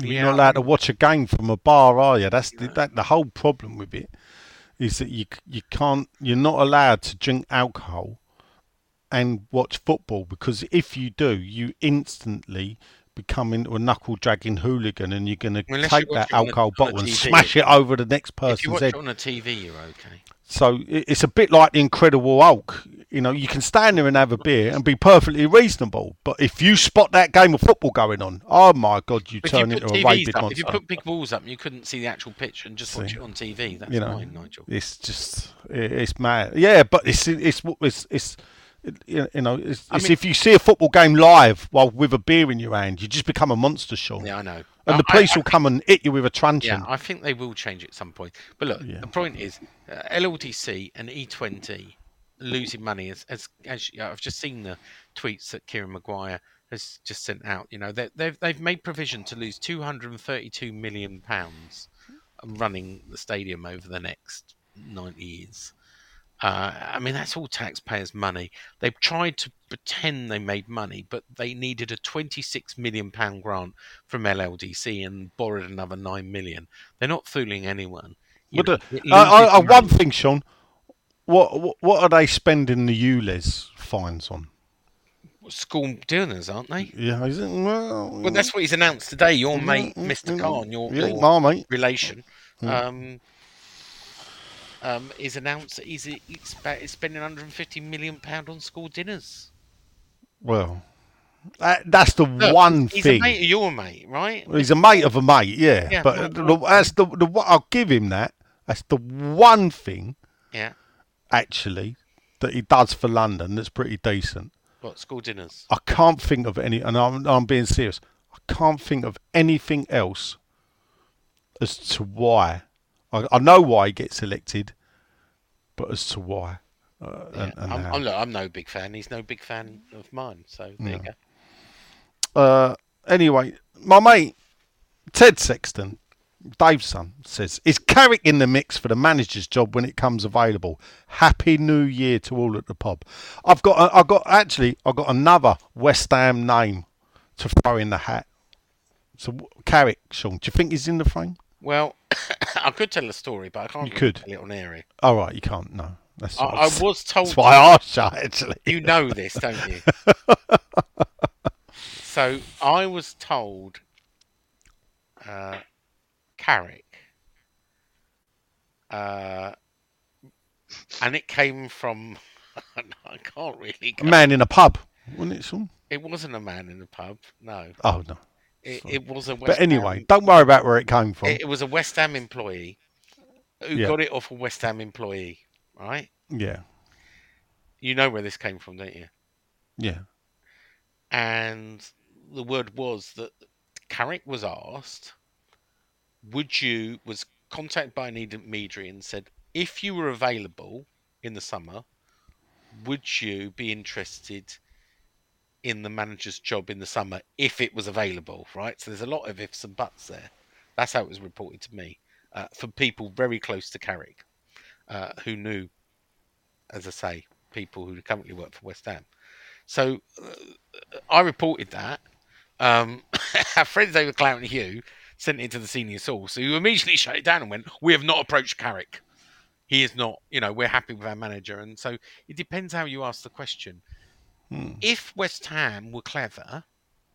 You're Yeah, not I allowed to watch a game from a bar, are you? That's the, that. The whole problem with it is that you you can't. You're not allowed to drink alcohol and watch football because if you do, you instantly become into a knuckle dragging hooligan, and you're going to Unless take that a- alcohol a bottle and smash it over the next person's if you watch head. it on a TV, you're okay. So it's a bit like the Incredible Hulk. You know, you can stand there and have a beer and be perfectly reasonable, but if you spot that game of football going on, oh my God, you turn you into a TVs rabid up, monster. if you put big balls up and you couldn't see the actual pitch and just watch See. it on TV, that's you know, fine, Nigel. it's just it's mad. Yeah, but it's it's it's it's. You know, it's, I it's mean- if you see a football game live while with a beer in your hand, you just become a monster, Sean. Yeah, I know. And the police I- will come and hit you with a truncheon. Yeah, I think they will change at some point. But look, Yeah. the point is, uh, LLDC and E20 losing money. As, as, as you- I've just seen the tweets that Kieran Maguire has just sent out. You know, they, they've they've made provision to lose 232 million pounds running the stadium over the next 90 years. Uh, I mean, that's all taxpayers' money. They've tried to pretend they made money, but they needed a 26 million pound grant from LLDC and borrowed another 9 million. They're not fooling anyone. But know, the, it I, I, I, loses one thing, Sean, what, what what are they spending the ULEZ fines on? school dinners, aren't they? Yeah, is it? Well, Well, that's what he's announced today. Your mate, mm, Mr. mm, Khan, your, yeah, your my mate. relation, um, um, is announced that he's, he's spe- spending 150 million pound on school dinners. well, that, that's the Look, one he's thing. a mate of your mate, right? He's a mate of a mate, yeah. Yeah, but well, that's the, the I'll give him that. That's the one thing Yeah. actually that he does for London that's pretty decent. What school dinners? I can't think of any, and I'm, I'm being serious. I can't think of anything else as to why. I, I know why he gets elected, but as to why. Uh, Yeah. and, and I'm. I'm, look, I'm no big fan. He's no big fan of mine. So there you go. Uh, anyway, my mate Ted Sexton, Dave's son, says, "Is Carrick in the mix for the manager's job when it comes available? Happy New Year to all at the pub." I've got, I've got actually, I've got another West Ham name to throw in the hat. So Carrick, Sean, do you think he's in the frame? Well, I could tell a story, but I can't You could. tell it on here. All right, you can't. No, that's. I, I was told. That's why I asked you actually. You know this, don't you? so I was told uh, Carrick, uh, and it came from. I can't really. A man in a pub, wasn't it, Some. It wasn't a man in a pub. No, Oh no. It, it was a. West But anyway, Ham, don't worry about where it came from. it, it was a West Ham employee who Yeah. got it off a West Ham employee. Right? yeah, You know where this came from, don't you? yeah. and the word was that Carrick was asked, would you was contacted by an intermediary and said, if you were available in the summer, would you be interested in the manager's job in the summer if it was available? Right. So there's a lot of ifs and buts there. That's how it was reported to me uh, for people very close to Carrick, uh, who knew, as I say, people who currently work for West Ham. So uh, I reported that. Um, our friends over Clown Hugh sent it to the senior source, who immediately shut it down and went, "We have not approached Carrick. He is not. You know, we're happy with our manager." And so it depends how you ask the question. Hmm. If West Ham were clever,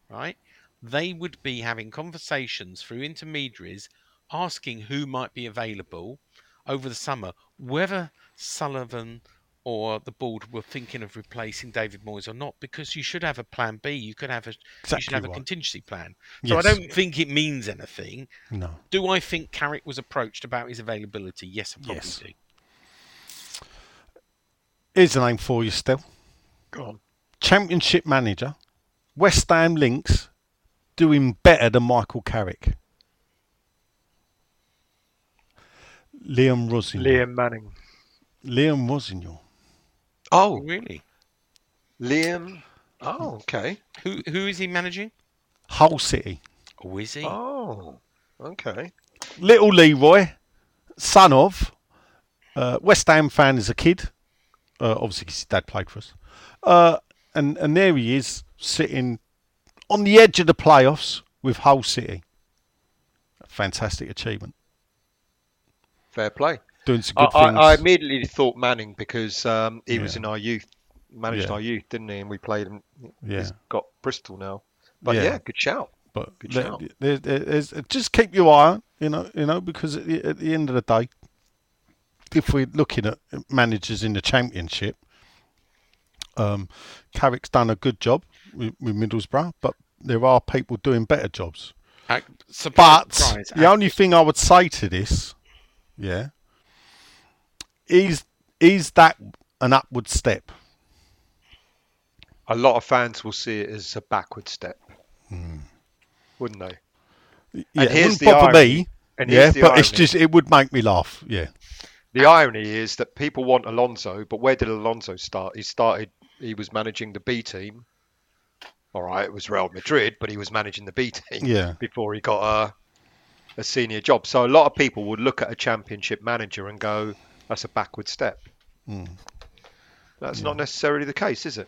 right, they would be having conversations through intermediaries, asking who might be available over the summer, whether Sullivan or the board were thinking of replacing David Moyes or not, because you should have a plan B. You could have a you should Exactly have a contingency plan. So Yes. I don't think it means anything. No. Do I think Carrick was approached about his availability? Yes, I probably Yes. do. Here's a name for you still. Go on. Championship manager, West Ham links doing better than Michael Carrick? Liam Rosenior. Liam Manning. Liam Rosenior. Oh, Really? Liam. Oh, okay. Who who is he managing? Hull City. Oh, is he? Oh, okay. Little Leroy, son of uh, West Ham fan as a kid. Uh, obviously, 'cause his dad played for us. Uh, and and there he is sitting on the edge of the playoffs with Hull City. Fantastic achievement. Fair play. Doing some I, good I, things. I immediately thought Manning because um, he was in our youth, managed Yeah. our youth, didn't he? And we played him. Yeah. He's got Bristol now. But Yeah. yeah, good shout. But Good there- shout. there- there- just keep your eye on, you know, you know, because at the, at the end of the day, if we're looking at managers in the championship, um, Carrick's done a good job with, with Middlesbrough, but there are people doing better jobs. But surprise, the only thing I would say to this, yeah, is is that an upward step? A lot of fans will see it as a backward step, wouldn't they? Yeah, it here's wouldn't the bother irony. me. And yeah, but it's just it would make me laugh. Yeah, The irony is that people want Alonso, but where did Alonso start? He started. He was managing the B team. All right, it was Real Madrid, but he was managing the B team Yeah. before he got a a senior job. So a lot of people would look at a championship manager and go, "That's a backward step." Hmm. That's not necessarily the case, is it?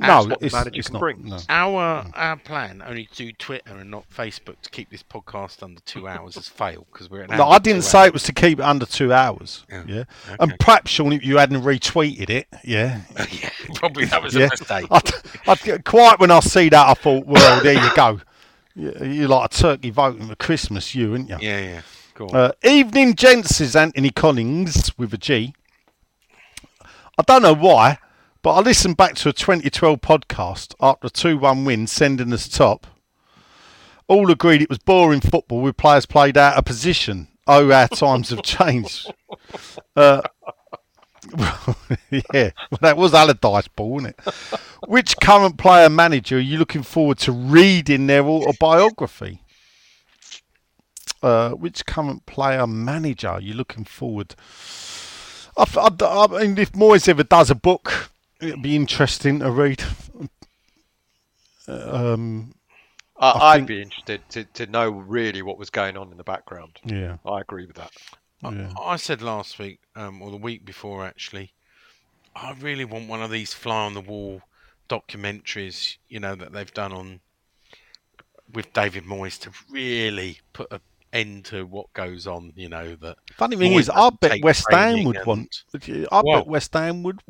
No, That's what the it's, manager it's can not. bring. No. Our our plan only to do Twitter and not Facebook to keep this podcast under two hours has failed because we're at. an No, I didn't say hours. it was to keep it under two hours. Yeah. Yeah, Okay. and perhaps Sean, you hadn't retweeted it, yeah, yeah, probably that was yeah. a mistake. I'd, I'd get quiet when I see that. I thought, well, there you go. You- You're like a turkey voting for Christmas, you, aren't you? Yeah, yeah. Go on. Uh, evening, gents, Is Anthony Collins with a G. I don't know why, but I listened back to a 2012 podcast after a 2 1 win, sending us top. All agreed it was boring football with players played out of position. Oh, our times have changed. Uh, yeah, well, that was Allardyce ball, wasn't it? Which current player manager are you looking forward to reading their autobiography? Uh, which current player manager are you looking forward? I, I I mean, if Moyes ever does a book, it'd be interesting to read. Um, I, I I'd think- be interested to, to know really what was going on in the background. yeah, I agree with that. yeah. I said last week, um, or the week before actually, I really want one of these fly on the wall documentaries, you know, that they've done on with David Moyes to really put an end to what goes on. You know that. Funny thing is, I bet West Ham would and- want. I Well- bet West Ham would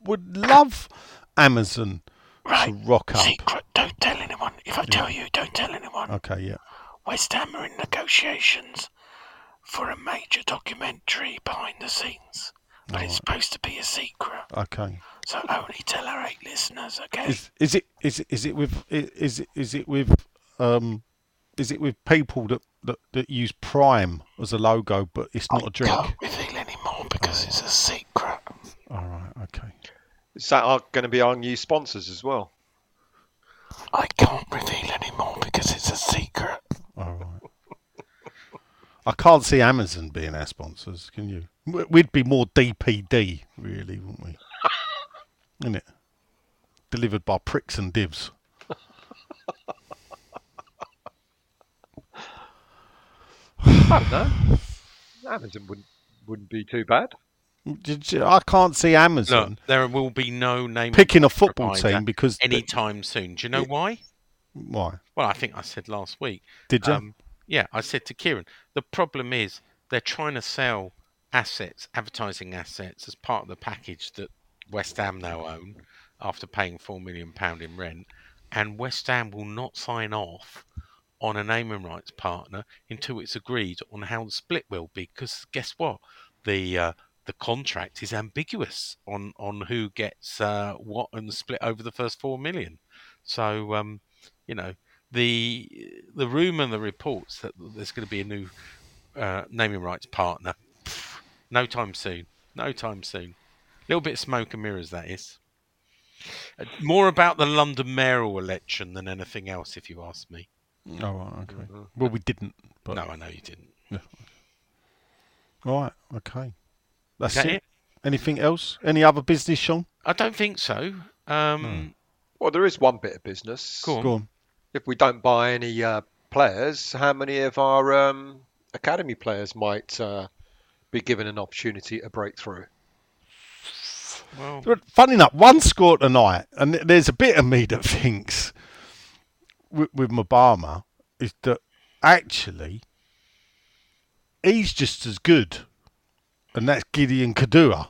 would love Amazon to rock up. Secret. Don't tell anyone. If I tell you, don't tell anyone. Okay, yeah. West Ham are in negotiations for a major documentary behind the scenes, but it's supposed to be a secret. Okay. So only tell our eight listeners, okay? Is is it is it is it with is it is it with um is it with people that that, that use Prime as a logo, but it's not a drink? I can't reveal any more because it's a secret. All right. Okay. Is that going to be our new sponsors as well? I can't reveal anymore because it's a secret. All right. I can't see Amazon being our sponsors. Can you? We- We'd be more DPD, really, wouldn't we? Isn't it? Delivered by pricks and divs. I don't know. Amazon wouldn't wouldn't be too bad. Did you- I can't see Amazon there will be no name picking a football team because anytime soon. Do you know why? why? Well, I think I said last week. Did you? Um, yeah, I said to Kieran, the problem is they're trying to sell assets, advertising assets, as part of the package that West Ham now own after paying four million pound in rent, and West Ham will not sign off on a naming rights partner until it's agreed on how the split will be. Because guess what, the uh, the contract is ambiguous on on who gets uh, what and the split over the first four million. So um, you know the the rumor and the reports that there's going to be a new uh, naming rights partner. No time soon. No time soon. A little bit of smoke and mirrors, that is. Uh, More about the London mayoral election than anything else, if you ask me. Oh, right, okay. Mm-hmm. Well, we didn't. But No, I know you didn't. Right, okay. That's Is that it. it? Anything else? Any other business, Sean? I don't think so. Um, Well, there is one bit of business. Go on. Go on. If we don't buy any uh, players, how many of our um, academy players might uh, be given an opportunity to break through? Well, funny enough, one score tonight, and there's a bit of me that thinks with, with Mubama is that actually he's just as good, and that's Gideon Kodua.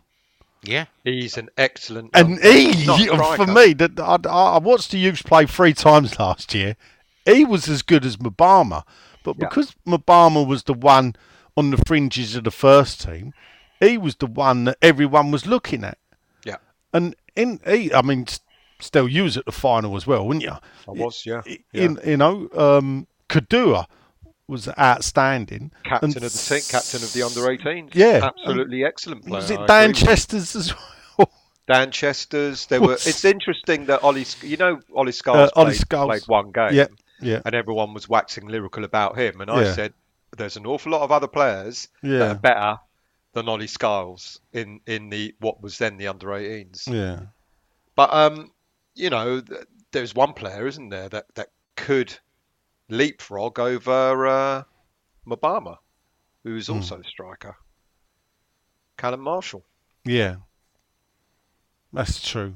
yeah. He's an excellent. And he, not for me, that I, I watched the youths play three times last year. He was as good as Mubama, but Yeah. because Mubama was the one on the fringes of the first team, he was the one that everyone was looking at. Yeah, And in he, I mean, s- still use at the final as well, wouldn't you? I was. Yeah, yeah. In, you know, um, Kodua was outstanding. captain and of the team, captain of the under 18s. Yeah. absolutely excellent player. Was it Dan Chesters as well? Dan Chesters. There were. It's interesting that Ollie. You know, Ollie Scarles Uh, Ollie played, played one game. Yeah, yeah. and everyone was waxing lyrical about him. And I Yeah. said, "There's an awful lot of other players Yeah. that are better than Ollie Scarles in in the what was then the under 18s." Yeah. But um, you know, there's one player, isn't there, that that could leapfrog over uh, Mubama, Hmm. who's also a striker. Callum Marshall. Yeah. That's true.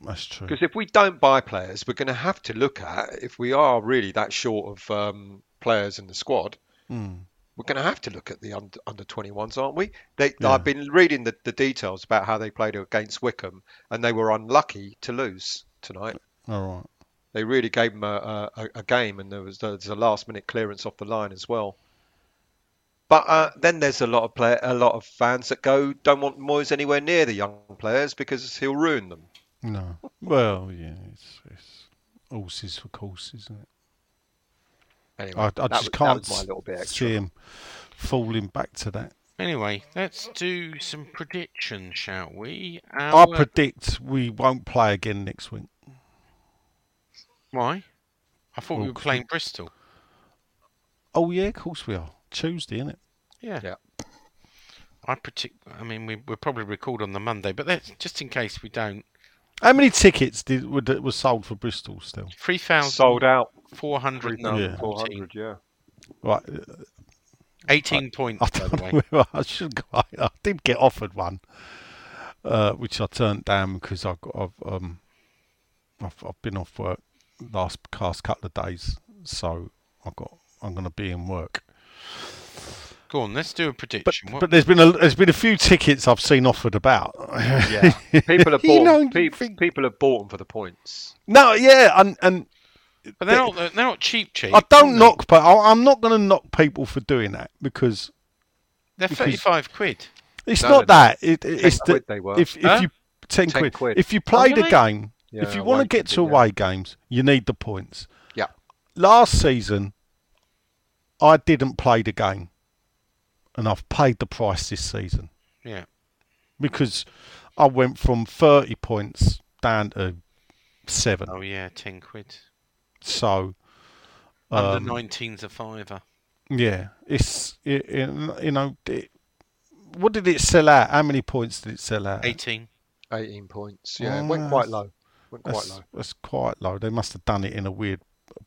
That's true. Because if we don't buy players, we're going to have to look at if we are really that short of um, players in the squad. Mm. We're going to have to look at the under, under 21s, aren't we? They, Yeah. I've been reading the, the details about how they played against Wycombe, and they were unlucky to lose tonight. All right. They really gave them a, a, a game, and there was there's a last minute clearance off the line as well. But uh, then there's a lot of play, a lot of fans that go don't want Moyes anywhere near the young players because he'll ruin them. No. Well, yeah, it's, it's horses for courses, isn't it? Anyway, I, I just was, can't my little bit extra. see him falling back to that. Anyway, let's do some predictions, shall we? I predict we won't play again next week. Why? I thought we were were 'cause playing Bristol. Oh yeah, of course we are. Tuesday, isn't it? Yeah. Yeah. I predict. I mean, we, we'll probably record on the Monday, but that's just in case we don't. How many tickets did were, were sold for Bristol still? Three thousand Sold out. Four hundred and Yeah. 400, yeah. Right, uh, 18 points, I by the don't way. I should. go- I, I did get offered one, uh, which I turned down because I got. I've, um, I've, I've been off work last past couple of days, so I got. I'm going to be in work. Go on, let's do a But prediction. What- but there's been a there's been a few tickets I've seen offered about. Yeah. People have You bought. know, them. Pe- think- people have bought them for the points. no, yeah, and and but they're not. They're not cheap, cheap. I don't knock, but I, I'm not going to knock people for doing that because They're because- thirty-five quid. it's No, not that. It, it- it's quid that they were. if if Huh? you ten, 10 quid. quid. if you play the game, Yeah, if you want to get to ticket, yeah. Uh, away games, you need the points. Yeah. Last season, I didn't play the game, and I've paid the price this season Yeah. because I went from thirty points down to seven. Oh yeah, ten quid. So. Under um, 19's a fiver. Yeah, it's it, it, you know, it, what did it sell out? How many points did it sell out? at? Eighteen. 18 points. Yeah, it Oh, went quite low. Went quite That's, low. that's quite low. They must have done it in a weird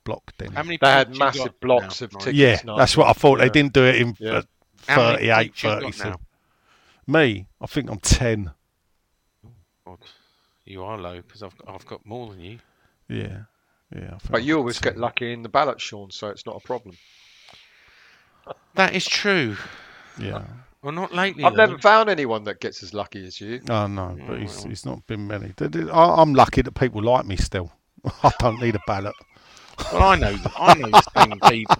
block then. How many? They had massive got blocks now, of tickets. yeah, now, that's what I thought. They didn't do it in Yeah. uh, How many 38, points you got 37. Me, I think I'm 10. God, you are low because I've I've got more than you. Yeah, yeah. I But you always get lucky in the ballot, Sean, so it's not a problem. That is true. Yeah. Well, not lately. I've though. never found anyone that gets as lucky as you. Oh, no, but he's, he's not been many. Th- th- I- I'm lucky that people like me still. I don't need a ballot. Well, I know. I know the same people.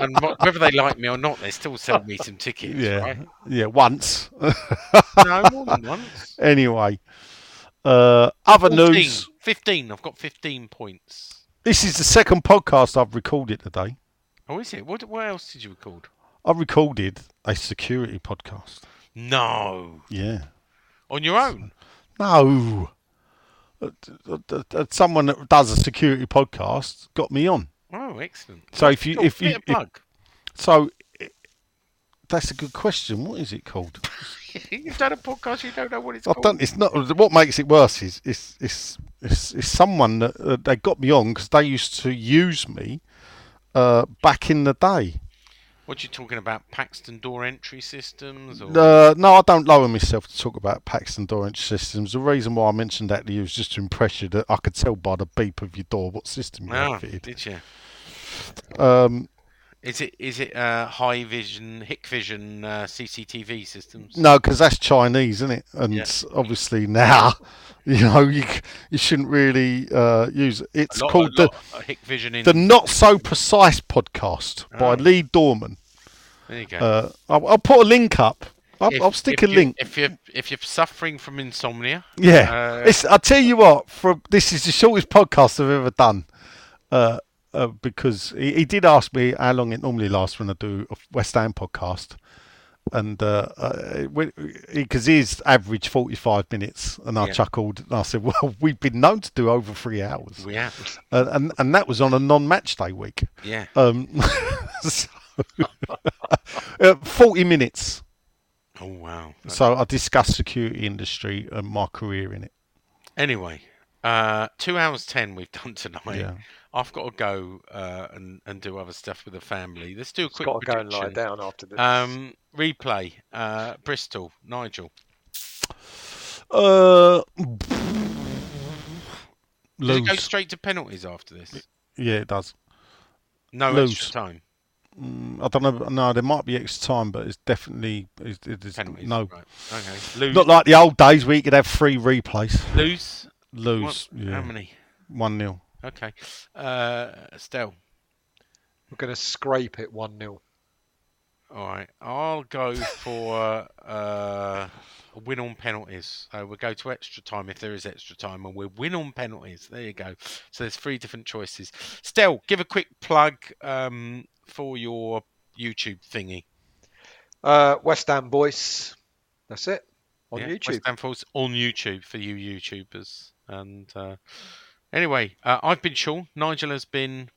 And whether they like me or not, they still sell me some tickets. Yeah, Right? yeah, once. No, more than once. anyway, uh, other 14, news. 15. I've got 15 points. This is the second podcast I've recorded today. Oh, is it? What, what else did you record? I recorded a security podcast. No. Yeah. On your own? No. Uh, uh, uh, Someone that does a security podcast got me on. Oh, excellent. So if you Cool. if you if- so that's a good question. What is it called? You've done a podcast. You don't know what it's I called. don't. It's not. What makes it worse is it's it's it's, it's someone that uh, they got me on because they used to use me uh, back in the day. What are you talking about? Paxton door entry systems? Or... Uh, no, I don't lower myself to talk about Paxton door entry systems. The reason why I mentioned that to you is just to impress you that I could tell by the beep of your door what system you Oh, had fitted. did you? Um, Is it is it uh, high vision, Hikvision uh, CCTV systems? no, because that's Chinese, isn't it? And Yeah. obviously now, you know, you you shouldn't really uh, use it. It's lot- called the lot of Hikvision in. the Not So Precise podcast by Oh. Lee Dorman. there you go. Uh, I'll, I'll put a link up. I'll, If- I'll stick a you- link. If you're if you're suffering from insomnia, Yeah, uh, it's, I'll tell you what. For this is the shortest podcast I've ever done, uh, uh, because he, he did ask me how long it normally lasts when I do a West Ham podcast, and because his average forty-five minutes, and I Yeah. chuckled and I said, "Well, we've been known to do over three hours, we have. uh, and and that was on a non-match day week." Yeah. Um, so, uh, forty minutes. Oh wow. So I discussed security industry and my career in it. Anyway, uh, two hours ten we've done tonight. Yeah. I've got to go uh, and and do other stuff with the family. Let's do a quick Got to go and lie down after this. Um, replay. Uh, Bristol. Nigel. Uh, Does it go straight to penalties after this? Yeah, it does. No Lose. extra time. Mm, I don't know. No, there might be extra time, but it's definitely it, it is Penalties. no. Right. Okay. Lose. Not like the old days where you could have three replays. lose. Lose. What- yeah. How many? One nil. Okay. Uh, Stell. We're going to scrape it 1 0. All right. I'll go for uh, a win on penalties. So we'll go to extra time if there is extra time, and we'll win on penalties. There you go. So there's three different choices. Stell, give a quick plug um, for your YouTube thingy. Uh, West Ham Voice. That's it. On Yeah, YouTube. West Ham Voice on YouTube for you YouTubers. And uh, anyway, uh, I've been Sean. Nigel has been.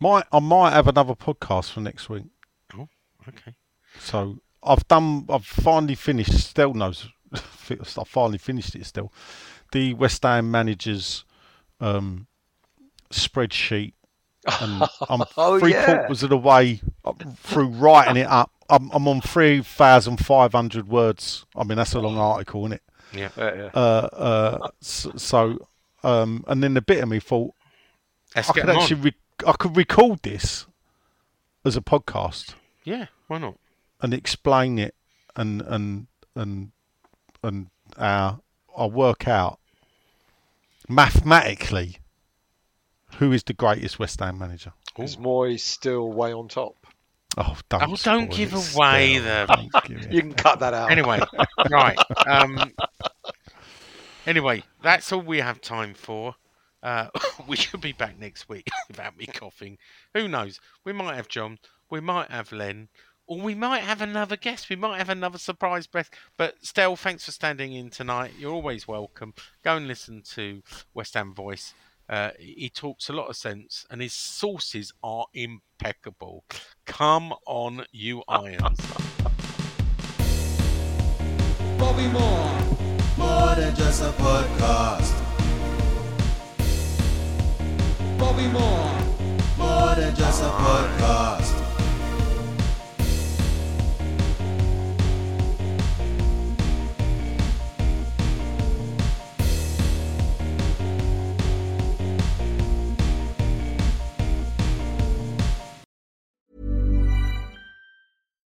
Might I might have another podcast for next week. Oh, okay. So I've done. I've finally finished. Still knows. I finally finished it. Still, the West Ham managers um, spreadsheet, and I'm Oh, three yeah. quarters of the way through writing it up. I'm, I'm on three thousand five hundred words. I mean, that's a long article, isn't it? Yeah. Uh, uh, s- so, um, and then the bit of me thought Let's I get could 'em on. actually re- I could record this as a podcast Yeah, why not? and explain it and and and and uh, I'll work out mathematically who is the greatest West Ham manager. Is Moyes still way on top? Oh, don't, Oh, don't give away Stella. the- Don't give it. You can cut that out. Anyway, right. Um, anyway, that's all we have time for. Uh, we should be back next week without me coughing. Who knows? We might have John. We might have Len. Or we might have another guest. We might have another surprise guest. But Stell, thanks for standing in tonight. You're always welcome. Go and listen to West Ham Voice. Uh, he talks a lot of sense, and his sources are impeccable. Come on, you irons. Bobby Moore. More than just a podcast. Bobby Moore. More than just a podcast.